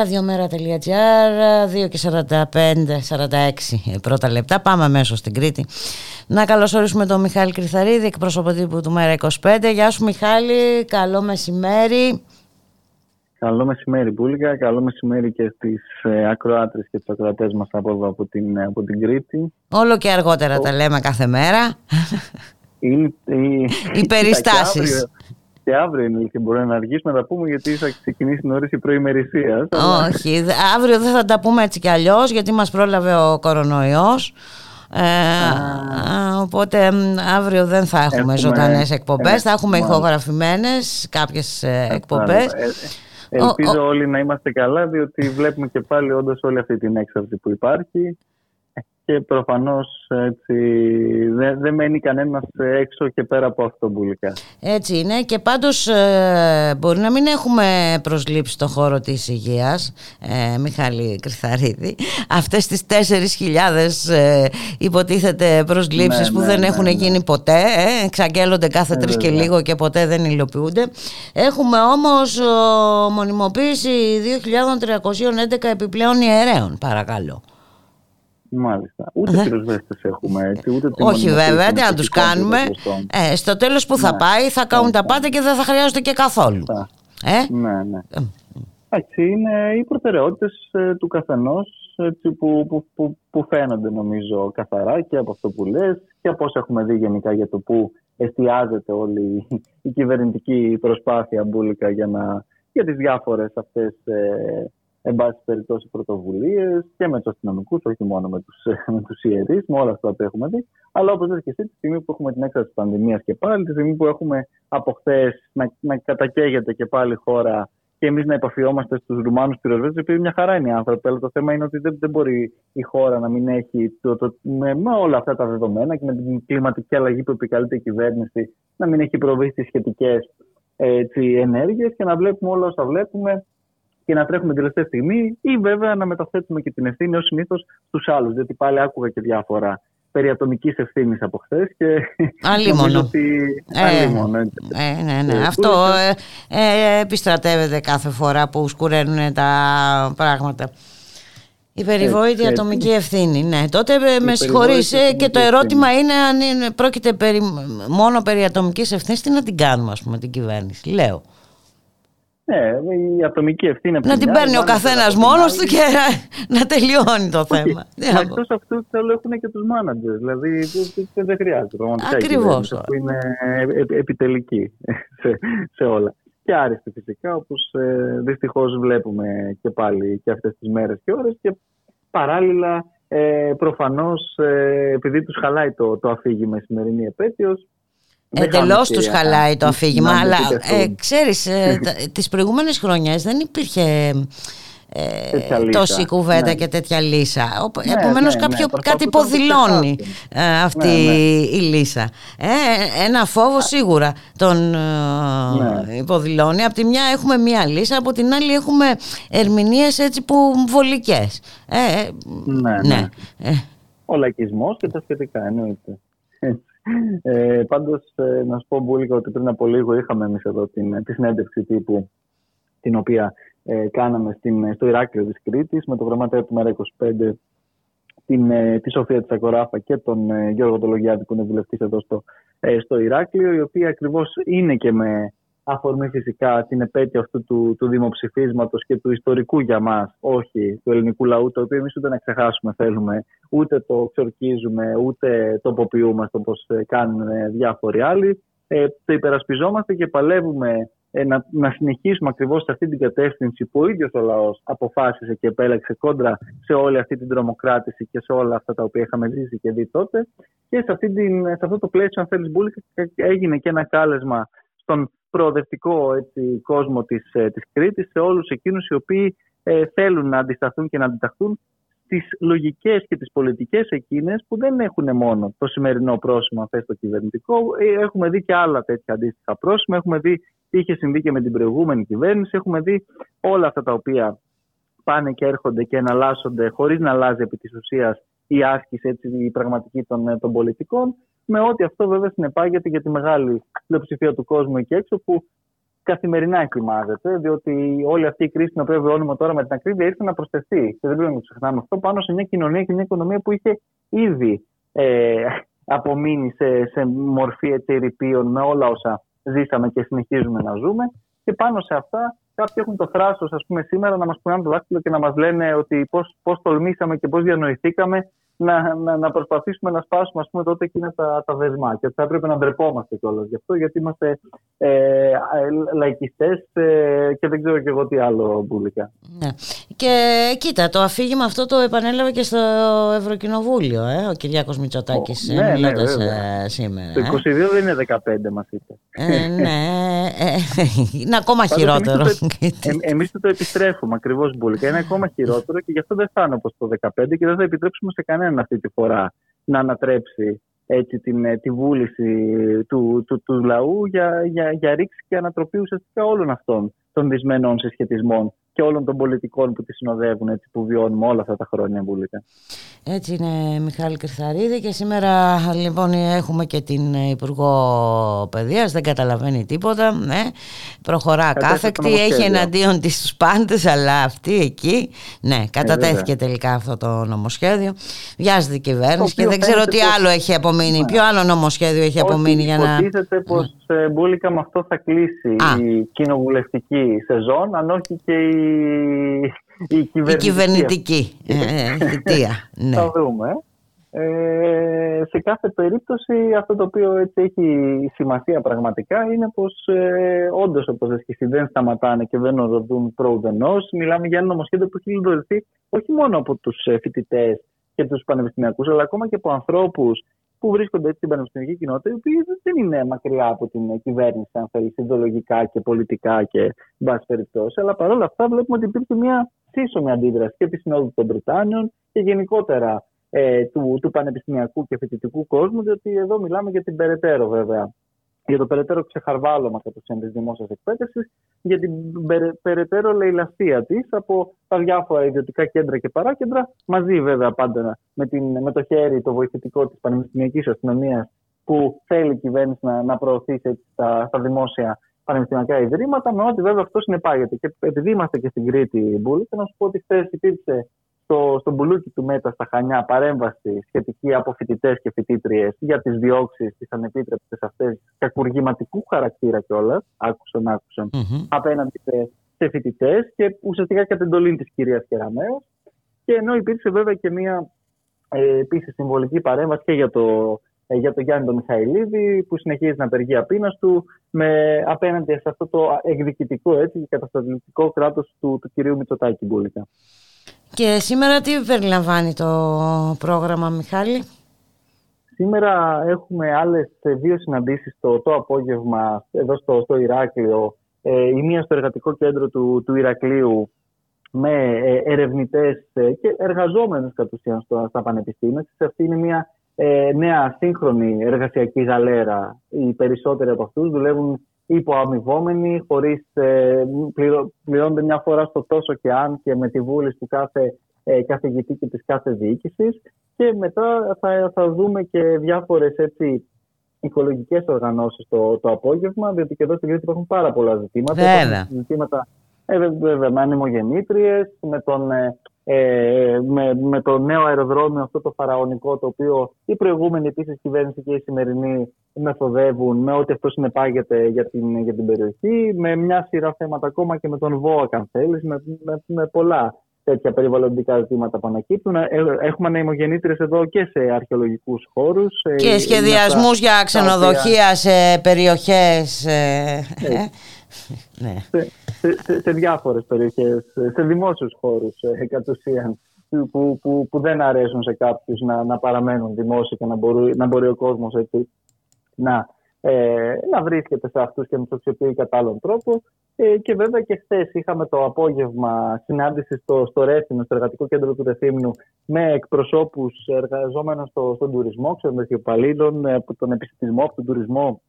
Ραδιομέρα.gr 2 και 45, 46 πρώτα λεπτά. Πάμε αμέσως στην Κρήτη. Να καλωσορίσουμε τον Μιχάλη Κρυθαρίδη, εκπρόσωπο τύπου του Μέρα 25. Γεια σου Μιχάλη, καλό μεσημέρι. Καλό μεσημέρι Μπούλγα, καλό μεσημέρι και στις ε, ακροάτρες και τους ακροατές μας από εδώ από την, από την Κρήτη. Όλο και αργότερα τα λέμε κάθε μέρα. Είναι, Οι περιστάσεις. Και αύριο είναι και μπορεί να αργήσουμε να τα πούμε γιατί θα ξεκινήσει νωρίς η προημερησίας. Όχι, αύριο δεν θα τα πούμε έτσι κι αλλιώς γιατί μας πρόλαβε ο κορονοϊός. Ε, οπότε αύριο δεν θα έχουμε, έχουμε ζωντανές εκπομπές, θα έχουμε ηχογραφημένες κάποιες ε, εκπομπές. Ε, ελπίζω ο, όλοι να είμαστε καλά διότι βλέπουμε και πάλι όντως όλη αυτή την έξαρση που υπάρχει και προφανώς έτσι, δεν, δεν μένει κανένας έξω και πέρα από αυτό μπουλικά. Έτσι είναι. Και πάντως ε, μπορεί να μην έχουμε προσλήψει στο χώρο της υγείας ε, Μιχάλη Κρυθαρίδη. Αυτές τις 4.000 ε, υποτίθεται προσλήψεις ναι, που ναι, δεν ναι, έχουν γίνει ποτέ ε, εξαγγέλλονται κάθε τρεις και λίγο και ποτέ δεν υλοποιούνται. Έχουμε όμως μονιμοποίηση 2.311 επιπλέον ιερέων παρακαλώ Μάλιστα. Ούτε πυροσβέστες έχουμε έτσι. Ούτε Όχι βέβαια, τι να τους κάνουμε. Ε, στο τέλος που θα ναι. πάει θα κάνουν τα πάντα και δεν θα χρειάζονται και καθόλου. Ε; Ναι, ναι. Έτσι είναι οι προτεραιότητες ε, του καθενός που, που, που, που, φαίνονται νομίζω καθαρά και από αυτό που λες και από όσα έχουμε δει γενικά για το που εστιάζεται όλη η κυβερνητική προσπάθεια μπουλικα για, να, για τις διάφορες αυτές ε, εν πάση περιπτώσει πρωτοβουλίες και με τους αστυνομικούς, όχι μόνο με τους με τους ιερείς, με όλα αυτά που έχουμε δει. Αλλά όπως λέτε και εσύ, τη στιγμή που έχουμε την έξαρση της πανδημίας και πάλι, τη στιγμή που έχουμε από χθες να, να κατακαίγεται και πάλι η χώρα και εμείς να επαφιόμαστε στους Ρουμάνους πυροσβέστες, επειδή μια χαρά είναι οι άνθρωποι. Αλλά το θέμα είναι ότι δεν, δεν μπορεί η χώρα να μην έχει το, το, με, με, όλα αυτά τα δεδομένα και με την κλιματική αλλαγή που επικαλείται η κυβέρνηση να μην έχει προβεί στις σχετικές ενέργειες και να βλέπουμε όλα όσα βλέπουμε και να τρέχουμε την τελευταία στιγμή ή βέβαια να μεταθέτουμε και την ευθύνη ως συνήθως στους άλλους. Διότι πάλι άκουγα και διάφορα περί ατομικής ευθύνης από χθες. Και Αλίμονο. Ότι... Ε, ε, ναι, ναι. Ε, Αυτό ε, ε, επιστρατεύεται κάθε φορά που σκουραίνουν τα πράγματα. Η περιβόητη ατομική ευθύνη. Ναι, τότε ε, με συγχωρείς και το ερώτημα είναι αν είναι, πρόκειται περί, μόνο περί ατομικής ευθύνης τι να την κάνουμε ας πούμε την κυβέρνηση. Λέω. Ναι, η ατομική ευθύνη. Να την παίρνει ο καθένας μόνος του και να τελειώνει το θέμα. Εκτός αυτού θέλω έχουν και τους μάνατζερ. Δηλαδή δεν χρειάζεται Ακριβώς. Που είναι επιτελική σε, όλα. Και άριστη φυσικά, όπως ε, δυστυχώς βλέπουμε και πάλι και αυτές τις μέρες και ώρες. Και παράλληλα, ε, προφανώς, ε, επειδή τους χαλάει το, το αφήγημα η σημερινή επέτειος, Εντελώς τους χαλάει το αφήγημα, αλλά ε, ξέρεις, ε, τις προηγούμενες χρονιές δεν υπήρχε ε, τόση κουβέντα ναι. και τέτοια λύσα. Ναι, Επομένως, ναι, ναι, κάτι υποδηλώνει ε, αυτή η λύσα. Ε, ένα φόβο σίγουρα τον ε, υποδηλώνει. Από τη μια έχουμε μία λύσα, από την άλλη έχουμε ερμηνείες έτσι που βολικές. Ε, ναι, ναι. Ο λαϊκισμός και τα σχετικά εννοείται. Ε, Πάντως, ε, να σου πω Μπούλικα ότι πριν από λίγο είχαμε εμείς εδώ την, τη συνέντευξη τύπου την οποία ε, κάναμε στην, στο Ηράκλειο της Κρήτης με το γραμματέα του Μέρα 25 την, ε, τη Σοφία της Ακοράφα και τον ε, Γιώργο Τολογιάδη που είναι βουλευτής εδώ στο, ε, στο Ηράκλειο η οποία ακριβώς είναι και με αφορμή φυσικά την επέτειο αυτού του, του δημοψηφίσματος και του ιστορικού για μας, όχι του ελληνικού λαού, το οποίο εμείς ούτε να ξεχάσουμε θέλουμε, ούτε το ξορκίζουμε, ούτε το τοποποιούμαστε όπως ε, κάνουν ε, διάφοροι άλλοι. Ε, το υπερασπιζόμαστε και παλεύουμε ε, να, να συνεχίσουμε ακριβώς σε αυτή την κατεύθυνση που ο ίδιος ο λαός αποφάσισε και επέλεξε κόντρα σε όλη αυτή την τρομοκράτηση και σε όλα αυτά τα οποία είχαμε ζήσει και δει τότε. Και σε, αυτή την, σε αυτό το πλαίσιο, αν θέλεις, Μπούλη, έγινε και ένα κάλεσμα στον προοδευτικό έτσι, κόσμο της, ε, της Κρήτης, σε όλους εκείνους οι οποίοι ε, θέλουν να αντισταθούν και να αντιταχθούν στις λογικές και τις πολιτικές εκείνες που δεν έχουν μόνο το σημερινό πρόσημο αυτό το κυβερνητικό. Ε, έχουμε δει και άλλα τέτοια αντίστοιχα πρόσημα. Έχουμε δει τι είχε συμβεί και με την προηγούμενη κυβέρνηση. Έχουμε δει όλα αυτά τα οποία πάνε και έρχονται και εναλλάσσονται χωρίς να αλλάζει επί της ουσίας η άσκηση, έτσι, η πραγματική των, ε, των πολιτικών με ό,τι αυτό βέβαια συνεπάγεται για τη μεγάλη πλειοψηφία του κόσμου εκεί έξω που καθημερινά εκκριμάζεται, διότι όλη αυτή η κρίση την οποία βιώνουμε τώρα με την ακρίβεια ήρθε να προσθεθεί. Και δεν πρέπει να το ξεχνάμε αυτό πάνω σε μια κοινωνία και μια οικονομία που είχε ήδη ε, απομείνει σε, σε μορφή εταιρυπίων με όλα όσα ζήσαμε και συνεχίζουμε να ζούμε. Και πάνω σε αυτά κάποιοι έχουν το θράσος ας πούμε σήμερα να μας πούνε το δάχτυλο και να μας λένε ότι πώς, πώς τολμήσαμε και πώς διανοηθήκαμε να, να, να προσπαθήσουμε να σπάσουμε ας πούμε, τότε εκείνα τα, τα δεσμά. Και θα έπρεπε να ντρεπόμαστε κιόλας γι' αυτό, γιατί είμαστε ε, ε, λαϊκιστές ε, και δεν ξέρω κι εγώ τι άλλο μπουλικά. Ναι. Και κοίτα, το αφήγημα αυτό το επανέλαβε και στο Ευρωκοινοβούλιο, ε, ο Κυριάκος Μητσοτάκης, ε, ναι, ναι, ε, σήμερα. Το 22 ε. δεν είναι 15, μας είπε. Ε, ναι, ε, είναι ακόμα χειρότερο. Εμείς το, το επιστρέφουμε ακριβώς μπουλικά. Είναι ακόμα χειρότερο και γι' αυτό δεν θα είναι όπως το 15 και δεν θα επιτρέψουμε σε κανένα κανέναν αυτή τη φορά να ανατρέψει έτσι την, ε, τη βούληση του, του, του λαού για, για, για ρήξη και ανατροπή ουσιαστικά όλων αυτών των δυσμενών συσχετισμών και όλων των πολιτικών που τη συνοδεύουν, έτσι, που βιώνουμε όλα αυτά τα χρόνια βουλικά. Έτσι είναι Μιχάλη Κρυθαρίδη και σήμερα λοιπόν έχουμε και την Υπουργό Παιδείας, δεν καταλαβαίνει τίποτα, ναι. προχωρά κάθεκτη, έχει εναντίον της τους πάντες, αλλά αυτή εκεί, ναι, κατατέθηκε ε, τελικά αυτό το νομοσχέδιο, βιάζεται η κυβέρνηση και δεν ξέρω τι άλλο έχει απομείνει, ναι. ποιο άλλο νομοσχέδιο έχει απομείνει για να... Υποτίθεται πως ε, Μπούλικα με αυτό θα κλείσει η κοινοβουλευτική σεζόν, αν όχι και η η κυβερνητική, η κυβερνητική ε, θητεία. ναι. Θα δούμε. Ε, σε κάθε περίπτωση αυτό το οποίο έτσι έχει σημασία πραγματικά είναι πως ε, όντως όπως εσύ δεν σταματάνε και δεν οδοδούν προουδενός. Μιλάμε για ένα νομοσχέδιο που έχει λειτουργηθεί όχι μόνο από τους ε, φοιτητές και τους πανεπιστημιακούς αλλά ακόμα και από ανθρώπους που βρίσκονται στην πανεπιστημιακή κοινότητα, οι οποίοι δεν είναι μακριά από την κυβέρνηση, αν θέλεις, ιδεολογικά και πολιτικά και μπας περιπτώσει. Αλλά παρόλα αυτά βλέπουμε ότι υπήρχε μια σύσσωμη αντίδραση και της Συνόδου των Βρυτάνιων και γενικότερα ε, του, του πανεπιστημιακού και φοιτητικού κόσμου, διότι εδώ μιλάμε για την περαιτέρω βέβαια για το περαιτέρω ξεχαρβάλωμα κατ' τη δημόσια εκπαίδευση, για την περαιτέρω λαιλασία της από τα διάφορα ιδιωτικά κέντρα και παράκεντρα, μαζί βέβαια πάντα με, την, με το χέρι το βοηθητικό της πανεπιστημιακής αστυνομίας που θέλει η κυβέρνηση να, να προωθήσει στα, στα δημόσια πανεπιστημιακά ιδρύματα, με ό,τι βέβαια αυτό συνεπάγεται. Και επειδή είμαστε και στην Κρήτη, Μπούλη, να σου πω ότι χθες υπήρξε στο, στο μπουλούκι του ΜΕΤΑ στα Χανιά παρέμβαση σχετική από φοιτητές και φοιτήτριες για τις διώξεις, τις ανεπίτρεπτες αυτές, κακουργηματικού χαρακτήρα κιόλας, άκουσαν, άκουσαν, mm-hmm. απέναντι σε, σε φοιτητές και ουσιαστικά κατά την εντολή της κυρίας Κεραμέο. Και ενώ υπήρξε βέβαια και μια ε, επίσης συμβολική παρέμβαση και για το, ε, για το Γιάννη τον Μιχαηλίδη που συνεχίζει να απεργεί απείνας του με, απέναντι σε αυτό το εκδικητικό έτσι, και καταστατικό κράτος του, του κυρίου Μητσοτάκη Μπούλικα. Και σήμερα τι περιλαμβάνει το πρόγραμμα Μιχάλη; Σήμερα έχουμε άλλες δύο συναντήσεις το, το απόγευμα εδώ στο, στο Ηράκλειο. Ε, η μία στο εργατικό κέντρο του, του Ηρακλείου με ε, ερευνητές ε, και εργαζόμενους κατ' ουσίαν στα πανεπιστήμια. Αυτή είναι μια ε, νέα σύγχρονη εργασιακή γαλέρα. Οι περισσότεροι από αυτούς δουλεύουν υποαμοιβόμενοι, χωρίς, ε, πληρώνονται μια φορά στο τόσο και αν και με τη βούληση του κάθε ε, καθηγητή και της κάθε διοίκησης και μετά θα, θα δούμε και διάφορες έτσι, οικολογικές οργανώσεις το, το απόγευμα, διότι και εδώ στην Κρήτη υπάρχουν πάρα πολλά ζητήματα. Βέβαια. Ζητήματα ε, βέβαια, με ανεμογεννήτριες, με τον ε, ε, με, με το νέο αεροδρόμιο αυτό το φαραωνικό το οποίο η προηγούμενη επίσης κυβέρνηση και η σημερινή μεθοδεύουν με ό,τι αυτό συνεπάγεται για την, για την περιοχή με μια σειρά θέματα ακόμα και με τον ΒΟΑΚ αν θέλεις με, με, με πολλά τέτοια περιβαλλοντικά ζητήματα που ανακύπτουν. Ε, έχουμε ανεμογεννήτρες εδώ και σε αρχαιολογικούς χώρους. Ε, και σχεδιασμούς για ξενοδοχεία σε περιοχές. Ναι. ναι. Σε, σε, σε διάφορες περιοχές, σε δημόσιους χώρους ε, κατ' ουσίαν. Που, που, που, δεν αρέσουν σε κάποιους να, να παραμένουν δημόσιοι και να μπορεί, να μπορεί ο κόσμος έτσι, να, ε, να βρίσκεται σε αυτούς και να τους αξιοποιεί κατά άλλον τρόπο. Ε, και βέβαια και χθες είχαμε το απόγευμα συνάντηση στο, στο Ρέθινο, στο εργατικό κέντρο του Ρεθύμνου, με εκπροσώπους εργαζόμενων στο, στον τουρισμό, ξενοδοχειοπαλλήλων, από τον επιστημισμό, από τον τουρισμό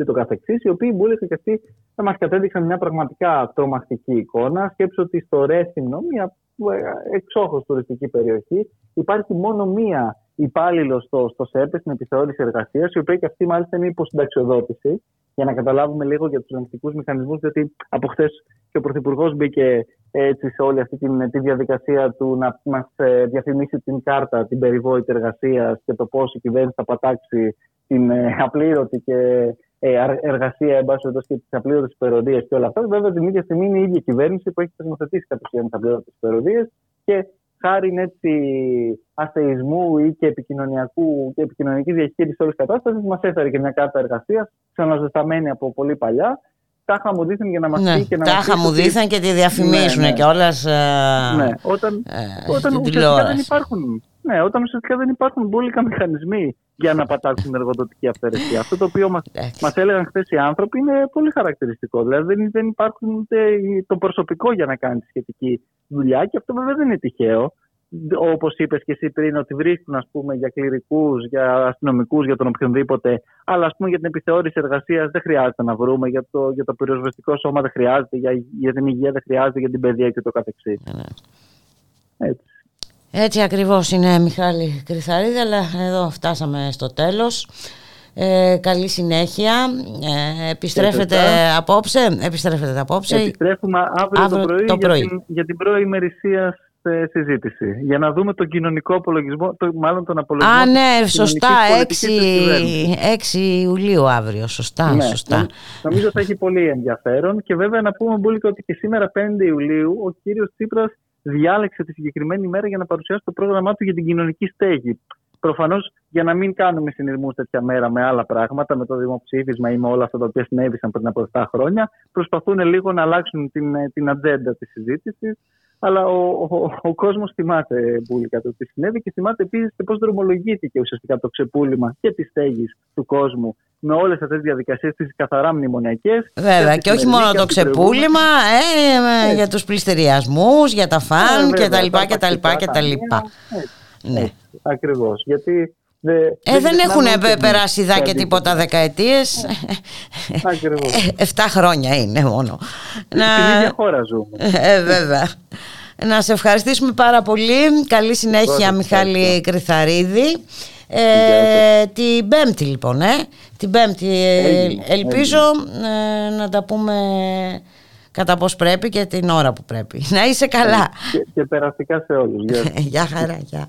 και το καθεξής, οι οποίοι μπούλεσαν και αυτοί θα μας κατέδειξαν μια πραγματικά τρομακτική εικόνα. Σκέψω ότι στο Ρέθυμνο, μια ε, εξόχως τουριστική περιοχή, υπάρχει μόνο μία υπάλληλο στο, στο ΣΕΠΕ, στην επιθεώρηση εργασίας, η οποία και αυτή μάλιστα είναι υποσυνταξιοδότηση. για να καταλάβουμε λίγο για τους ελεγκτικούς μηχανισμούς, διότι από χθες και ο Πρωθυπουργός μπήκε έτσι σε όλη αυτή τη διαδικασία του να μας ε, διαφημίσει την κάρτα, την περιβόητη εργασίας και το πώς η κυβέρνηση θα πατάξει την ε, απλήρωτη και ε, εργασία, εν πάση και τις απλήρωτες υπεροδίε και όλα αυτά. Βέβαια, την ίδια στιγμή είναι η ίδια κυβέρνηση που έχει θεσμοθετήσει κατευθείαν τις απλήρωτες υπεροδίε και χάρη έτσι αθεϊσμού ή και επικοινωνιακού και επικοινωνικής διαχείρισης όλης της κατάστασης, μας έφερε και μια κάρτα εργασίας, ξαναζεσταμένη από πολύ παλιά. Τάχα μου δείχνουν για να μας ναι, πει και να Τάχα μου δείχνουν και τη διαφημίσουν ναι, ναι. κιόλας. Ε, ναι, όταν, ε, όταν ουσιαστικά δεν υπάρχουν. Ναι, όταν ουσιαστικά δεν υπάρχουν μπουλικα μηχανισμοί για να πατάξουν εργοδοτική αυθαιρεσία. Αυτό το οποίο μα μας έλεγαν χθες οι άνθρωποι είναι πολύ χαρακτηριστικό. Δηλαδή δεν, δεν υπάρχουν ούτε το προσωπικό για να κάνει τη σχετική δουλειά και αυτό βέβαια δεν είναι τυχαίο. Όπως είπες και εσύ πριν, ότι βρίσκουν ας πούμε, για κληρικούς, για αστυνομικούς, για τον οποιονδήποτε. Αλλά ας πούμε, για την επιθεώρηση εργασίας δεν χρειάζεται να βρούμε. Για το, για το πυροσβεστικό σώμα δεν χρειάζεται. Για, για την υγεία δεν χρειάζεται. Για την παιδεία και το καθεξής. Ναι. Έτσι. Έτσι ακριβώς είναι Μιχάλη Κρυθαρίδη, αλλά εδώ φτάσαμε στο τέλος. Ε, καλή συνέχεια. Ε, επιστρέφετε απόψε. Επιστρέφετε απόψε. Επιστρέφουμε αύριο, αύριο το πρωί, το πρωί. Για, την, για την προημερησία συζήτηση. Για να δούμε τον κοινωνικό απολογισμό, το, μάλλον τον απολογισμό. Α, ναι, σωστά. 6, 6 Ιουλίου αύριο. Σωστά, ναι, σωστά. Νομίζω θα έχει πολύ ενδιαφέρον. Και βέβαια να πούμε, Μπούλικα, ότι και σήμερα 5 Ιουλίου ο κύριος Τσίπρας διάλεξε τη συγκεκριμένη μέρα για να παρουσιάσει το πρόγραμμά του για την κοινωνική στέγη. Προφανώς για να μην κάνουμε συνειρμούς τέτοια μέρα με άλλα πράγματα, με το δημοψήφισμα ή με όλα αυτά τα οποία συνέβησαν πριν από 7 χρόνια, προσπαθούν λίγο να αλλάξουν την, την ατζέντα της συζήτησης. Αλλά ο, ο, ο κόσμος θυμάται μπουλικα το τι συνέβη και θυμάται επίσης και πώς δρομολογήθηκε ουσιαστικά το ξεπούλημα και τη στέγη του κόσμου με όλες αυτές τις διαδικασίες, τις καθαρά μνημονιακές. Βέβαια, και όχι μόνο το ξεπούλημα, ε, για τους πληστηριασμούς, για τα φαν κτλ. Ναι. Ακριβώς. Γιατί Δε, ε, δεν, δεν έχουν περάσει δά και τίποτα δεκαετίες. Εφτά χρόνια είναι μόνο. Στην ίδια χώρα ζούμε. Ε, βέβαια. Να σε ευχαριστήσουμε πάρα πολύ. Καλή συνέχεια Μιχάλη Κρυθαρίδη. Ε, την Πέμπτη λοιπόν, ε. Την Πέμπτη ε, ελπίζω ε, να τα πούμε κατά πώς πρέπει και την ώρα που πρέπει. Να είσαι καλά. Και, και περαστικά σε όλους. Γεια χαρά, γεια.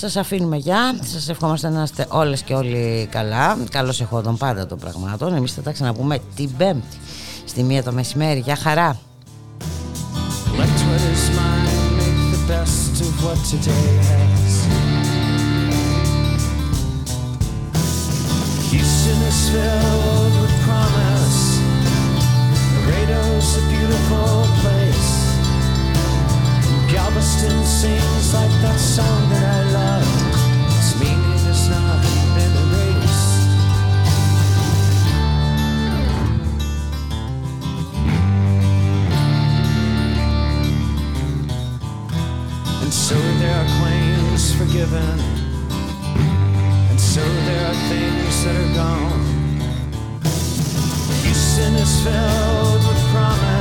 Σας αφήνουμε γεια, σας ευχόμαστε να είστε όλες και όλοι καλά. Καλώς εχόντων πάντα των πραγμάτων. Εμείς θα τα ξαναπούμε την Πέμπτη Στη μία το μεσημέρι, για χαρά. Houston is filled with promise. Laredo's a beautiful place Galveston sings like that song that I love. Its meaning has not been erased. And so there are claims forgiven, and so there are things that are gone. Houston is filled with promise.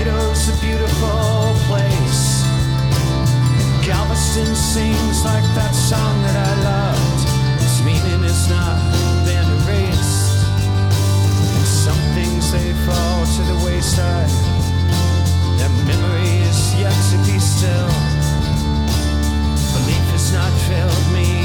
Toledo's a beautiful place. Galveston sings like that song that I loved. Its meaning is not been erased. And some things they fall to the wayside. Their memory is yet to be still. Belief has not failed me.